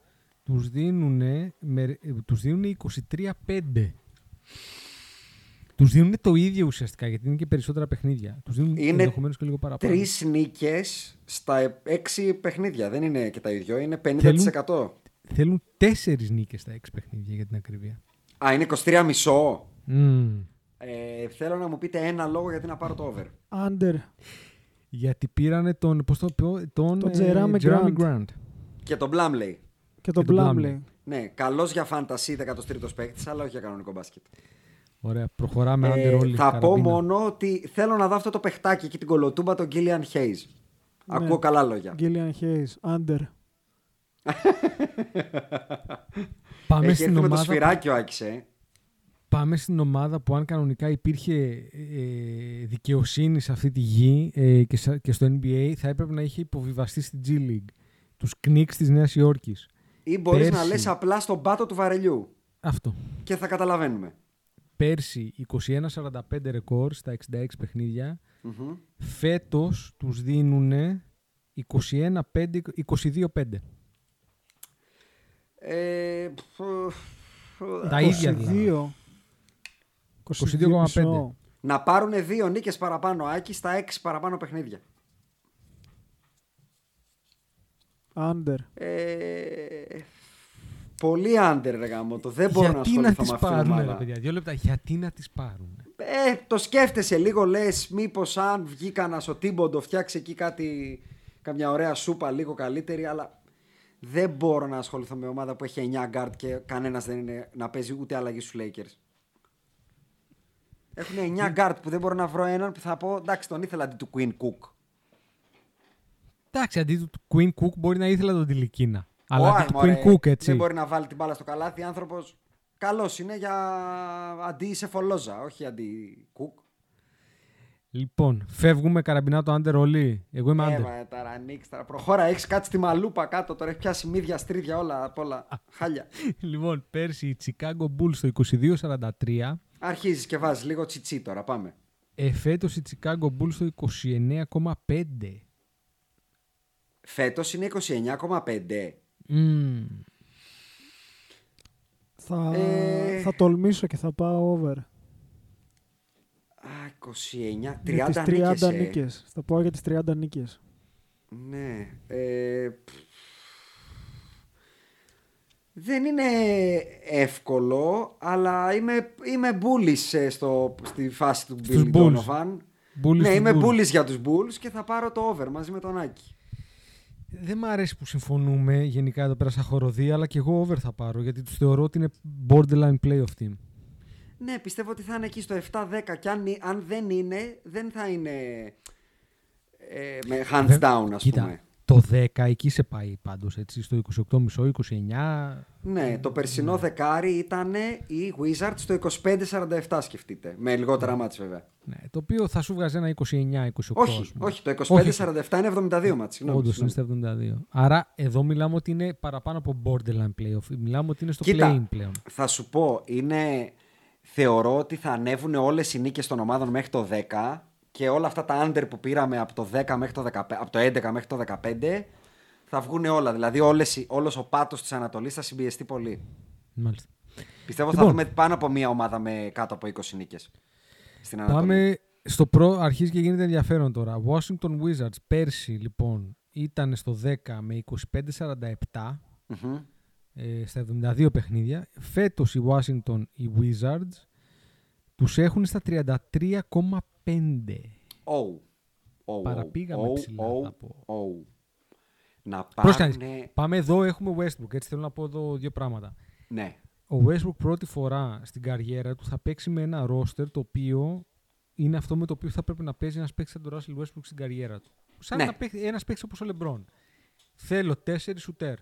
τους δίνουν, με, τους δίνουν 23-5. Τους δίνουν το ίδιο ουσιαστικά γιατί είναι και περισσότερα παιχνίδια. Τους δίνουν Είναι ενδεχομένως και λίγο παραπάνω. Τρεις νίκες στα έξι παιχνίδια. Δεν είναι και τα ίδιο, είναι 50%. Θέλουν τέσσερις νίκες στα 6 παιχνίδια για την ακρίβεια. Α, είναι 23 μισό. Μμμ. Ε, θέλω να μου πείτε ένα λόγο γιατί να πάρω το over. Under. Γιατί πήρανε τον, πώς το πω, τον, Τον ε, Jeremy Jeremy Grant. Grant. Και τον Blumley. Και το Και το Blumley. Blumley. Ναι, καλός για fantasy 13ο παίκτης, αλλά όχι για κανονικό μπάσκετ. Ωραία, προχωράμε under Ε, όλοι. θα πω καραμπίνα. μόνο ότι θέλω να δω αυτό το παιχτάκι εκεί την κολοτούμπα, τον Gillian Hayes. Ακούω καλά λόγια. Gillian Hayes. Under. Πάμε Έχει στην, έρθει με το ομάδα, σφυράκι ο Άκης, ε. πάμε στην ομάδα που αν κανονικά υπήρχε ε, δικαιοσύνη σε αυτή τη γη ε, και, σα- και στο NBA θα έπρεπε να είχε υποβιβαστεί στην G League. Τους Knicks της Νέας Υόρκης. Ή μπορείς να Πέρσι. λες απλά στον πάτο του βαρελιού Αυτό. και θα καταλαβαίνουμε. Πέρσι 21-45 ρεκόρ στα 66 παιχνίδια. Φέτος τους δίνουν 21-5, 22-5. Ε, Τα ίδια δηλαδή. 22. 22,5. μισό. να πάρουν δύο νίκες παραπάνω Άκη στα έξι παραπάνω παιχνίδια. Under. Ε, πολύ under ρε γαμώτο. Δεν μπορώ Γιατί να να ασχοληθώ τις με αυτήν την πάρουν, ρε ομάδα. παιδιά. Δύο λεπτά. Γιατί να τις πάρουν. Ε, το σκέφτεσαι λίγο, λες μήπως αν βγει κανένας ο Τίμποντο φτιάξει εκεί κάτι, καμιά ωραία σούπα λίγο καλύτερη, αλλά δεν μπορώ να ασχοληθώ με ομάδα που έχει 9 guard και κανένας δεν είναι να παίζει ούτε αλλαγή στους Lakers. Έχουν 9 guard που δεν μπορώ να βρω έναν που θα πω εντάξει τον ήθελα αντί του Queen Cook. Εντάξει, αντί του Queen Cook μπορεί να ήθελα τον Τιλικίνα. Αλλά Όχι, αντί του μωρέ, Queen Cook, έτσι. Δεν μπορεί να βάλει την μπάλα στο καλάθι. άνθρωπος καλός είναι για αντί σε φολόζα, όχι αντί Cook. Λοιπόν, φεύγουμε καραμπινά το under όλοι. Εγώ είμαι under. Έβα, τώρα ανοίξει τώρα. Προχώρα, έχεις κάτι στη μαλούπα κάτω τώρα. Έχεις πιάσει μύδια, στρίδια, όλα απ' όλα. Χάλια. λοιπόν, πέρσι η Chicago Bulls στο 22-43. Αρχίζεις και βάζεις λίγο τσιτσί τώρα. Πάμε. Εφέτος η Chicago Bulls στο 29,5. Φέτος είναι 29,5. Μμμ. Θα, Ε. θα τολμήσω και θα πάω over. Α, 29, 30 για τις 30 νίκες, ε. νίκες. Θα πάω για τις 30 νίκες. Ναι. Ε, π- δεν είναι εύκολο, αλλά είμαι, είμαι bullish ε, στο, στη φάση του Στους Billy Bulls. Donovan. Bullish ναι, στους είμαι Bulls. bullish για τους Bulls και θα πάρω το over μαζί με τον Άκη. Δεν μ' αρέσει που συμφωνούμε γενικά εδώ πέρα σαν χοροδία, αλλά και εγώ over θα πάρω γιατί τους θεωρώ ότι είναι borderline playoff team. Ναι, πιστεύω ότι θα είναι εκεί στο 7-10 και αν, αν δεν είναι, δεν θα είναι ε, με hands Βε- down ας Κοίτα, πούμε. Το 10 εκεί σε πάει πάντως, έτσι, στο 28,5, 29. Ναι, το περσινό δεκάρι ήταν οι Wizards στο 25-47 σκεφτείτε. Με λιγότερα μάτς βέβαια. Ναι, το οποίο θα σου βγάζει ένα 29-28. Όχι, ας πούμε. όχι, το Όχι. 25-47 είναι 72 μάτς. συγγνώμη, Όντως είναι συγγνώμη. στα 72. Άρα εδώ μιλάμε ότι είναι παραπάνω από borderline playoff. Μιλάμε ότι είναι στο Κοίτα, play πλέον. θα σου πω, είναι... θεωρώ ότι θα ανέβουν όλες οι νίκες των ομάδων μέχρι το 10 και όλα αυτά τα under που πήραμε από το, 10 μέχρι το, 15, από το 11 μέχρι το 15 θα βγουν όλα. Δηλαδή όλες, οι- όλος ο πάτος της Ανατολής θα συμπιεστεί πολύ. Μάλιστα. Πιστεύω Λοιπόν. θα δούμε πάνω από μία ομάδα με κάτω από 20 νίκες στην Ανατολή. Πάμε στο προ. Αρχίζει και γίνεται ενδιαφέρον τώρα. Washington Wizards πέρσι λοιπόν ήταν στο 10 με 25-47 Μμμ. ε, στα 72 παιχνίδια. Φέτος οι Washington οι Wizards τους έχουν στα 33,5. Oh. Oh, Παραπήγαμε oh, ψηλά, oh, θα πω. oh. Να Πρόσεχε να πάρουν... δεις. Πάμε εδώ, έχουμε Westbrook. Έτσι θέλω να πω εδώ δύο πράγματα. Ναι. ο Westbrook πρώτη φορά στην καριέρα του θα παίξει με ένα roster το οποίο είναι αυτό με το οποίο θα πρέπει να παίζει ένας παίκτης σαν τον Russell Westbrook στην καριέρα του. Σαν Ναι. ένα ένας παίκτης όπως ο LeBron. Θέλω τέσσερις σουτέρ.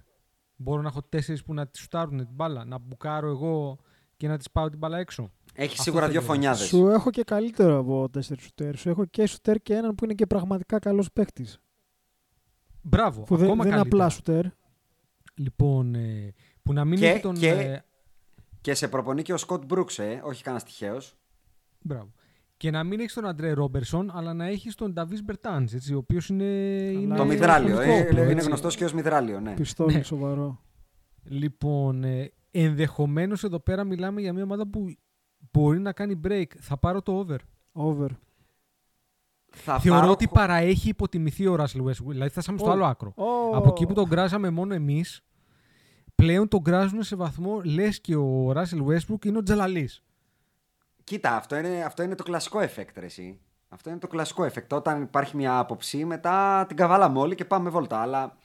Μπορώ να έχω τέσσερις που να τη σουτάρουν την μπάλα, να μπουκάρω εγώ και να τη πάω την μπάλα έξω. Έχει Αυτό σίγουρα δύο θέλω. φωνιάδες. Σου έχω και καλύτερο από τέσσερις σουτέρ. Σου έχω και σουτέρ και έναν που είναι και πραγματικά καλός παίκτης. Μπράβο. Που δεν, ακόμα δεν είναι καλύτερα. απλά σουτέρ. Λοιπόν, ε, που να μην Και- έχει τον. και- ε, Και σε προπονεί και ο Σκοτ Μπρούξ, ε, όχι κανένας τυχαίος. Μπράβο. Και να μην έχεις τον Αντρέ Ρόμπερσον, αλλά να έχεις τον Νταβίς Μπερτάνς, ο οποίος είναι. είναι Το Μιδράλιο. ατομικό Ε, όπλο, είναι έτσι. γνωστός και ως Μιδράλιο, ναι. Πιστόλι Ναι. σοβαρό. Λοιπόν, ε, ενδεχομένως εδώ πέρα μιλάμε για μια ομάδα που μπορεί να κάνει break. Θα πάρω το over. Over. Θα Θεωρώ πάρω ότι χο- παραέχει υποτιμηθεί ο Russell Westbrook. Δηλαδή θα στάμε στο Ω. άλλο άκρο. Ω. Από εκεί που τον κράζαμε μόνο εμείς, πλέον τον κράζουν σε βαθμό λες και ο Russell Westbrook είναι ο Τζαλαλής. Κοίτα, αυτό είναι, αυτό είναι το κλασικό effect, ρε, εσύ. Αυτό είναι το κλασικό effect. Όταν υπάρχει μια άποψη, μετά την καβάλαμε όλοι και πάμε βόλτα. Αλλά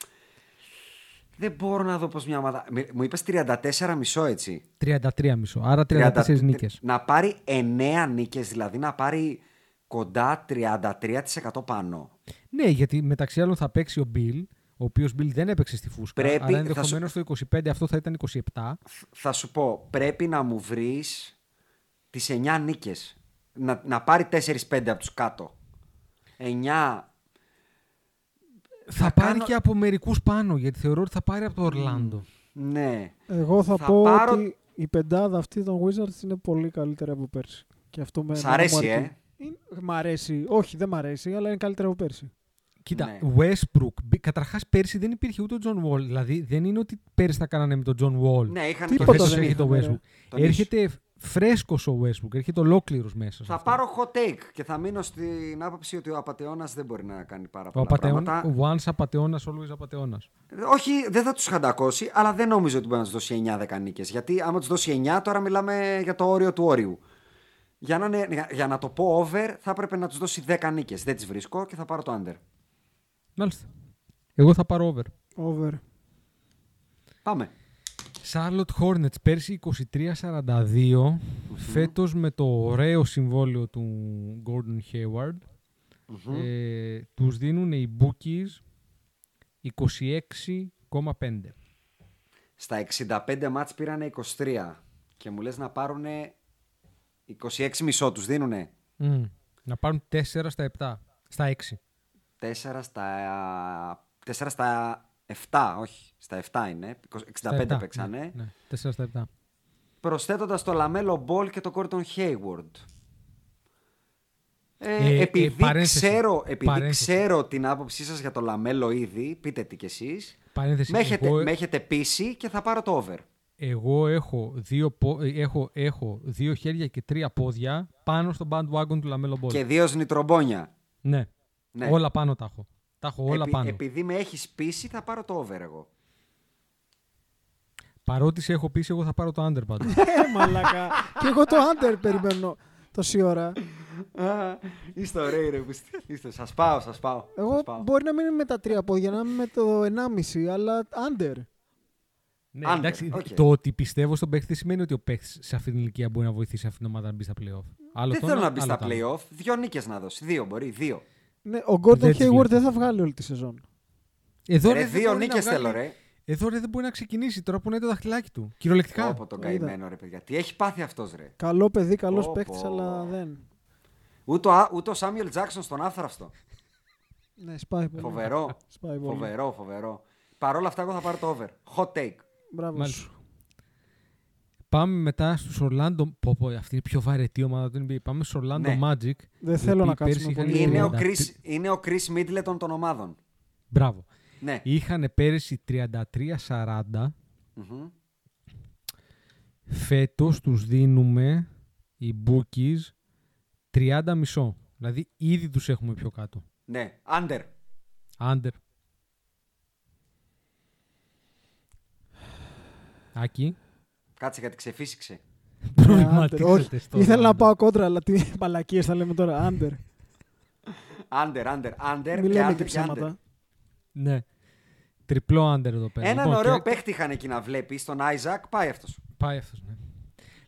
δεν μπορώ να δω πώς μια ομάδα. Μη- Μου είπες 34 μισό έτσι. 33 μισό. Άρα 34 30 νίκες. Να πάρει 9 νίκες, δηλαδή να πάρει κοντά 33% πάνω. Ναι, γιατί μεταξύ άλλων θα παίξει ο Bill, ο οποίος Bill δεν έπαιξε στη φούσκα. Πρέπει- άρα θα σου- ενδεχομένως το 25 αυτό θα ήταν 27. Θα σου πω, πρέπει να μου βρεις τις 9 νίκες. Να, να πάρει 4-5 από τους κάτω. 9. Θα, Θα πάρει κάνω- και από μερικούς πάνω, γιατί θεωρώ ότι θα πάρει από το Ορλάντο. Ναι. Εγώ θα, Θα πω πάρω- ότι η πεντάδα αυτή των Wizards είναι πολύ καλύτερη από πέρσι. Και αυτό με Σ' εμένα μου αρέσει, αρκεί. ε; Είναι- Μ' αρέσει. Όχι, δεν μ' αρέσει, αλλά είναι καλύτερη από πέρσι. Κοίτα, Ναι. Westbrook. Καταρχάς πέρσι δεν υπήρχε ούτε ο John Wall. Δηλαδή δεν είναι ότι πέρσι τα κάνανε με τον John Wall. Ναι, είχαν Τίποτα το Φέτος δεν Smith. έρχεται ο είχαμε, ρε. Westbrook. Τον Έρχεται φρέσκος ο Westbrook. Έρχεται ολόκληρος μέσα. σε Θα αυτό. πάρω hot take και θα μείνω στην άποψη ότι ο απαταιώνα δεν μπορεί να κάνει πάρα Ο πολλά απατεώνα, πράγματα. once απατεώνας, always απατεώνας. Όχι, δεν θα τους χαντακώσει, αλλά δεν νομίζω ότι μπορεί να τους δώσει 9-10 νίκες. Γιατί άμα τους δώσει 9, τώρα μιλάμε για το όριο του όριου. Για να, είναι- για, για να το πω over, θα έπρεπε να τους δώσει 10 νίκες. Δεν τις βρίσκω και θα πάρω το under. Μάλιστα. Εγώ θα πάρω over. Over. Πάμε. Charlotte Hornets πέρσι 23-42. Φέτος με το ωραίο συμβόλαιο του Gordon Hayward. ε, τους δίνουν οι Bookies 26,5. Στα 65 μάτς πήρανε 23 και μου λες να πάρουν 26 μισό τους δίνουνε. Μμ. Να πάρουν 4 στα 7. Στα 6. 4 στα, 4 στα 7, όχι, στα 7 είναι. 65 παίξανε. Ναι, 4 στα 7. Προσθέτοντας το Λαμέλο Μπολ και το Gordon Hayward. Ε, Ε, ε, επειδή παρένθεση. ξέρω, επειδή Παρένθεση. ξέρω την άποψή σας για το Λαμέλο ήδη, πείτε τι κι εσείς, Παρένθεση. με έχετε, εγώ, με έχετε πείσει και θα πάρω το over. εγώ έχω, δύο, πο- ε, έχω, έχω δύο χέρια και τρία πόδια πάνω στο bandwagon του Λαμέλο Ball. Και δύο σνιτρομπόνια. Ναι. Ναι. Όλα πάνω τα έχω. Τα έχω όλα Επει- πάνω. Επειδή με έχεις πείσει θα πάρω το over εγώ. Παρότι σε έχω πει, εγώ θα πάρω το under πάντως. Ε, μαλακά. και εγώ το under περιμένω τόση ώρα. Είστε ωραίοι ρε. που είστε. Είστε. Σας πάω, σας πάω. Εγώ σας πάω. μπορεί να μην είμαι με τα τρία πόδια, να είμαι με το 1,5, αλλά under. ναι, Under, εντάξει, οκ. το ότι πιστεύω στον παίχτη δεν σημαίνει ότι ο παίχτης σε αυτήν την ηλικία μπορεί να βοηθήσει αυτήν την ομάδα να μπει στα playoff. Άλλο Δεν το θέλω ένα, να μπει άλλο στα το άλλο. playoff. Δύο νίκες να δώσει. Δύο μπορεί. Δύο. Ναι, ο Gordon Δεν τις Hayward βλέπω. δεν θα βγάλει όλη τη σεζόν. Εδώ, Ρε, ρε, δεν δύο μπορεί να νίκες βγάλει- θέλω ρε. Εδώ ρε, δεν μπορεί να ξεκινήσει τώρα που είναι το δαχτυλάκι του. Κυριολεκτικά. Από τον καημένο ρε παιδιά. Τι έχει πάθει αυτός ρε. Καλό παιδί, καλός Πω, παίκτης, πω. αλλά δεν. Ούτε ο, ούτε ο Σάμιουελ Τζάξον στον άφθραυστο. Ναι, σπάει πολύ. Φοβερό. Σπάει πολύ. φοβερό, φοβερό. Παρ' όλα αυτά εγώ θα πάρω το over. Hot take. Μπράβο Μάλιστα. Σου. Πάμε μετά στους Orlando. Πω, πω, αυτή είναι η πιο βαρετή ομάδα του NBA. Πάμε στους Orlando Ναι. Magic. Δεν οι θέλω να οποίοι πέρσι κάτσουμε είχαν πολύ. Είναι ο, 30. Chris, είναι ο Chris Middleton των ομάδων. Μπράβο. Ναι. Είχαν πέρυσι 33-40. Μμμ. Φέτος τους δίνουμε οι Bookies 30 μισό. Δηλαδή ήδη τους έχουμε πιο κάτω. Ναι. Under. Under. Άκη. Κάτσε γιατί ξεφύσηξε. Ναι, under. Προβληματίζεται Όχι, στο ήθελα να Orlando. πάω κόντρα, αλλά τι μαλακίες θα λέμε τώρα. Under. Under, under, under Μην και λέμε under και και under. ψέματα. Ναι. Τριπλό under εδώ πέρα. Έναν Λοιπόν, ωραίο και- παίχτη είχαν εκεί να βλέπει. Στον Άιζακ πάει αυτός. Πάει αυτός, ναι.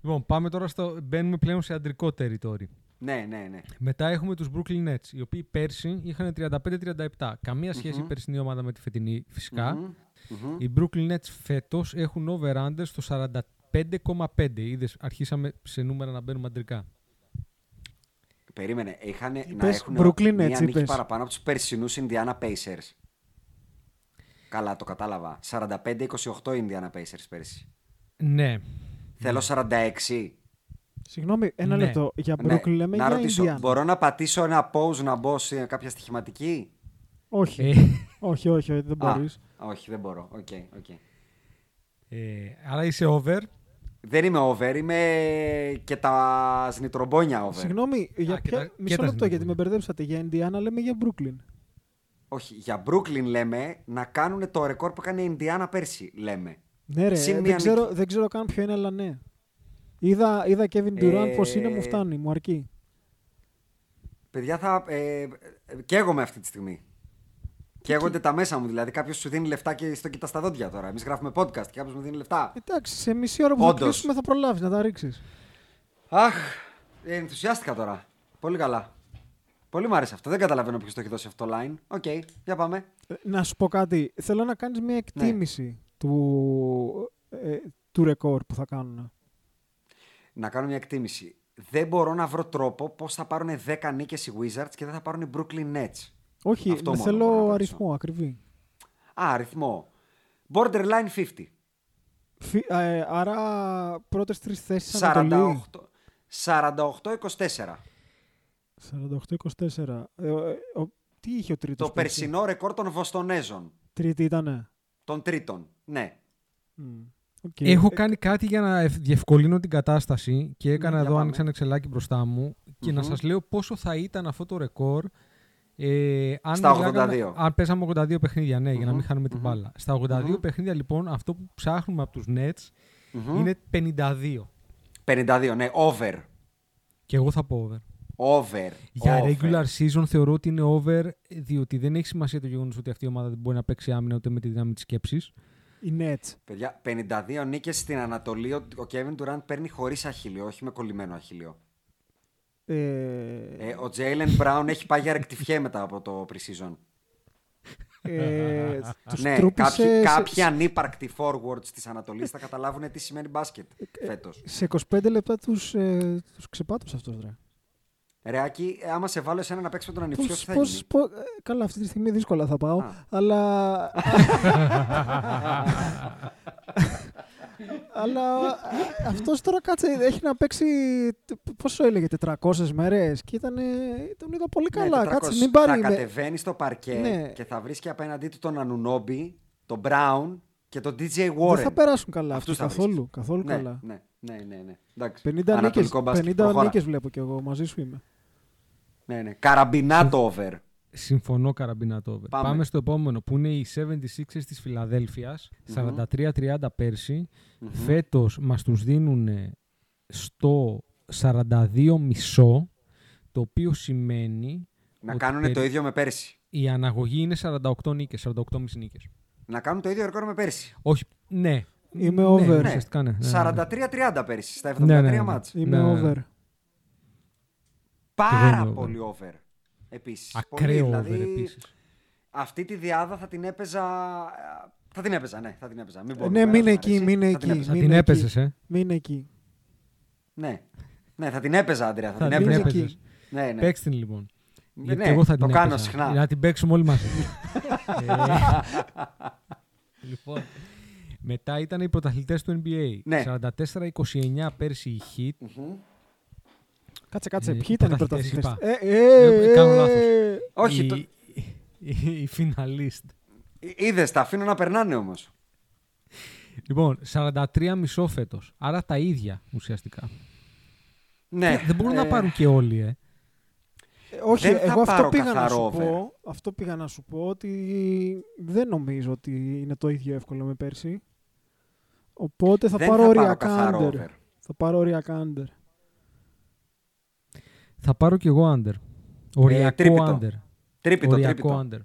Λοιπόν, πάμε τώρα στο. Μπαίνουμε πλέον σε αντρικό territory. Ναι, ναι, ναι. Μετά έχουμε τους Brooklyn Nets, οι οποίοι πέρσι είχαν 35-37. Καμία σχέση η περσινή ομάδα με τη φετινή, φυσικά. Μμμ. Οι Brooklyn Nets φέτος έχουν over-under στο 45,5. Είδες, αρχίσαμε σε νούμερα να μπαίνουμε αντρικά. Περίμενε. Είχαν να Είπες έχουν Brooklyn μία Nets, νίκη είπες. παραπάνω από τους περσινούς Indiana Pacers. Καλά, το κατάλαβα. 45-28 Indiana Pacers πέρσι. Ναι. Θέλω 46. Συγγνώμη, ένα Ναι. λεπτό. Για Ναι, Brooklyn λέμε να για ρωτήσω, Indiana. μπορώ να πατήσω ένα pause να μπω σε κάποια στοιχηματική; Όχι. Ε, όχι, όχι, όχι, δεν Α, μπορείς. όχι, δεν μπορώ. Οκ, οκ. ε, άρα είσαι over. Δεν είμαι over, είμαι και τα σνιτρομπόνια over. Συγγνώμη, για και ποια... τα- και μισό τα λεπτό γιατί με συνδυάζουμε. μπερδέψατε. Για Indiana λέμε για Brooklyn; Όχι, για Brooklyn λέμε να κάνουν το ρεκόρ που έκανε η Indiana πέρσι, λέμε. Ναι, ρε, Συν ε, μία δεν, ξέρω, νίκη. δεν ξέρω καν ποιο είναι, αλλά ναι. Είδα, είδα Kevin Durant Ε, πώς είναι, μου φτάνει, μου αρκεί. Παιδιά, θα. Ε, ε, καίγομαι αυτή τη στιγμή. Καίγονται τα μέσα μου. Δηλαδή, κάποιος σου δίνει λεφτά και στο κοιτάς στα δόντια τώρα. Εμείς γράφουμε podcast και κάποιος μου δίνει λεφτά. Εντάξει, σε μισή ώρα που θα Όντως. κλείσουμε θα προλάβεις να τα ρίξεις. Αχ, ε, ενθουσιάστηκα τώρα. Πολύ καλά. Πολύ μου άρεσε αυτό. Δεν καταλαβαίνω ποιος το έχει δώσει αυτό το line. Οκ, για πάμε. Ε, Να σου πω κάτι. Θέλω να κάνεις μια εκτίμηση του, ε, του ρεκόρ που θα κάνουν. Να κάνω μια εκτίμηση. Δεν μπορώ να βρω τρόπο πώς θα πάρουν 10 νίκες οι Wizards και δεν θα πάρουν οι Brooklyn Nets. Όχι, Αυτό μόνο θέλω μπορώ να ρωτήσω. αριθμό ακριβή. Α, αριθμό. Borderline 50. Φι- ε, άρα πρώτες τρεις θέσεις Ανατολή. 48. 48-24. 48-24. Ε, ε, ο- τι είχε ο τρίτος Το πέρσι; περσινό ρεκόρ των Βοστονέζων. Τρίτη ήτανε; Των τρίτων. Ναι. Μμ. Οκ. Έχω Ε, κάνει κάτι για να ευ- διευκολύνω την κατάσταση και έκανα Ναι, για εδώ, πάμε. άνοιξα ένα Excelάκι μπροστά μου και να Μμμ. σας λέω πόσο θα ήταν αυτό το ρεκόρ ε, αν, Στα μιλάγαμε- 82. αν παίζαμε 82 παιχνίδια, ναι, για να μην Μμμ, χάνουμε την μμμ. μπάλα. Στα 82 Μμμ. παιχνίδια λοιπόν αυτό που ψάχνουμε από τους Nets Μμμ. είναι 52. 52, ναι. Over. Και εγώ θα πω over. Over. Για over. regular season θεωρώ ότι είναι over, διότι δεν έχει σημασία το γεγονός ότι αυτή η ομάδα δεν μπορεί να παίξει άμυνα ούτε με τη δύναμη της σκέψης. Οι Nets. Παιδιά, 52 νίκες στην Ανατολή. Ο ο Kevin Durant παίρνει χωρίς αχίλιο, όχι με κολλημένο αχίλιο. Ε, Ε, ο Jalen Brown έχει πάει για ρεκτιφιέ μετά από το pre-season. ε, τους ναι, τρούπισε κάποιοι, σε- κάποιοι ανύπαρκτοι forwards της Ανατολής θα καταλάβουν τι σημαίνει μπάσκετ φέτος. Σε 25 λεπτά τους, ε, τους ξεπάτωσε αυτός, ρε. Ρε Άκη, ε, άμα σε βάλω εσένα να παίξει με τον ανιψιό, τι Πώς, θα πώς, γίνει; πώς- ε, καλά, αυτή τη στιγμή δύσκολα θα πάω, Α. αλλά... αλλά ε, αυτός τώρα κάτσε, έχει να παίξει, πόσο έλεγε, 400 μέρες και ήταν, τον είδα πολύ Ναι, καλά. 400. κάτσε, μην πάρει... Θα με- κατεβαίνει στο παρκέ Ναι. και θα βρίσκει απέναντί του τον Ανουνόμπι, τον Brown και τον DJ Warren. Δεν θα περάσουν καλά Αυτούς αυτοί, θα καθόλου, βρίσκεις. καθόλου ναι, καλά. Ναι, ναι, ναι. ναι. Εντάξει. 50 νίκες, Ανατολικό μπάσκετ, 50 προχώρα. νίκες βλέπω κι εγώ, μαζί σου είμαι. Ναι, ναι. Καραμπινάτο over. Συμφωνώ καραμπινάτο over. Πάμε. Πάμε. στο επόμενο που είναι οι 76ers της Φιλαδέλφειας. 43-30 περσι Φέτος μας τους δίνουν στο 42,5 το οποίο σημαίνει Να ότι κάνουν περι- το ίδιο με πέρσι. η αναγωγή είναι 48 νίκες, 48,5 νίκες. Να κάνουν το ίδιο ρεκόρ με πέρσι. Όχι, ναι. Είμαι Ναι, over. ναι, ουσιαστικά ναι, ναι, ναι. 43-30 πέρσι στα 73 Ναι, ναι, ναι. μάτς. Είμαι Ναι, ναι. over. Πάρα είμαι over. πολύ over. Επίσης. Ακραίο πολύ, over δηλαδή, επίσης. Αυτή τη διάδα θα την έπαιζα... Θα την έπαιζα, ναι, θα την έπαιζα. Μην πω Ναι, εδώ μην πέρα, εκεί, μου αρέσει. μην Θα εκεί. την έπαιζα. Θα μην την εκεί. έπαιζες, ε; Μην εκεί. Ναι. ναι, θα την έπαιζα, Άντρια. Θα, Θα την την έπαιζα. έπαιζες. Ναι, ναι. Παίξτε την λοιπόν. Ναι, Γιατί ναι, εγώ θα το την κάνω έπαιζα. συχνά. Να την παίξουμε όλοι μαζί. Ε, λοιπόν, μετά ήταν οι πρωταθλητές του NBA. Ναι. 44-29 πέρσι η Heat. Κάτσε, κάτσε. Ε, Ποιοι ήταν οι πρωταθλητές, πρωταθλητές; είπα. Ε, ε, Ε, κάνω λάθος. ε, Όχι, η, το... η, η finalist. είδες, τα αφήνω να περνάνε όμως. Λοιπόν, 43 μισό φέτος. Άρα τα ίδια ουσιαστικά. Ναι. Δεν μπορούν ε, να πάρουν και όλοι, ε. Όχι, Δεν θα εγώ αυτό πάρω πήγα να καθαρό σου over. πω. Αυτό πήγα να σου πω ότι δεν νομίζω ότι είναι το ίδιο εύκολο με πέρσι. Οπότε θα δεν πάρω θα πάρω οριακά καθαρό under. over. Θα πάρω οριακά under. Θα πάρω κι εγώ under. Οριακό τρίπιτο. under. Τρίπιτο, Οριακό τρίπιτο. under.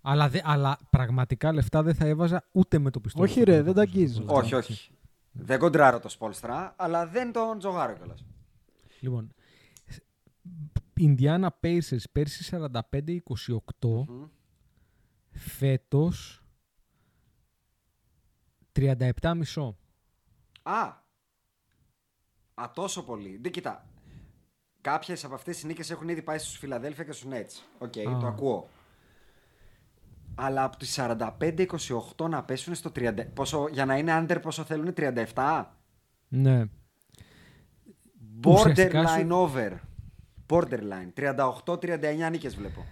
Αλλά, δε, αλλά πραγματικά λεφτά δεν θα έβαζα ούτε με το πιστόλι. Όχι, στο ρε, πόδι, δεν τα όπως αγγίζεις. λέω. Όχι, όχι. Δεν κοντράρω το Σπόλστρα, αλλά δεν τον τζογάρω κιόλας. Λοιπόν, Indiana Pacers πέρσι 45-28, φέτος 37,5. Α, α, τόσο πολύ. Δεν κοίτα. Κάποιες από αυτές τις νίκες έχουν ήδη πάει στους Φιλαδέλφια και στους Nets. Οκ, Α. το ακούω. Αλλά από τις 45-28 να πέσουν στο 30. Πόσο, για να είναι under, πόσο θέλουν, 37. Ναι. Ουσιαστικά Borderline σου- over. Borderline. 38-39 νίκες βλέπω.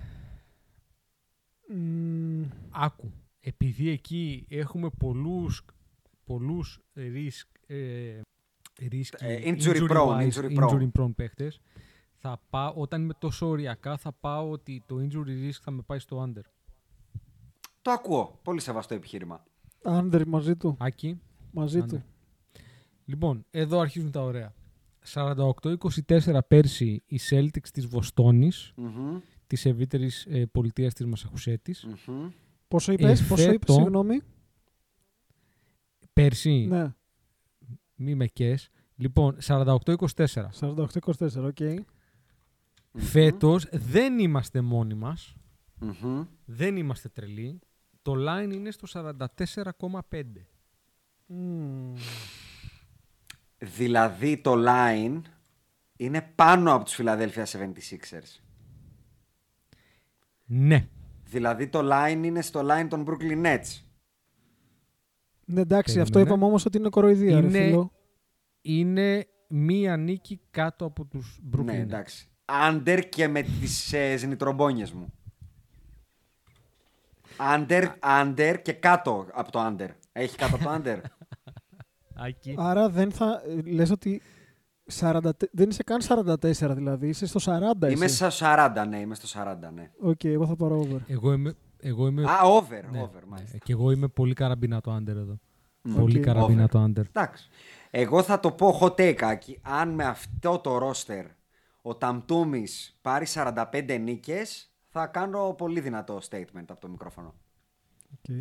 Μμμ, Άκου. Επειδή εκεί έχουμε πολλούς, πολλούς risk, ε, risky, Ε, injury prone, wise, injury prone. injury prone παίχτες, θα πάω, όταν είμαι τόσο οριακά θα πάω ότι το injury risk θα με πάει στο under. Το ακούω. Πολύ σεβαστό επιχείρημα. Under μαζί του. Άκη. Μαζί Under. του. Λοιπόν, εδώ αρχίζουν τα ωραία. 48-24 πέρσι οι Celtics της Βοστόνης, Μμμ, της ευρύτερης ε, πολιτείας της Μασαχουσέτης. μμμ. Πόσο είπες, Ε, πόσο είπες, φέτο- συγγνώμη. Πέρσι, Ναι, μη με καις. Λοιπόν, 48-24. 48-24, οκ. Φέτος δεν είμαστε μόνοι μας. Μμμ. Δεν είμαστε τρελοί. Το line είναι στο 44,5. Μμμ. Δηλαδή το line είναι πάνω από τους Philadelphia 76ers. Ναι. Δηλαδή το line είναι στο line των Brooklyn Nets. Ναι, εντάξει, αυτό Περίμενε. είπαμε όμως ότι είναι κοροϊδία, ρε Είναι- φίλο. Είναι μία νίκη κάτω από τους Brooklyn. Ναι, Nets. εντάξει. Under και με τις ε, ζνητρομπόνιες μου. Under, under και κάτω από το under. Έχει κάτω από το under. Άκη. Άρα δεν θα... ε, Λες ότι 40, δεν είσαι καν 44 δηλαδή, είσαι στο 40 είμαι εσύ. στο 40, ναι, είμαι στο 40, ναι. Οκ, εγώ θα πάρω over. Εγώ είμαι, εγώ είμαι, Α, over, ναι, over, ναι. μάλιστα. Και εγώ είμαι πολύ καραμπίνα το under εδώ. Μμ. Πολύ Οκ. καραμπίνα Over. το under. Εντάξει. Εγώ θα το πω hot take, Άκη. Αν με αυτό το roster ο Tatum μας πάρει 45 νίκες, θα κάνω πολύ δυνατό statement από το μικρόφωνο. Οκ.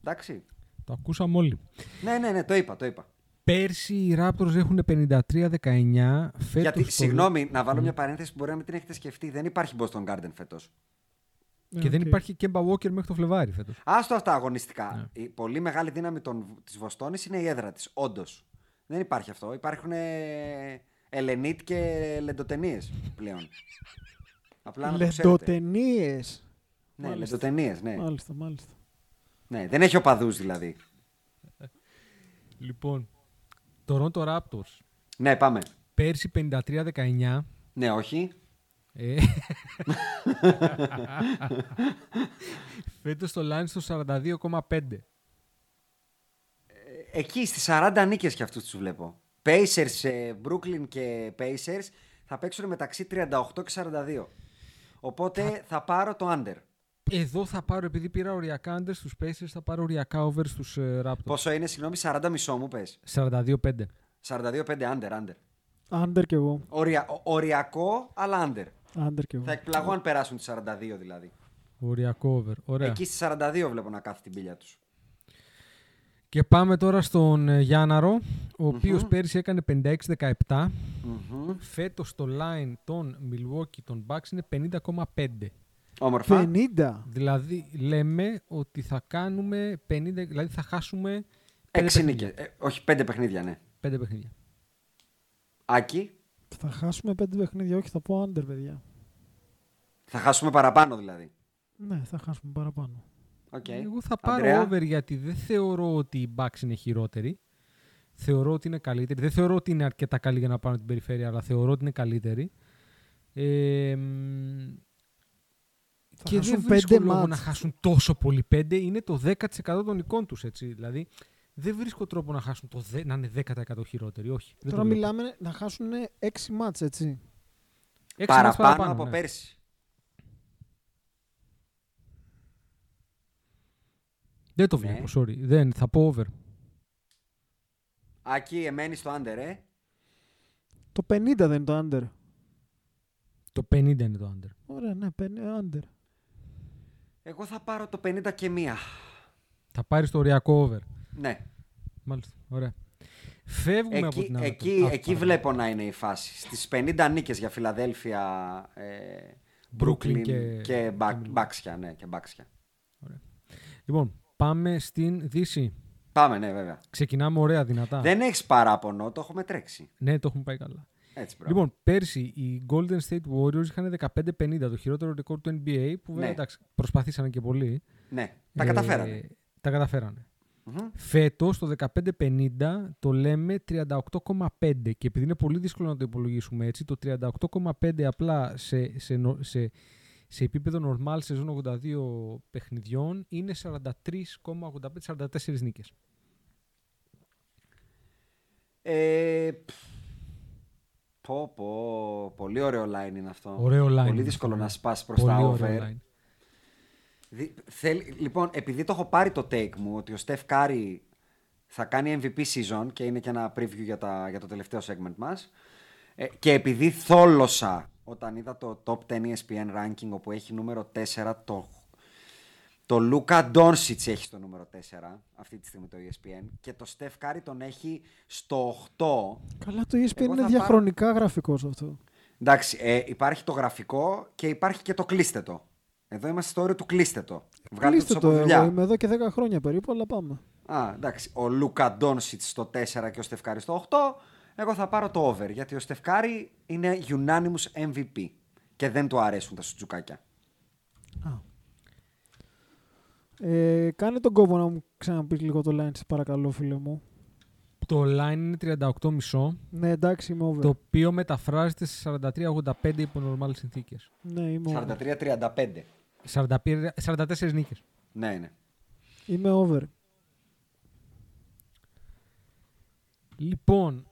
Εντάξει. Το ακούσαμε όλοι. Ναι, ναι, ναι, το είπα, το είπα. Πέρσι οι Raptors έχουν 53-19. Φέτος Γιατί, το- συγγνώμη, να βάλω μια παρένθεση που μπορεί να μην την έχετε σκεφτεί. Δεν υπάρχει Boston Garden φέτος. Και δεν Οκ. υπάρχει Kemba Walker μέχρι το Φλεβάρι φέτος. Άστο αυτά αγωνιστικά. Ναι. Η πολύ μεγάλη δύναμη των, της Βοστόνης είναι η έδρα της, όντως. Δεν υπάρχει αυτό. Υπάρχουν Ελενίτ και λεντοτενίες πλέον. Απλά να το ξέρετε. Λεντοτενίες. Ναι, Μάλιστα. λεντοτενίες, ναι. Μάλιστα, μάλιστα. ναι. Δεν έχει οπαδούς δηλαδή. Λοιπόν, Toronto Raptors. Ναι, πάμε. Πέρσι 53-19. Ναι, όχι. Ε, Φέτος το line στο 42,5. Εκεί στις 40 νίκες και αυτούς τους βλέπω. Pacers, ε, Brooklyn και Pacers θα παίξουν μεταξύ 38 και 42. Οπότε θα πάρω το under. Εδώ θα πάρω, επειδή πήρα οριακά under στους Pacers, θα πάρω οριακά over στους ε, Raptors. Πόσο είναι, συγγνώμη, 40 μισό μου πες. 42,5. 42-5 under, under. Άντερ κι εγώ. Ορια... ο- Οριακό, αλλά under. Άντερ κι εγώ. Θα εκπλαγώ αν περάσουν τις 42 δηλαδή. Οριακό over. Ωραία. Εκεί στις 42 βλέπω να κάθει την πύλια τους. Και πάμε τώρα στον ε, Γιάνναρο, ο οποίος πέρσι έκανε 56-17. Μμμ. Φέτος το line των Milwaukee των Bucks είναι 50,5. Όμορφα. 50. Δηλαδή λέμε ότι θα κάνουμε 50, δηλαδή θα χάσουμε 5 Έξι παιχνίδια. νίκες. Ε, όχι, πέντε παιχνίδια, ναι. 5 παιχνίδια. Άκη, Θα χάσουμε 5 παιχνίδια, όχι θα πω άντερ, παιδιά. θα χάσουμε παραπάνω δηλαδή. Ναι, θα χάσουμε παραπάνω. Okay. Εγώ θα πάρω Ανδρέα. over γιατί δεν θεωρώ ότι οι Bucks είναι χειρότεροι. Θεωρώ ότι είναι καλύτεροι. Δεν θεωρώ ότι είναι αρκετά καλή για να πάρουν την περιφέρεια, αλλά θεωρώ ότι είναι καλύτεροι. Ε, μ, Θα και χάσουν δεν βρίσκω πέντε λόγο μάτς. να χάσουν τόσο πολύ. Πέντε είναι το 10% των εικών τους, έτσι. Δηλαδή, δεν βρίσκω τρόπο να χάσουν το δε, να είναι 10% χειρότεροι. Όχι. δεν Τώρα το βλέπω. μιλάμε να χάσουν 6 μάτς, έτσι. Έξι μάτς Παραπάνω, από ναι. πέρσι. Δεν το Ναι. βλέπω, sorry. Δεν, θα πω over. Άκη, εμένεις στο under, ε; Το 50 δεν είναι το άντερ. Το 50 είναι το under. Ωραία, ναι, άντερ. Εγώ θα πάρω το 50 και μία. Θα πάρεις το οριακό over. Ναι. μάλιστα. Ωραία. Φεύγουμε εκεί, από την άλλη. εκεί, εκεί βλέπω να είναι η φάση. Στις 50 νίκες για Φιλαδέλφια, ε, Brooklyn Brooklyn και- και, μπα- και- μπάξια, ναι, και μπάξια. Λοιπόν, πάμε στην Δύση. Πάμε, ναι, βέβαια. Ξεκινάμε ωραία, δυνατά. Δεν έχεις παράπονο, το έχουμε τρέξει. Ναι, το έχουμε πάει καλά. Έτσι, μπράβο. Λοιπόν, πέρσι οι Golden State Warriors είχαν 15-50, το χειρότερο ρεκόρ του NBA, που βέβαια Ναι. εντάξει, προσπαθήσανε και πολύ. ναι, τα Ε, καταφέρανε. Τα καταφέρανε. Μμμ. Φέτος το 15-50 το λέμε 38,5 και επειδή είναι πολύ δύσκολο να το υπολογίσουμε έτσι, το 38,5 απλά σε, σε, νο- σε, σε επίπεδο normal σεζόν 82 παιχνιδιών είναι 43,85-44 νίκες. Ε, πφ, πω, πω, πολύ ωραίο line είναι αυτό. Ωραίο line Πολύ είναι δύσκολο αυτό, να ναι. σπάσει προς Πολύ τα ωραίο over. line. Δι- θέλει- λοιπόν, επειδή το έχω πάρει το take μου ότι ο Steph Curry θα κάνει MVP season και είναι και ένα preview για, τα, για το τελευταίο segment μας ε, και επειδή θόλωσα όταν είδα το top 10 ESPN ranking όπου έχει νούμερο 4 το, το Luka Doncic έχει στο νούμερο 4 αυτή τη στιγμή το ESPN και το Steph Curry τον έχει στο 8 Καλά, το ESPN Εγώ είναι θα διαχρονικά γραφικός σε αυτό. Εντάξει, ε, υπάρχει το γραφικό και υπάρχει και το κλείστε το. Εδώ είμαστε στο όριο του κλείστε το. Βγάλτε Κλείστε τους το, από δουλειά. εγώ είμαι εδώ και 10 χρόνια περίπου, αλλά πάμε. Α, εντάξει. Ο Luka Doncic στο 4 και ο Steph Curry στο 8. Εγώ θα πάρω το over γιατί ο Steph Curry είναι unanimous MVP και δεν του αρέσουν τα σουτζουκάκια. Ε, κάνε τον κόβο να μου ξαναπείς λίγο το line, σε παρακαλώ, φίλε μου. Το line είναι 38,5 Ναι, εντάξει, είμαι over. το οποίο μεταφράζεται σε 43-85 υπό normal συνθήκες. Ναι, είμαι over. 43-35. 45 44 νίκες. Ναι, ναι. Είμαι over. Λοιπόν,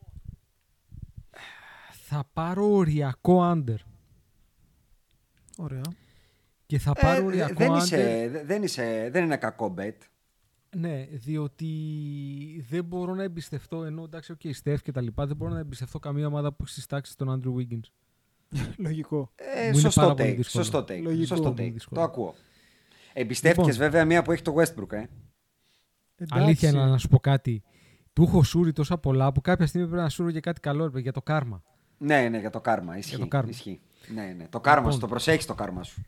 θα πάρω οριακό under. Ωραία. Και θα πάρω Ε, οριακό δεν, under. είσαι, δε- δεν, είσαι, δεν είναι κακό bet. Ναι, διότι δεν μπορώ να εμπιστευτώ, ενώ εντάξει, okay, Στεφ και τα λοιπά, δεν μπορώ να εμπιστευτώ καμία ομάδα που έχει στις τάξεις των Andrew Wiggins. Λογικό. Ε, Μου είναι σωστό πάρα πολύ take. δύσκολο. Σωστό take. Λογικό. Σωστό Πολύ take. δύσκολο. Το ακούω. Εμπιστεύτηκες Λοιπόν. βέβαια μία που έχει το Westbrook, ε; Εντάξει. Αλήθεια είναι να σου πω κάτι. Του έχω σούρει τόσα πολλά που κάποια στιγμή πρέπει να σούρω και κάτι καλό ρε, παιδιά, για το κάρμα. Ναι, ναι, για το κάρμα. Ισχύει. το κάρμα. Ισχύει. Ναι, ναι. Το κάρμα Λοιπόν. σου, το προσέχεις το κάρμα σου.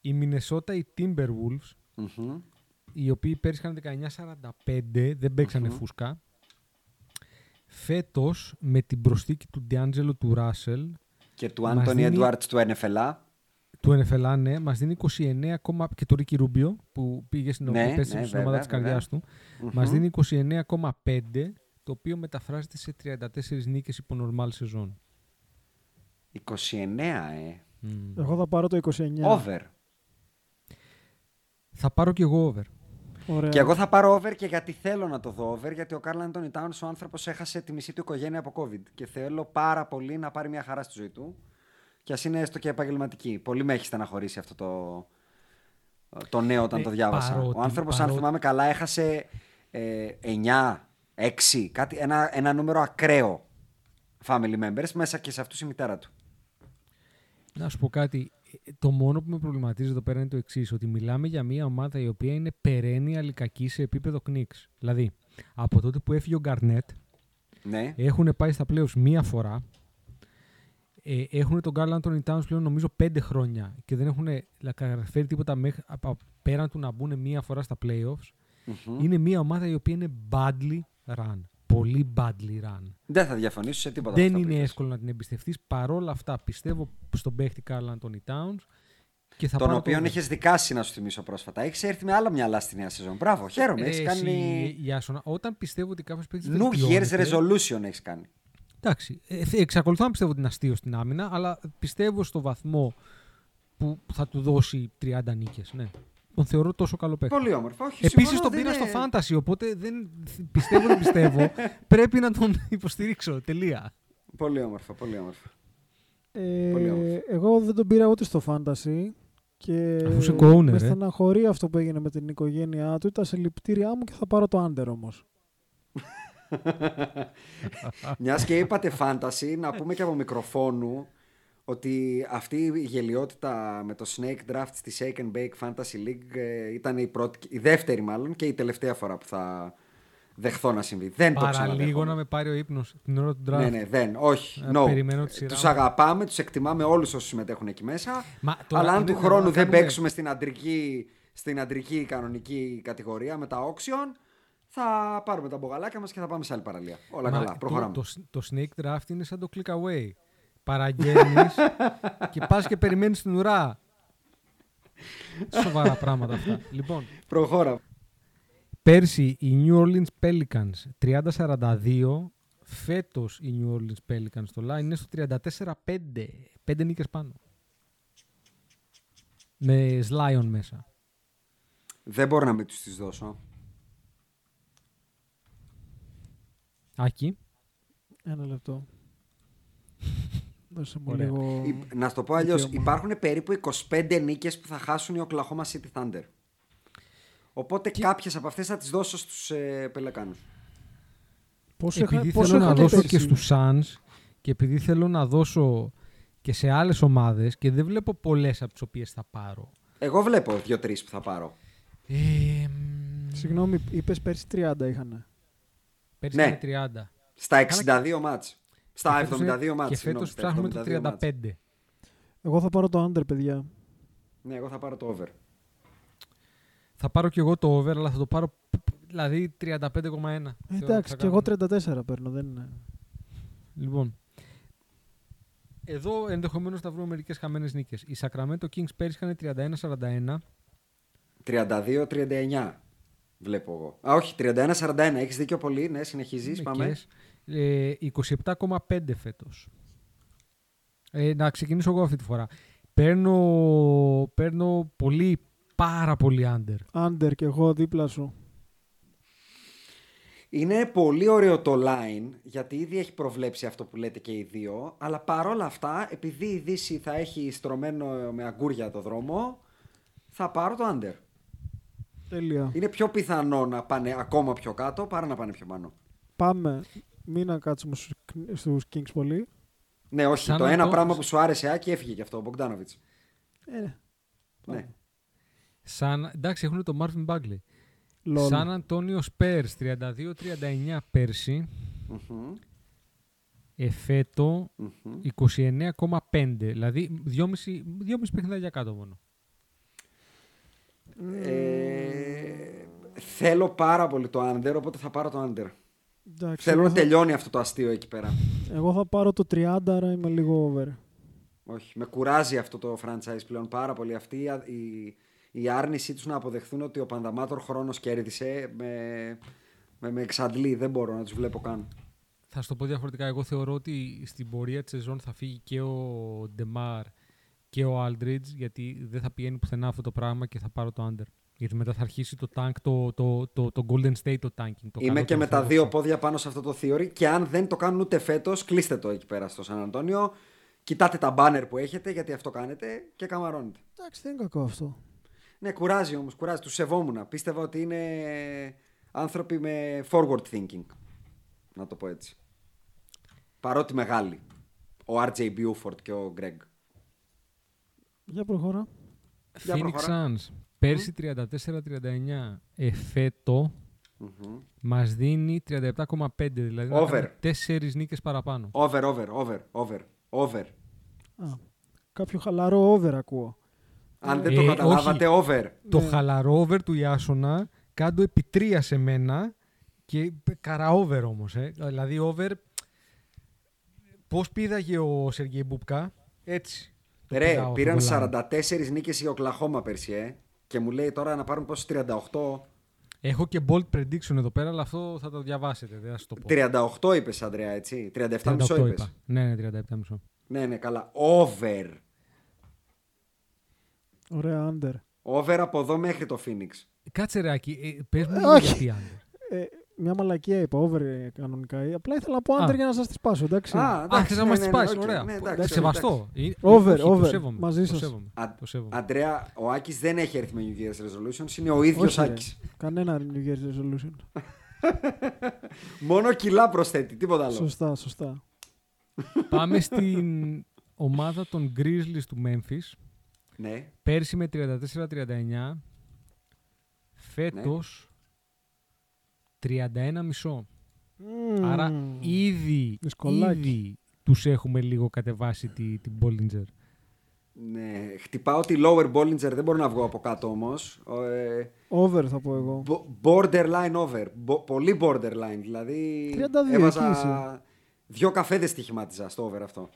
Η Μινεσότα, οι Timberwolves, Μμμ. οι οποίοι πέρυσι είχαν 19-45, δεν παίξανε φούσκα. Φέτος, με την προσθήκη του Ντιάντζελο του Ράσελ, Και του Μας Άντωνι δίνει- Έντουαρτ του NFL. του NFL, ναι, μας δίνει 29, ακόμα- και το Ρίκι Ρούμπιο, που πήγε στην, Ναι, επέστρεψε ναι, στην βέβαια, ομάδα της βέβαια. καρδιάς του, μας δίνει 29,5, το οποίο μεταφράζεται σε 34 νίκες υπό normal σεζόν. 29, ε. Εγώ θα πάρω το 29. Over. Θα πάρω κι εγώ over. Ωραία. Και εγώ θα πάρω over και γιατί θέλω να το δω over, γιατί ο Καρλ Άντωνι Τάουν ο άνθρωπος έχασε τη μισή του οικογένεια από COVID. Και θέλω πάρα πολύ να πάρει μια χαρά στη ζωή του. Και ας είναι έστω και επαγγελματική. Πολύ με έχει στεναχωρήσει αυτό το, το νέο όταν Ε, το διάβασα. παρότι- ο άνθρωπος, αν παρότι- θυμάμαι καλά, έχασε ε, 9, 6, κάτι, ένα, ένα νούμερο ακραίο family members, μέσα και σε αυτούς η μητέρα του. Να σου πω κάτι. Ε, Το μόνο που με προβληματίζει εδώ πέρα είναι το εξής: Ότι μιλάμε για μια ομάδα η οποία είναι perennial κακή σε επίπεδο Knicks. Δηλαδή, από τότε που έφυγε ο Γκαρνέτ, Ναι. έχουν πάει στα playoffs μία φορά. Ε, έχουν τον Carl Anthony Towns πλέον νομίζω πέντε χρόνια και δεν έχουν καταφέρει τίποτα μέχρι, απα- πέραν του να μπουν μία φορά στα playoffs. Είναι μια ομάδα η οποία είναι badly run. Πολύ badly run. Δεν θα διαφωνήσω σε τίποτα. Δεν από αυτά που είναι είπες. εύκολο να την εμπιστευτείς. Παρόλα αυτά, πιστεύω στον παίχτη Carl Anthony Towns και θα Τον πάρω οποίο το- έχει δικάσει, να σου θυμίσω πρόσφατα. Έχεις έρθει με άλλα μυαλά στη νέα σεζόν. Μπράβο, χαίρομαι. Ε, Έχεις εσύ, κάνει. Ιάσονα, όταν πιστεύω ότι κάποιος παίχτη. New Year's resolution έχεις κάνει. Εντάξει. Ε, θε- εξακολουθώ να πιστεύω ότι είναι αστείο στην άμυνα, αλλά πιστεύω στο βαθμό που θα του δώσει 30 νίκες. Ναι. Τον θεωρώ τόσο καλό παίκτη. Πολύ όμορφο. Όχι, Επίσης συμφωνώ, τον δεν πήρα είναι- στο fantasy, οπότε δεν πιστεύω, δεν πιστεύω. Πρέπει να τον υποστηρίξω. Τελεία. Πολύ όμορφο, πολύ όμορφο. Ε, Πολύ όμορφο. εγώ δεν τον πήρα ούτε στο fantasy. Και Αφού είσαι co-owner, με ε. στεναχωρεί αυτό που έγινε με την οικογένειά του. Ήταν σε ληπτήριά μου και θα πάρω το under όμως. Μιας και είπατε fantasy, να πούμε και από μικροφόνου ότι αυτή η γελιότητα με το Snake Draft στη Shake and Bake Fantasy League ε, ήταν η, πρώτη, η δεύτερη μάλλον και η τελευταία φορά που θα δεχθώ να συμβεί. Δεν το Παραλίγο να με πάρει ο ύπνος την ώρα του draft. Ναι, ναι, δεν. Όχι. Να No. περιμένω τη σειρά Τους μου. αγαπάμε, τους εκτιμάμε όλους όσους συμμετέχουν εκεί μέσα. Μα τώρα αλλά αν είναι του να χρόνου δεν κάνουμε- παίξουμε στην αντρική, στην αντρική κανονική κατηγορία με τα auction, θα πάρουμε τα μπογαλάκια μας και θα πάμε σε άλλη παραλία. Όλα Μα καλά, προχωράμε. Το, το, το snake draft είναι σαν το click away. Παραγγέλνεις και πας και περιμένεις την ουρά. Σοβαρά πράγματα αυτά. Λοιπόν, Προχώρα. πέρσι οι New Orleans Pelicans 30-42. Φέτος οι New Orleans Pelicans στο line είναι στο 34-5. Πέντε νίκες πάνω. Με Slion μέσα. Δεν μπορώ να μην τους τις δώσω. Άκη. Ένα λεπτό. Δώσε μου Ωραία. λίγο... Υ- Να σου το πω αλλιώς. δικαίωμα. Υπάρχουν περίπου 25 νίκες που θα χάσουν οι Oklahoma City Thunder. Οπότε κάποιες από αυτές θα τις δώσω στους ε, Πελεκάνους. Πόσο επειδή είχα- πόσο θέλω να είχατε δώσω πέρσι; και στους Suns και επειδή θέλω να δώσω και σε άλλες ομάδες και δεν βλέπω πολλές από τις οποίες θα πάρω. Εγώ βλέπω δύο-τρεις που θα πάρω. Ε, μ, Συγγνώμη, είπες πέρσι 30 είχανε. πέρσι Ναι. ήταν 30. Στα 62 μάτς. Στα Και φέτος είναι- 72 μάτς. Και συγγνώμη, φέτος στα ψάχνουμε το 72 μάτς. 35. Εγώ θα πάρω το under, παιδιά. Ναι, εγώ θα πάρω το over. Θα πάρω και εγώ το over, αλλά θα το πάρω δηλαδή 35,1. Ε, Θεωρώ ότι Εντάξει, θα και εγώ κάνουμε. 34 παίρνω, δεν είναι. Λοιπόν, εδώ ενδεχομένως θα βρούμε μερικές χαμένες νίκες. Οι Sacramento Kings πέρυσι είχαν 31-41. 32-39 βλέπω εγώ. Α, όχι, 31-41. Έχεις δίκιο πολύ. Ναι, συνεχίζεις. Πάμε. Νίκες. Ε, 27,5 φέτος. Ε, να ξεκινήσω εγώ αυτή τη φορά. Παίρνω, παίρνω πολύ, πάρα πολύ under. Under και εγώ δίπλα σου. Είναι πολύ ωραίο το line, γιατί ήδη έχει προβλέψει αυτό που λέτε και οι δύο, αλλά παρόλα αυτά, επειδή η Δύση θα έχει στρωμένο με αγκούρια το δρόμο, θα πάρω το under. Τέλεια. Είναι πιο πιθανό να πάνε ακόμα πιο κάτω παρά να πάνε πιο πάνω. Πάμε. Μην να κάτσουμε στους, στους Kings πολύ. Ναι, όχι. Σαν το να ένα το- πράγμα που σου άρεσε, Άκη, έφυγε και αυτό, ο Μπογκδάνοβιτς. Ε, ναι. Ναι. Σαν, εντάξει, έχουν το Marvin Bagley. Lol. Σαν Αντώνιο Spurs 32-39 πέρσι. Μμμ, Εφέτο μμμ. 29,5. Δηλαδή 2,5 2,5 παιχνίδια κάτω μόνο. Ε, θέλω πάρα πολύ το under, οπότε θα πάρω το under. Εντάξει, Θέλω εγώ να θα- τελειώνει αυτό το αστείο εκεί πέρα. Εγώ θα πάρω το 30, άρα είμαι λίγο over. Όχι, με κουράζει αυτό το franchise πλέον πάρα πολύ. Αυτή η, η, η άρνησή τους να αποδεχθούν ότι ο Πανδαμάτορ χρόνος κέρδισε με, με, με εξαντλεί. Δεν μπορώ να τους βλέπω καν. Θα σου το πω διαφορετικά. Εγώ θεωρώ ότι στην πορεία της σεζόν θα φύγει και ο Ντεμάρ και ο Aldridge γιατί δεν θα πηγαίνει πουθενά αυτό το πράγμα και θα πάρω το under. Γιατί μετά θα αρχίσει το tank, το, το, το, το Golden State το tanking. Το Είμαι και καλό, με το τα ορθόδοξο. δύο πόδια πάνω σε αυτό το theory και αν δεν το κάνουν ούτε φέτος, κλείστε το εκεί πέρα στο Σαν Αντώνιο. Κοιτάτε τα banner που έχετε γιατί αυτό κάνετε και καμαρώνετε. Εντάξει, δεν είναι κακό αυτό. Ναι, κουράζει όμως, κουράζει. Τους σεβόμουν. Πίστευα ότι είναι άνθρωποι με forward thinking. Να το πω έτσι. Παρότι μεγάλοι. Ο RJ Buford και ο Greg. Για προχώρα. Για Phoenix προχώρα. Suns. Πέρσι 34-39. Εφέτο Μμμ. μας δίνει 37,5. Δηλαδή Over. να κάνουμε τέσσερις νίκες παραπάνω. Over, over, over, over, over. Α, κάποιο χαλαρό over ακούω. Αν δεν Ε, το καταλάβατε, over. Το Ναι. χαλαρό over του Ιάσονα κάτω επί τρία σε μένα και καρά over όμως. Ε. Δηλαδή over πώς πήδαγε ο Σεργέη Μπουπκά; Έτσι. το Ρε, πηδάω πήραν αυτό το λάδι. 44 νίκες η Οκλαχώμα πέρσι, ε. Και μου λέει τώρα να πάρουν πόσο 38. Έχω και bold prediction εδώ πέρα, αλλά αυτό θα το διαβάσετε, δεν θα σας το πω. 38 είπες, Αντρέα, έτσι; 37 38 μισό είπα. είπες. Ναι, ναι, 37 μισό. Ναι, ναι, καλά. Over. Ωραία, under. Over από εδώ μέχρι το Phoenix. Κάτσε ρε, Άκη, ε, πες μου Ε, λίγο όχι. γιατί under. Ε, μια μαλακία είπα, over ε, κανονικά. Ε, Απλά ήθελα να πω Α. under για να σας τη σπάσω, εντάξει. Α, Α, θες να μας τη σπάσεις, οκ, ωραία. ναι, εντάξει, Εντάξει, εντάξει. Σεβαστό. Ε, Over, όχι, Το over. σέβομαι. Μαζί το σας. σέβομαι. Α- Το σέβομαι. Αντρέα, ο Άκης δεν έχει αριθμό New Year's Resolutions, είναι ο ίδιος Όχι, ρε. Άκης. Κανένα New Year's resolution. Μόνο κιλά προσθέτει, τίποτα άλλο. σωστά, σωστά. Πάμε στην ομάδα των Grizzlies του Memphis. Ναι. Πέρσι με 34-39. Φέτος 31,5. Άρα ήδη, Δυσκολάκι. ήδη τους έχουμε λίγο κατεβάσει τη, την Bollinger. ναι. Χτυπάω τη lower Bollinger, δεν μπορώ να βγω από κάτω όμως. Ε, Over θα πω εγώ. Bo- borderline over. Bo- πολύ borderline. Δηλαδή 32 έβαζα εκεί είσαι. δύο καφέδες στοιχημάτιζα στο over αυτό.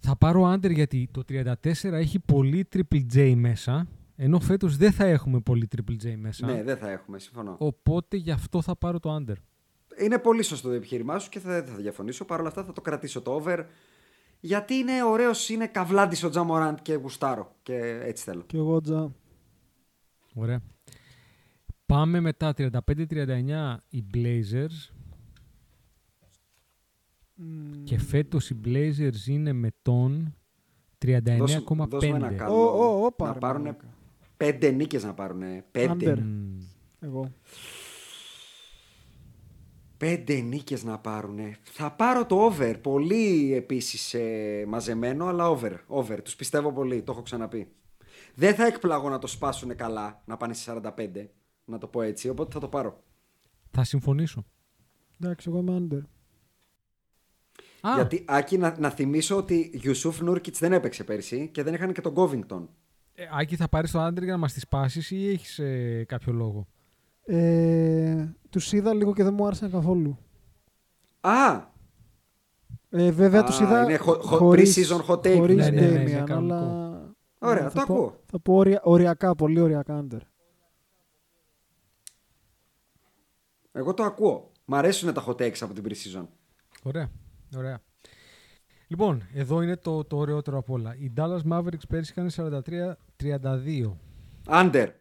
Θα πάρω under γιατί το 34 έχει πολύ Triple J μέσα, ενώ φέτος δεν θα έχουμε πολύ Triple J μέσα. Ναι, δεν θα έχουμε, συμφωνώ. Οπότε γι' αυτό θα πάρω το under. Είναι πολύ σωστό το επιχείρημά σου και θα, δεν θα διαφωνήσω. Παρ' όλα αυτά θα το κρατήσω το over. Γιατί είναι ωραίος, είναι καβλάντης ο Τζαμοράντ και γουστάρω. Και έτσι θέλω. Και εγώ τζα. Ωραία. Πάμε μετά 35-39 οι Blazers. Και φέτος οι Blazers είναι με τον Δώσ- δώσουμε 39,5. ένα καλό. Ω, ω, ω, να πάρε, πάρουν μαλάκα. Πέντε νίκες να πάρουν. Πέντε. Under. Μμμ. Εγώ. Πέντε νίκες να πάρουν. Θα πάρω το over. Πολύ επίσης ε, μαζεμένο, αλλά over. Over. Τους πιστεύω πολύ. Το έχω ξαναπεί. Δεν θα εκπλαγώ να το σπάσουν καλά, να πάνε σε 45. Να το πω έτσι. Οπότε θα το πάρω. Θα συμφωνήσω. Εντάξει, εγώ είμαι under. Α, Γιατί, Άκη, να, να θυμίσω ότι Γιουσούφ Νούρκιτς δεν έπαιξε πέρσι και δεν είχαν και τον Covington. Ε, Άκη θα πάρεις το under για να μας τις πάσεις ή έχεις ε, κάποιο λόγο; Ε, τους είδα λίγο και δεν μου άρεσαν καθόλου. Α! Ε, βέβαια Α, τους είδα είναι hot- hot- χωρίς, pre-season hot take. χωρίς Ναι, ναι, ναι, Damian, είναι κανονικό. αλλά... Ωραία, ναι, το θα πω- ακούω. Θα πω ορια- οριακά, πολύ οριακά under. Εγώ το ακούω. Μ' αρέσουν τα hot takes από την pre-season. Ωραία. Ωραία. Λοιπόν, εδώ είναι το, το ωραιότερο απ' όλα. Οι Dallas Mavericks πέρσι είχαν 43-32. Under.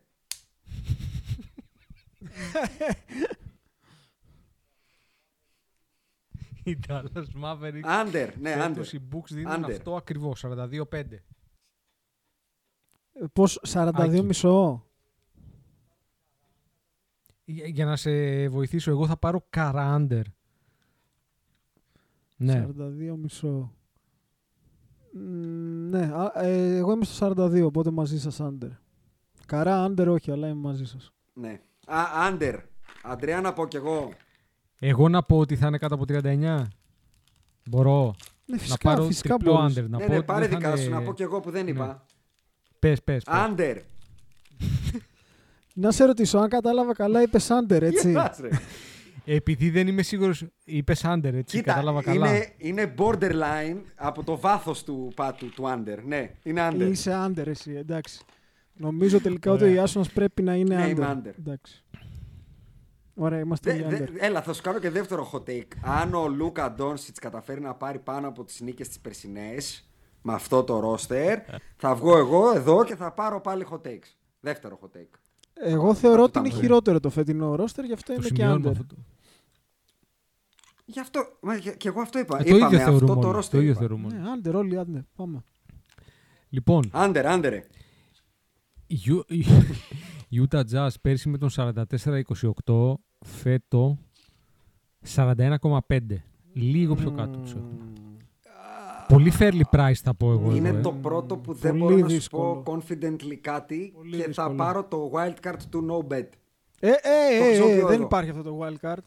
Οι Dallas Mavericks Under. Ναι, under. φέτος οι Bucks δίνουν Under. αυτό ακριβώς, 42-5. Ε, Πώς, 42 Άκη. μισό; Για, για να σε βοηθήσω, εγώ θα πάρω καρά under. Ναι. 42 μισό. Μ, ναι, α, ε, εγώ είμαι στο 42, οπότε μαζί σας under. Καρά under όχι, αλλά είμαι μαζί σας. Ναι. Α, under. Αντρέα να πω κι εγώ. Εγώ να πω ότι θα είναι κάτω από 39. Μπορώ Ναι, να φυσικά, πάρω φυσικά τριπλό μπορείς. under. Να ναι, πω ναι, ότι πάρε δεν θα δικά είναι- σου. Να πω κι εγώ που δεν Ναι. είπα. Πες, πες, πες. Under. Να σε ρωτήσω, αν κατάλαβα καλά, είπες under, έτσι. Γελάς, ρε. Επειδή δεν είμαι σίγουρος, είπες under, έτσι, Κοίτα, κατάλαβα καλά. είναι, είναι borderline από το βάθος του πάτου του under. Ναι, είναι under. Είσαι under εσύ, εντάξει. Νομίζω τελικά ότι ο Ωραία. Ιάσονας πρέπει να είναι Ναι, under. είμαι under. Εντάξει. Ωραία, είμαστε Δε- όλοι δε- under. έλα, θα σου κάνω και δεύτερο hot take. Αν ο Λούκα Ντόνσιτς καταφέρει να πάρει πάνω από τις νίκες της περσινές με αυτό το ρόστερ, θα βγω εγώ εδώ και θα πάρω πάλι hot takes. Δεύτερο hot take. Εγώ θεωρώ ότι είναι τα χειρότερο το φετινό ρόστερ, γι' αυτό Το είμαι και σημειώνουμε under. αυτό. το- Γι' αυτό. Μα, και, και εγώ αυτό είπα. Ε, το Είπαμε ίδιο θεωρούμε αυτό το όλοι, roster. Το ίδιο είπα. θεωρούμε. όλοι. Ναι, under, όλοι under. Πάμε. Λοιπόν, Under, under. ρε. η Ου- η Utah Jazz πέρσι με τον 44-28, φέτο 41,5. Λίγο πιο κάτω τους έχω. Πολύ fairly price θα πω εγώ Είναι εδώ, ε. το πρώτο που δεν Πολύ μπορώ να σου δύσκολο. πω confidently κάτι Πολύ και θα δύσκολο. πάρω το wildcard του no bet. Ε, ε, Το ε, ε, χρησιμοποιώ δεν εγώ. υπάρχει αυτό το wild card.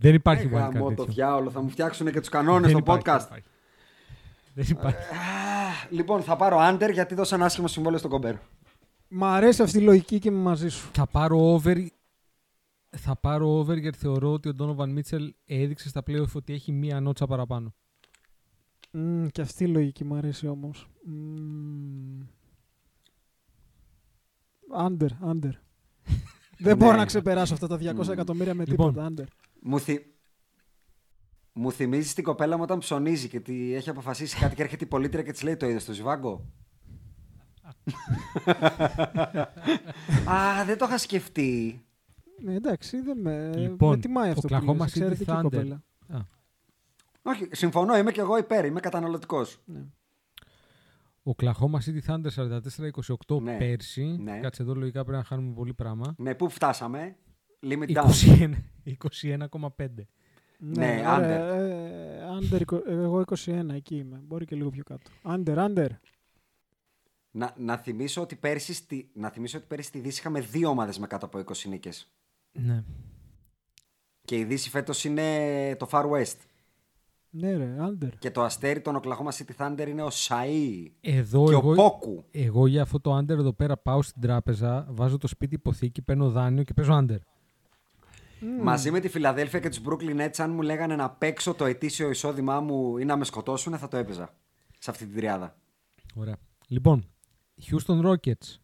Δεν υπάρχει Ε, wildcard γαμώ το τέτοιο. διάολο, θα μου φτιάξουν και τους κανόνες Δεν στο υπάρχει, podcast. δεν υπάρχει. Δεν υπάρχει. Α, Λοιπόν, θα πάρω under γιατί δώσαν άσχημο συμβόλαιο στον Κομπέρ. Μ' αρέσει αυτή η λογική και είμαι μαζί σου. Θα πάρω over. Θα πάρω over γιατί θεωρώ ότι ο Donovan Mitchell έδειξε στα playoff ότι έχει μία νότσα παραπάνω. Μμ, και αυτή η λογική μου αρέσει όμως. Μμ. Under, under. Δεν μπορώ Ναι. να ξεπεράσω αυτά τα 200 Μμ. εκατομμύρια με Λοιπόν. τίποτα. Under. Μου, θυ... μου θυμίζεις την κοπέλα μου όταν ψωνίζει και τη έχει αποφασίσει κάτι και έρχεται η πολίτρια και της λέει το είδες στο Ζιβάγκο; Α, δεν το είχα σκεφτεί. Ναι, εντάξει, δεν με, Λοιπόν, με τιμάει αυτό που Oklahoma λες. City Εξαιρετική Thunder. κοπέλα. Όχι, συμφωνώ, είμαι και εγώ υπέρ, είμαι καταναλωτικός. Ο Oklahoma City Thunder 44-28 Ναι. πέρσι. Ναι. Κάτσε εδώ λογικά πρέπει να χάνουμε πολύ πράγμα. Ναι, πού φτάσαμε; Limit down. 21 21,5. Ναι, ωραία, under. ε, Under, εγώ 21, εκεί είμαι. Μπορεί και λίγο πιο κάτω. Under, under. Να, να, θυμίσω ότι πέρσι στη, να θυμίσω ότι πέρσι στη Δύση είχαμε δύο ομάδες με κάτω από 20 νίκες. Ναι. Και η Δύση φέτος είναι το Far West. Ναι ρε, under. Και το αστέρι των Oklahoma City Thunder είναι ο Σαΐ Εδώ και εγώ, ο Πόκου. εγώ για αυτό το under εδώ πέρα πάω στην τράπεζα, βάζω το σπίτι υποθήκη, παίρνω δάνειο και παίζω under. Μαζί με τη Φιλαδέλφια και τους Brooklyn Nets, αν μου λέγανε να παίξω το ετήσιο εισόδημά μου ή να με σκοτώσουν, θα το έπαιζα. Σε αυτή την τριάδα. Ωραία. Λοιπόν, Houston Rockets.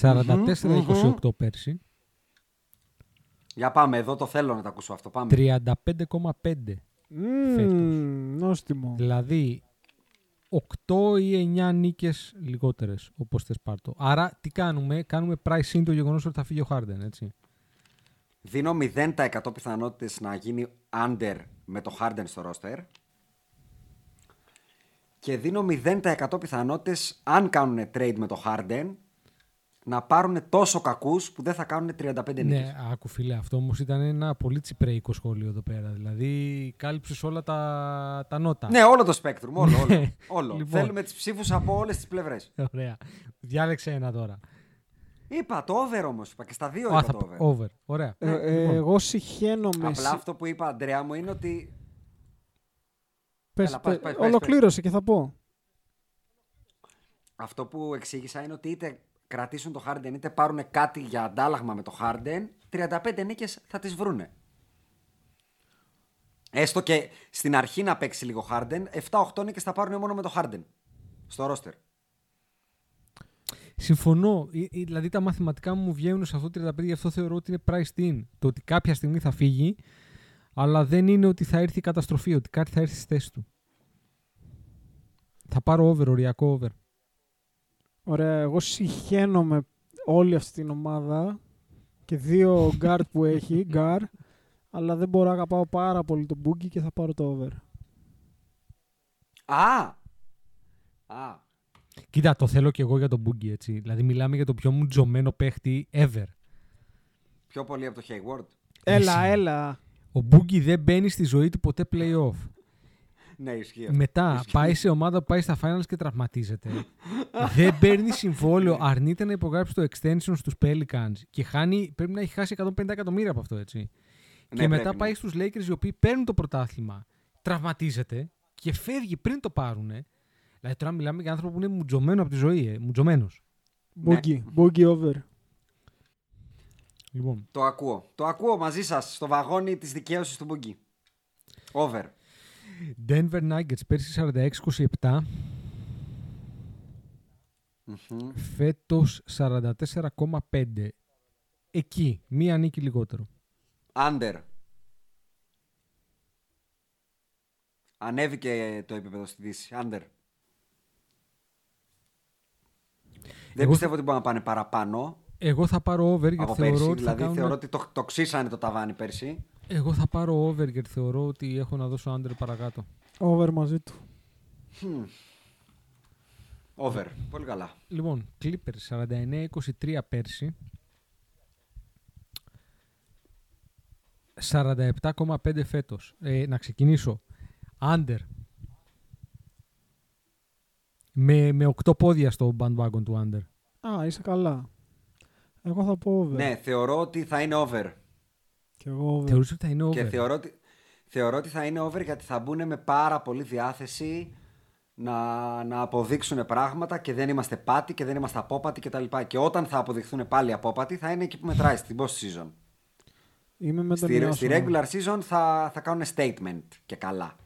44-28 πέρσι. Για πάμε, εδώ το θέλω να το ακούσω αυτό. Πάμε. 35,5 φέτος. Μμμ, νόστιμο. Δηλαδή 8 ή 9 νίκες λιγότερες, όπως θες πάρ' το. Άρα τι κάνουμε, κάνουμε price in το γεγονός ότι θα φύγει ο Harden, έτσι. Δίνω 0% πιθανότητες να γίνει under με το Harden στο roster. Και δίνω 0% πιθανότητες, αν κάνουν trade με το Harden, να πάρουν τόσο κακούς που δεν θα κάνουν 35 νίκες. Ναι, άκου φίλε, αυτό όμως ήταν ένα πολύ τσιπρέικο σχόλιο εδώ πέρα. Δηλαδή κάλυψες όλα τα, τα νότα. Ναι, όλο το spectrum, όλο. όλο, Ναι. όλο. Λοιπόν. Θέλουμε τις ψήφους από όλες τις πλευρές. Ωραία. Διάλεξε ένα τώρα. Είπα το over όμως, είπα και στα δύο Α, είπα θα το π- over. over. Ωραία. Ε, ε, Λοιπόν, εγώ συχαίνομαι. Απλά συ- αυτό που είπα, Αντρέα μου, είναι ότι Πες, Έλα, πας, πες, πας, πας, ολοκλήρωσε και θα πω. αυτό που εξήγησα είναι ότι είτε κρατήσουν το Harden είτε πάρουν κάτι για αντάλλαγμα με το Harden, 35 νίκες θα τις βρούνε. Έστω και στην αρχή να παίξει λίγο Harden, 7-8 νίκες θα πάρουν μόνο με το Harden στο roster. Συμφωνώ. Ε, ε, Δηλαδή τα μαθηματικά μου βγαίνουν σε αυτό το 35, γι' αυτό θεωρώ ότι είναι priced in. Το ότι κάποια στιγμή θα φύγει, αλλά δεν είναι ότι θα έρθει η καταστροφή, ότι κάτι θα έρθει στη θέση του. Θα πάρω over, οριακό over. Ωραία, εγώ συχαίνομαι όλη αυτή την ομάδα και δύο guard που έχει, guard, αλλά δεν μπορώ να αγαπάω πάρα πολύ τον Boogie και θα πάρω το over. Α! Α! Κοίτα, το θέλω και εγώ για τον Boogie, έτσι. Δηλαδή μιλάμε για το πιο μου τζωμένο παίχτη ever. Πιο πολύ από το Hayward. Έλα, Εσύ. έλα. Ο Boogie δεν μπαίνει στη ζωή του ποτέ playoff. Ναι, ισχύει. αυτό. Μετά Ισχύει. πάει σε ομάδα που πάει στα finals και τραυματίζεται. δεν παίρνει συμβόλαιο, αρνείται να υπογράψει το extension στους Pelicans και χάνει, πρέπει να έχει χάσει 150 εκατομμύρια από αυτό, έτσι. Ναι, και μετά πρέπει, πάει ναι. στους Lakers οι οποίοι παίρνουν το πρωτάθλημα, τραυματίζεται και φεύγει πριν το πάρουνε. Δηλαδή τώρα μιλάμε για άνθρωπο που είναι μουτζωμένο από τη ζωή, ε, μουτζωμένος. Boogie, Boogie over. Λοιπόν, Το ακούω. Το ακούω μαζί σας στο βαγόνι της δικαίωσης του Boogie. Over. Denver Nuggets πέρσι 46-27, Μμμ. φέτος 44,5. Εκεί, μία νίκη λιγότερο. Under. Ανέβηκε το επίπεδο στη Δύση. Under. Δεν Εγώ πιστεύω ότι μπορούν να πάνε παραπάνω Εγώ θα πάρω over γιατί από θεωρώ πέρσι. ότι θα Δηλαδή κάνουν... θεωρώ ότι το, το ξύσανε το ταβάνι πέρσι. Εγώ θα πάρω over γιατί θεωρώ ότι έχω να δώσω under παρακάτω. Over μαζί του. Over. Πολύ καλά. Λοιπόν, Clippers 49-23 πέρσι. 47,5 φέτος. Ε, να ξεκινήσω. Under. Με, με 8 πόδια στο bandwagon του under. Α, είσαι καλά. Εγώ θα πω over. Ναι, θεωρώ ότι θα είναι over. Και εγώ over. Θεωρείς ότι θα είναι over; Και θεωρώ ότι, θεωρώ ότι θα είναι over γιατί θα μπουν με πάρα πολύ διάθεση να, να αποδείξουν πράγματα και δεν είμαστε πάτη και δεν είμαστε απόπατοι κτλ. Και, και όταν θα αποδειχθούν πάλι απόπατοι θα είναι εκεί που μετράει στην post season. Είμαι με τον Στη, Ιώσο. στη regular season θα, θα κάνουν statement και καλά.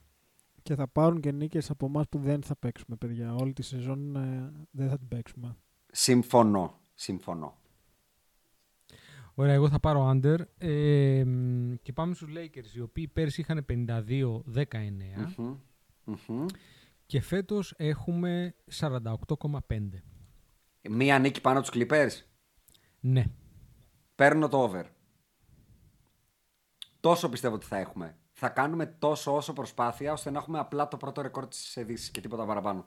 Και θα πάρουν και νίκες από εμάς που δεν θα παίξουμε, παιδιά. Όλη τη σεζόν ε, δεν θα την παίξουμε. Συμφωνώ. Συμφωνώ. Ωραία, εγώ θα πάρω under. Ε, μ, και πάμε στους Lakers, οι οποίοι πέρσι είχαν 52-19 Μμμ. Μμμ. και φέτος έχουμε 48,5. Μία νίκη πάνω τους Clippers; Ναι. Παίρνω το over. Τόσο πιστεύω ότι θα έχουμε. Θα κάνουμε τόσο όσο προσπάθεια ώστε να έχουμε απλά το πρώτο ρεκόρ της Δύσης και τίποτα παραπάνω.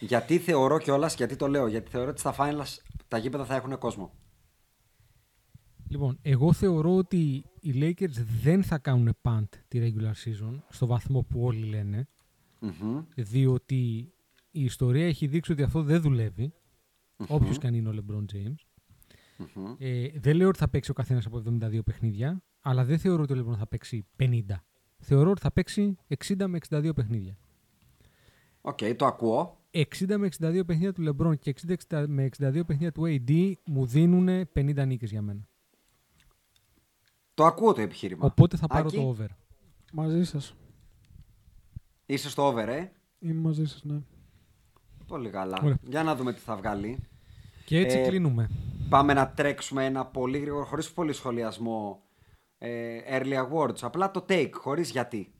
Γιατί θεωρώ κιόλας, γιατί το λέω, γιατί θεωρώ ότι στα finals τα γήπεδα θα έχουν κόσμο. Λοιπόν, εγώ θεωρώ ότι οι Lakers δεν θα κάνουν punt τη regular season στο βαθμό που όλοι λένε, Μμμ. διότι η ιστορία έχει δείξει ότι αυτό δεν δουλεύει, όποιος και αν είναι ο LeBron James. Μμμ. Ε, δεν λέω ότι θα παίξει ο καθένας από 72 παιχνίδια, αλλά δεν θεωρώ ότι ο LeBron θα παίξει 50. Θεωρώ ότι θα παίξει 60 με 62 παιχνίδια. Οκ, το ακούω. 60 με 62 παιχνίδια του LeBron και 60 με 62 παιχνίδια του AD μου δίνουν 50 νίκες για μένα. Το ακούω το επιχείρημα. Οπότε θα πάρω Άκη, το over. Μαζί σας. Είσαι στο over, ε; Είμαι μαζί σας, ναι. Πολύ καλά. Ωραία. Για να δούμε τι θα βγάλει. Και έτσι Ε, κλείνουμε. Πάμε να τρέξουμε ένα πολύ γρήγορο, χωρίς πολύ σχολιασμό, ε, early awards. Απλά το take, χωρίς γιατί.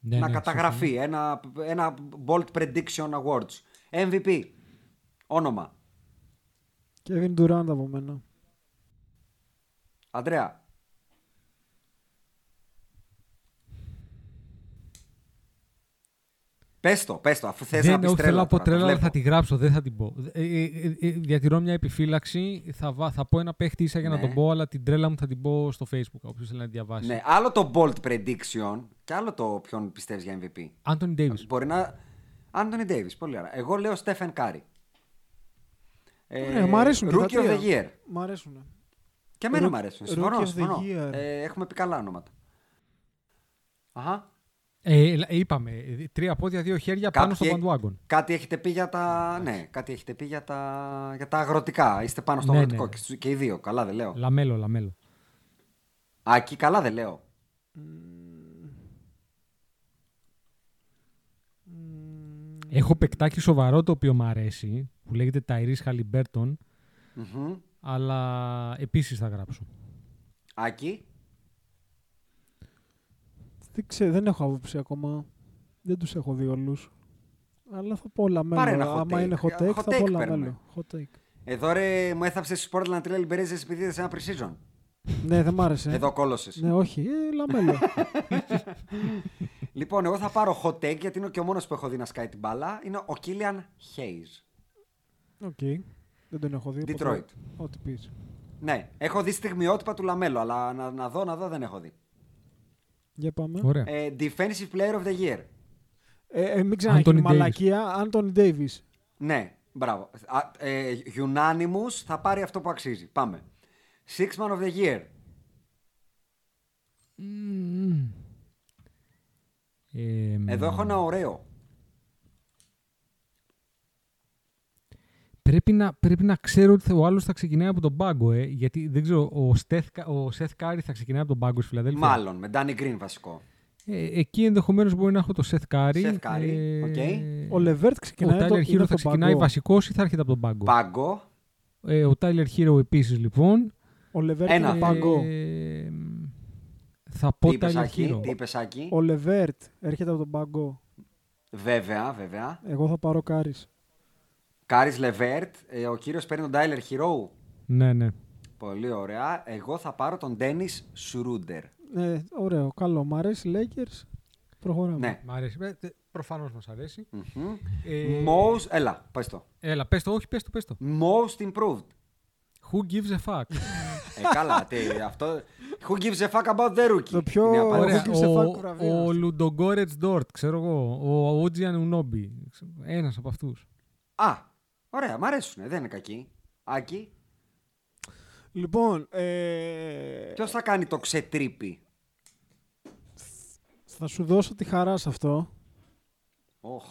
Ναι, να ναι, καταγραφεί. Ένα, ένα bold prediction awards. MVP. Όνομα. Kevin Durant από μένα. Αντρέα. Πες το, πες το, αφού θες να Δεν, πεις όχι, θέλω τρέλα να πω τώρα, το τρέλα, αλλά βλέπω. θα τη γράψω, δεν θα την πω. Ε, ε, ε, ε, διατηρώ μια επιφύλαξη. Θα, βα- θα πω ένα παίχτη ίσα για να Ναι. τον πω, αλλά την τρέλα μου θα την πω στο Facebook. Όποιος θέλει να τη διαβάσει. Ναι, άλλο το bold prediction και άλλο το ποιον πιστεύεις για MVP. Άντωνι Ντέιβις. Μπορεί να... Anthony Davis, πολύ ωραία. Εγώ λέω Stephen Curry. Ε, Ωραία, μ' αρέσουν και τα Rookie of the τρία. year. Μ' αρέσουν. Και εμένα Roo- μου αρέσουν. Rookie Συμφωνώ, of the συμφωνώ. year. Ε, έχουμε πει καλά ονόματα. Αχα. Ε, λα- είπαμε, ε, τρία πόδια, δύο χέρια πάνω στο bandwagon. κάτι έχετε πει για τα. Ναι, κάτι έχετε πει για τα, για τα αγροτικά. Είστε πάνω στο Ναι, αγροτικό ναι. και, στους- και οι δύο. Καλά δεν λέω. Λαμέλο, λαμέλο. Άκη, καλά δεν λέω. Έχω παικτάκι σοβαρό το οποίο μου αρέσει, που λέγεται Tyrese Halliburton, Μμμ. αλλά επίσης θα γράψω. Άκη. Δεν, ξέρω, δεν έχω άποψη ακόμα. Δεν τους έχω δει όλους. Αλλά θα πω λαμέλο. Πάρε ένα hot Άμα take. είναι hot take, Hot θα take πω παίρνουμε. λαμέλο. Hot take. Εδώ ρε μου έθαψες στους Portland Trail Blazers επειδή είδες ένα pre-season. Ναι, δεν μ' άρεσε. Εδώ κώλωσες. Ναι, όχι. Ε, λαμέλο. Λοιπόν, εγώ θα πάρω hot take γιατί είναι και ο μόνος που έχω δει να σκάει την μπάλα. Είναι ο Killian Hayes. OK. Δεν τον έχω δει. οπότε Detroit. Ό,τι πεις. Ναι, έχω δει στιγμιότυπα του Λαμέλο, αλλά να, να δω, να δω δεν έχω δει. Για πάμε. Ωραία. Ε, defensive Player of the Year. Ε, ε, μην ξαναγίνει Anthony μαλακία. Άντωνι Ντέιβις. Ναι, μπράβο. Α, ε, unanimous θα πάρει αυτό που αξίζει. Πάμε. Six Man of the Year. Ε, Εδώ έχω ένα ωραίο. Πρέπει να, πρέπει να ξέρω ότι θα- ο άλλος θα ξεκινάει από τον πάγκο, ε, γιατί δεν ξέρω, ο, Steph, ο Seth Curry θα ξεκινάει από τον πάγκο στη Φιλαδέλφια. Μάλλον, με Danny Green βασικό. Ε, εκεί ενδεχομένως μπορεί να έχω το Seth Curry. Seth Curry, ε, οκ. Ο Λεβέρτ Ο ξεκινάει το, Tyler Hero είναι θα το ξεκινάει παγκό. βασικός ή θα έρχεται από τον πάγκο; Πάγκο. Ε, ο Tyler Hero επίσης λοιπόν. Ο Λεβέρτ Ένα. είναι πάγκο. Ε, θα πω Τι είπες Tyler Άκη, Hero. τι είπες Άκη; Ο Λεβέρτ έρχεται από τον πάγκο. Βέβαια, βέβαια. Εγώ θα πάρω Κάρις. Κάρις Λεβέρτ. Ε, ο κύριος παίρνει τον Tyler Hero. Ναι, ναι. Πολύ ωραία. Εγώ θα πάρω τον Dennis Schroeder. Ναι, ωραίο, καλό. Μ' αρέσει Lakers. Προχωράμε. Ναι. Μ' αρέσει. Ε, ε, προφανώς μας αρέσει. Μμμ. Ε, Most, έλα, πες το. Έλα, πες το, όχι, πες το, πες το. Most improved. Who gives a fuck; ε, καλά, τι, αυτό. Who gives a fuck about the rookie; Το πιο- Είναι η απάντηση. Ωραία, gives a fuck ο, βραβείο. ο Λουντογκόρετς Ντόρτ, ξέρω εγώ, ο Ότζιαν Ουνόμπι, ένας από αυτούς. Α, ωραία, μ' αρέσουν, δεν είναι κακοί. Άκη, Λοιπόν, ε, ποιος θα κάνει το ξετρίπι; θα σου δώσω τη χαρά σε αυτό. Οχ,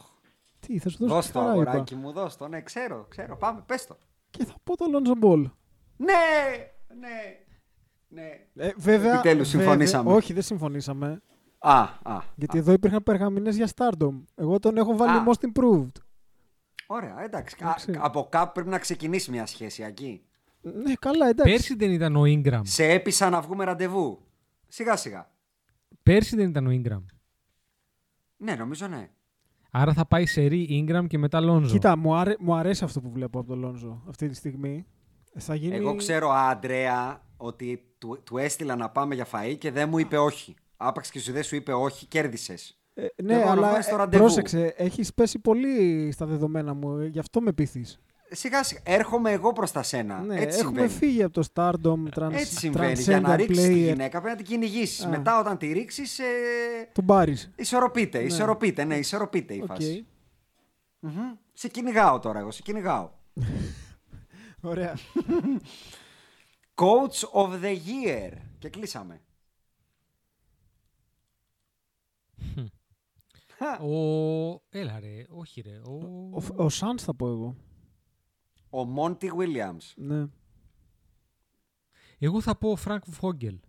Τι, θα σου δώσω δώσ' τη το χαρά, είπα. αγοράκι μου, δώσ' το. Ναι, ξέρω, ξέρω. Πάμε, πες το. Και θα πω το Lonzo Ball. Ναι, ναι, ναι. Ε, βέβαια, Επιτέλους, βέβαια- συμφωνήσαμε. όχι, δεν συμφωνήσαμε. Α, α. Γιατί α. εδώ υπήρχαν περγαμηνές για Stardom. Εγώ τον έχω βάλει Α. most improved. Ωραία, εντάξει. Α, Εντάξει. από κάπου πρέπει να ξεκινήσει μια σχέση εκεί. Ναι, καλά, εντάξει. Πέρσι δεν ήταν ο Ingram. Σε έπεισα να βγούμε ραντεβού. Σιγά σιγά. Πέρσι δεν ήταν ο Ingram. Ναι, νομίζω ναι. Άρα θα πάει σε Ρή Ingram και μετά Lonzo. Κοίτα, μου, αρέ- μου αρέσει αυτό που βλέπω από τον Lonzo αυτή τη στιγμή. Θα γίνει... Εγώ ξέρω, Αντρέα, ότι του, του έστειλα να πάμε για φαΐ και δεν μου είπε όχι. Άπαξ και σου δεν σου είπε όχι, κέρδισες. Ε, Και ναι, εγώ να αλλά βγάλεις το ε, ραντεβού. πρόσεξε, έχεις πέσει πολύ στα δεδομένα μου, ε, γι' αυτό με πείθεις. Σιγά σιγά. Έρχομαι εγώ προς τα σένα. Ναι, Έτσι έχουμε συμβαίνει. φύγει από το Stardom trans, Έτσι συμβαίνει. Για να Transcendent ρίξεις τη Player. γυναίκα πρέπει να την κυνηγήσεις. Α. Μετά όταν τη ρίξεις. Ε... Τον πάρεις. Ισορροπείται, ισορροπείται, ναι, ισορροπείται η φάση. Μμμ. Σε κυνηγάω τώρα εγώ, σε κυνηγάω. Ωραία. Coach of the Year. Και κλείσαμε. Ο... Έλα ρε, όχι ρε. Ο... Ο, ο Suns θα πω εγώ. Ο Monty Williams. Ναι. Εγώ θα πω ο Frank Vogel.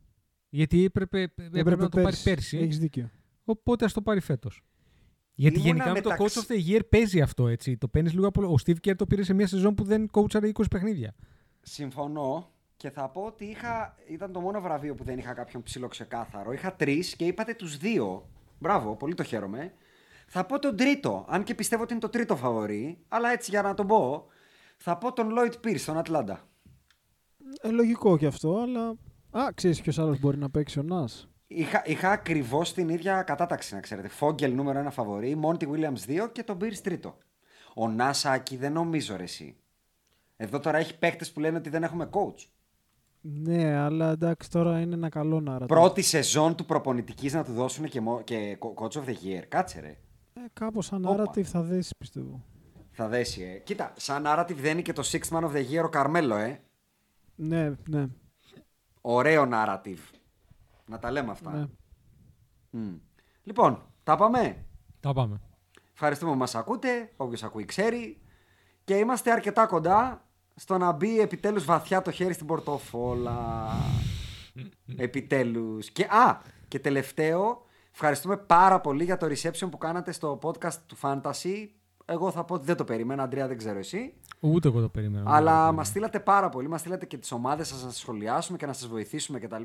Γιατί έπρεπε, έπρεπε, να το πάρει πέρσι. Έχεις δίκιο. Οπότε ας το πάρει φέτος. Γιατί Ήμουνα γενικά με το μεταξύ- Coach of the Year παίζει αυτό έτσι. Το παίρνεις λίγο από. Ο Steve Kerr το πήρε σε μια σεζόν που δεν κόουτσαρε 20 παιχνίδια. Συμφωνώ και θα πω ότι είχα, ήταν το μόνο βραβείο που δεν είχα κάποιον ψηλό ξεκάθαρο. Είχα τρεις και είπατε τους δύο. Μπράβο, πολύ το χαίρομαι. Θα πω τον τρίτο, αν και πιστεύω ότι είναι το τρίτο φαβορή, αλλά έτσι για να τον πω, θα πω τον Lloyd Pierce στον Ατλάντα. Ε, λογικό και αυτό, αλλά... Α, ξέρεις ποιος άλλος μπορεί να παίξει ο Νας. Είχα, είχα ακριβώς την ίδια κατάταξη, να ξέρετε. Vogel νούμερο ένα φαβορή, Monty Williams 2 και τον Pierce τρίτο. Ο Νας, Άκη, δεν νομίζω ρε εσύ. Εδώ τώρα έχει παίκτες που λένε ότι δεν έχουμε coach. Ναι, αλλά εντάξει τώρα είναι ένα καλό να Πρώτη σεζόν του προπονητικής να του δώσουν και, μο- και coach of the year. Κάτσε ρε. Ε, κάπως σαν Όπα. narrative θα δέσει πιστεύω. Θα δέσει, ε. Κοίτα, σαν narrative δένει και το Sixth Man of the Year ο Καρμέλο, ε. Ναι, ναι. Ωραίο narrative. Να τα λέμε αυτά. ναι. Μμ. Λοιπόν, τα πάμε. Τα πάμε. Ευχαριστούμε που μας ακούτε, όποιος ακούει ξέρει. Και είμαστε αρκετά κοντά στο να μπει επιτέλους βαθιά το χέρι στην πορτοφόλα. επιτέλους. Και, α, και τελευταίο, ευχαριστούμε πάρα πολύ για το reception που κάνατε στο podcast του Fantasy. Εγώ θα πω ότι δεν το περίμενα, Αντρέα, δεν ξέρω εσύ. Ούτε εγώ το περίμενα. ούτε εγώ το Αλλά περίμενα. μας στείλατε πάρα πολύ. Μας στείλατε και τις ομάδες σας να σας σχολιάσουμε και να σας βοηθήσουμε κτλ.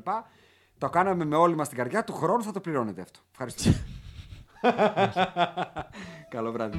Το κάναμε με όλη μας την καρδιά. Του χρόνου θα το πληρώνετε αυτό. Ευχαριστώ. Καλό βράδυ.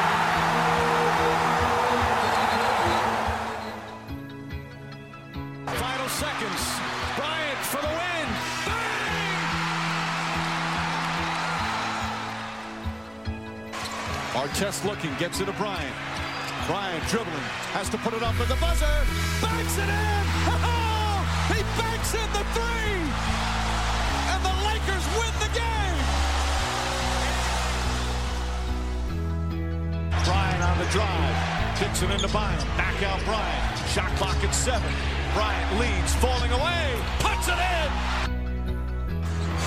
Artest looking, gets it to Bryant. Bryant dribbling, has to put it up at the buzzer. Banks it in! He banks in the three! And the Lakers win the game! Bryant on the drive. Kicks it into Bynum. Back out Bryant. Shot clock at seven. Bryant leads, falling away. Puts it in!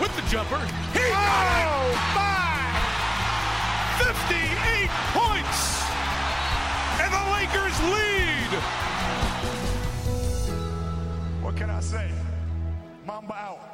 with the jumper. He got it! Oh, my! 58 points! And the Lakers lead! What can I say? Mamba out.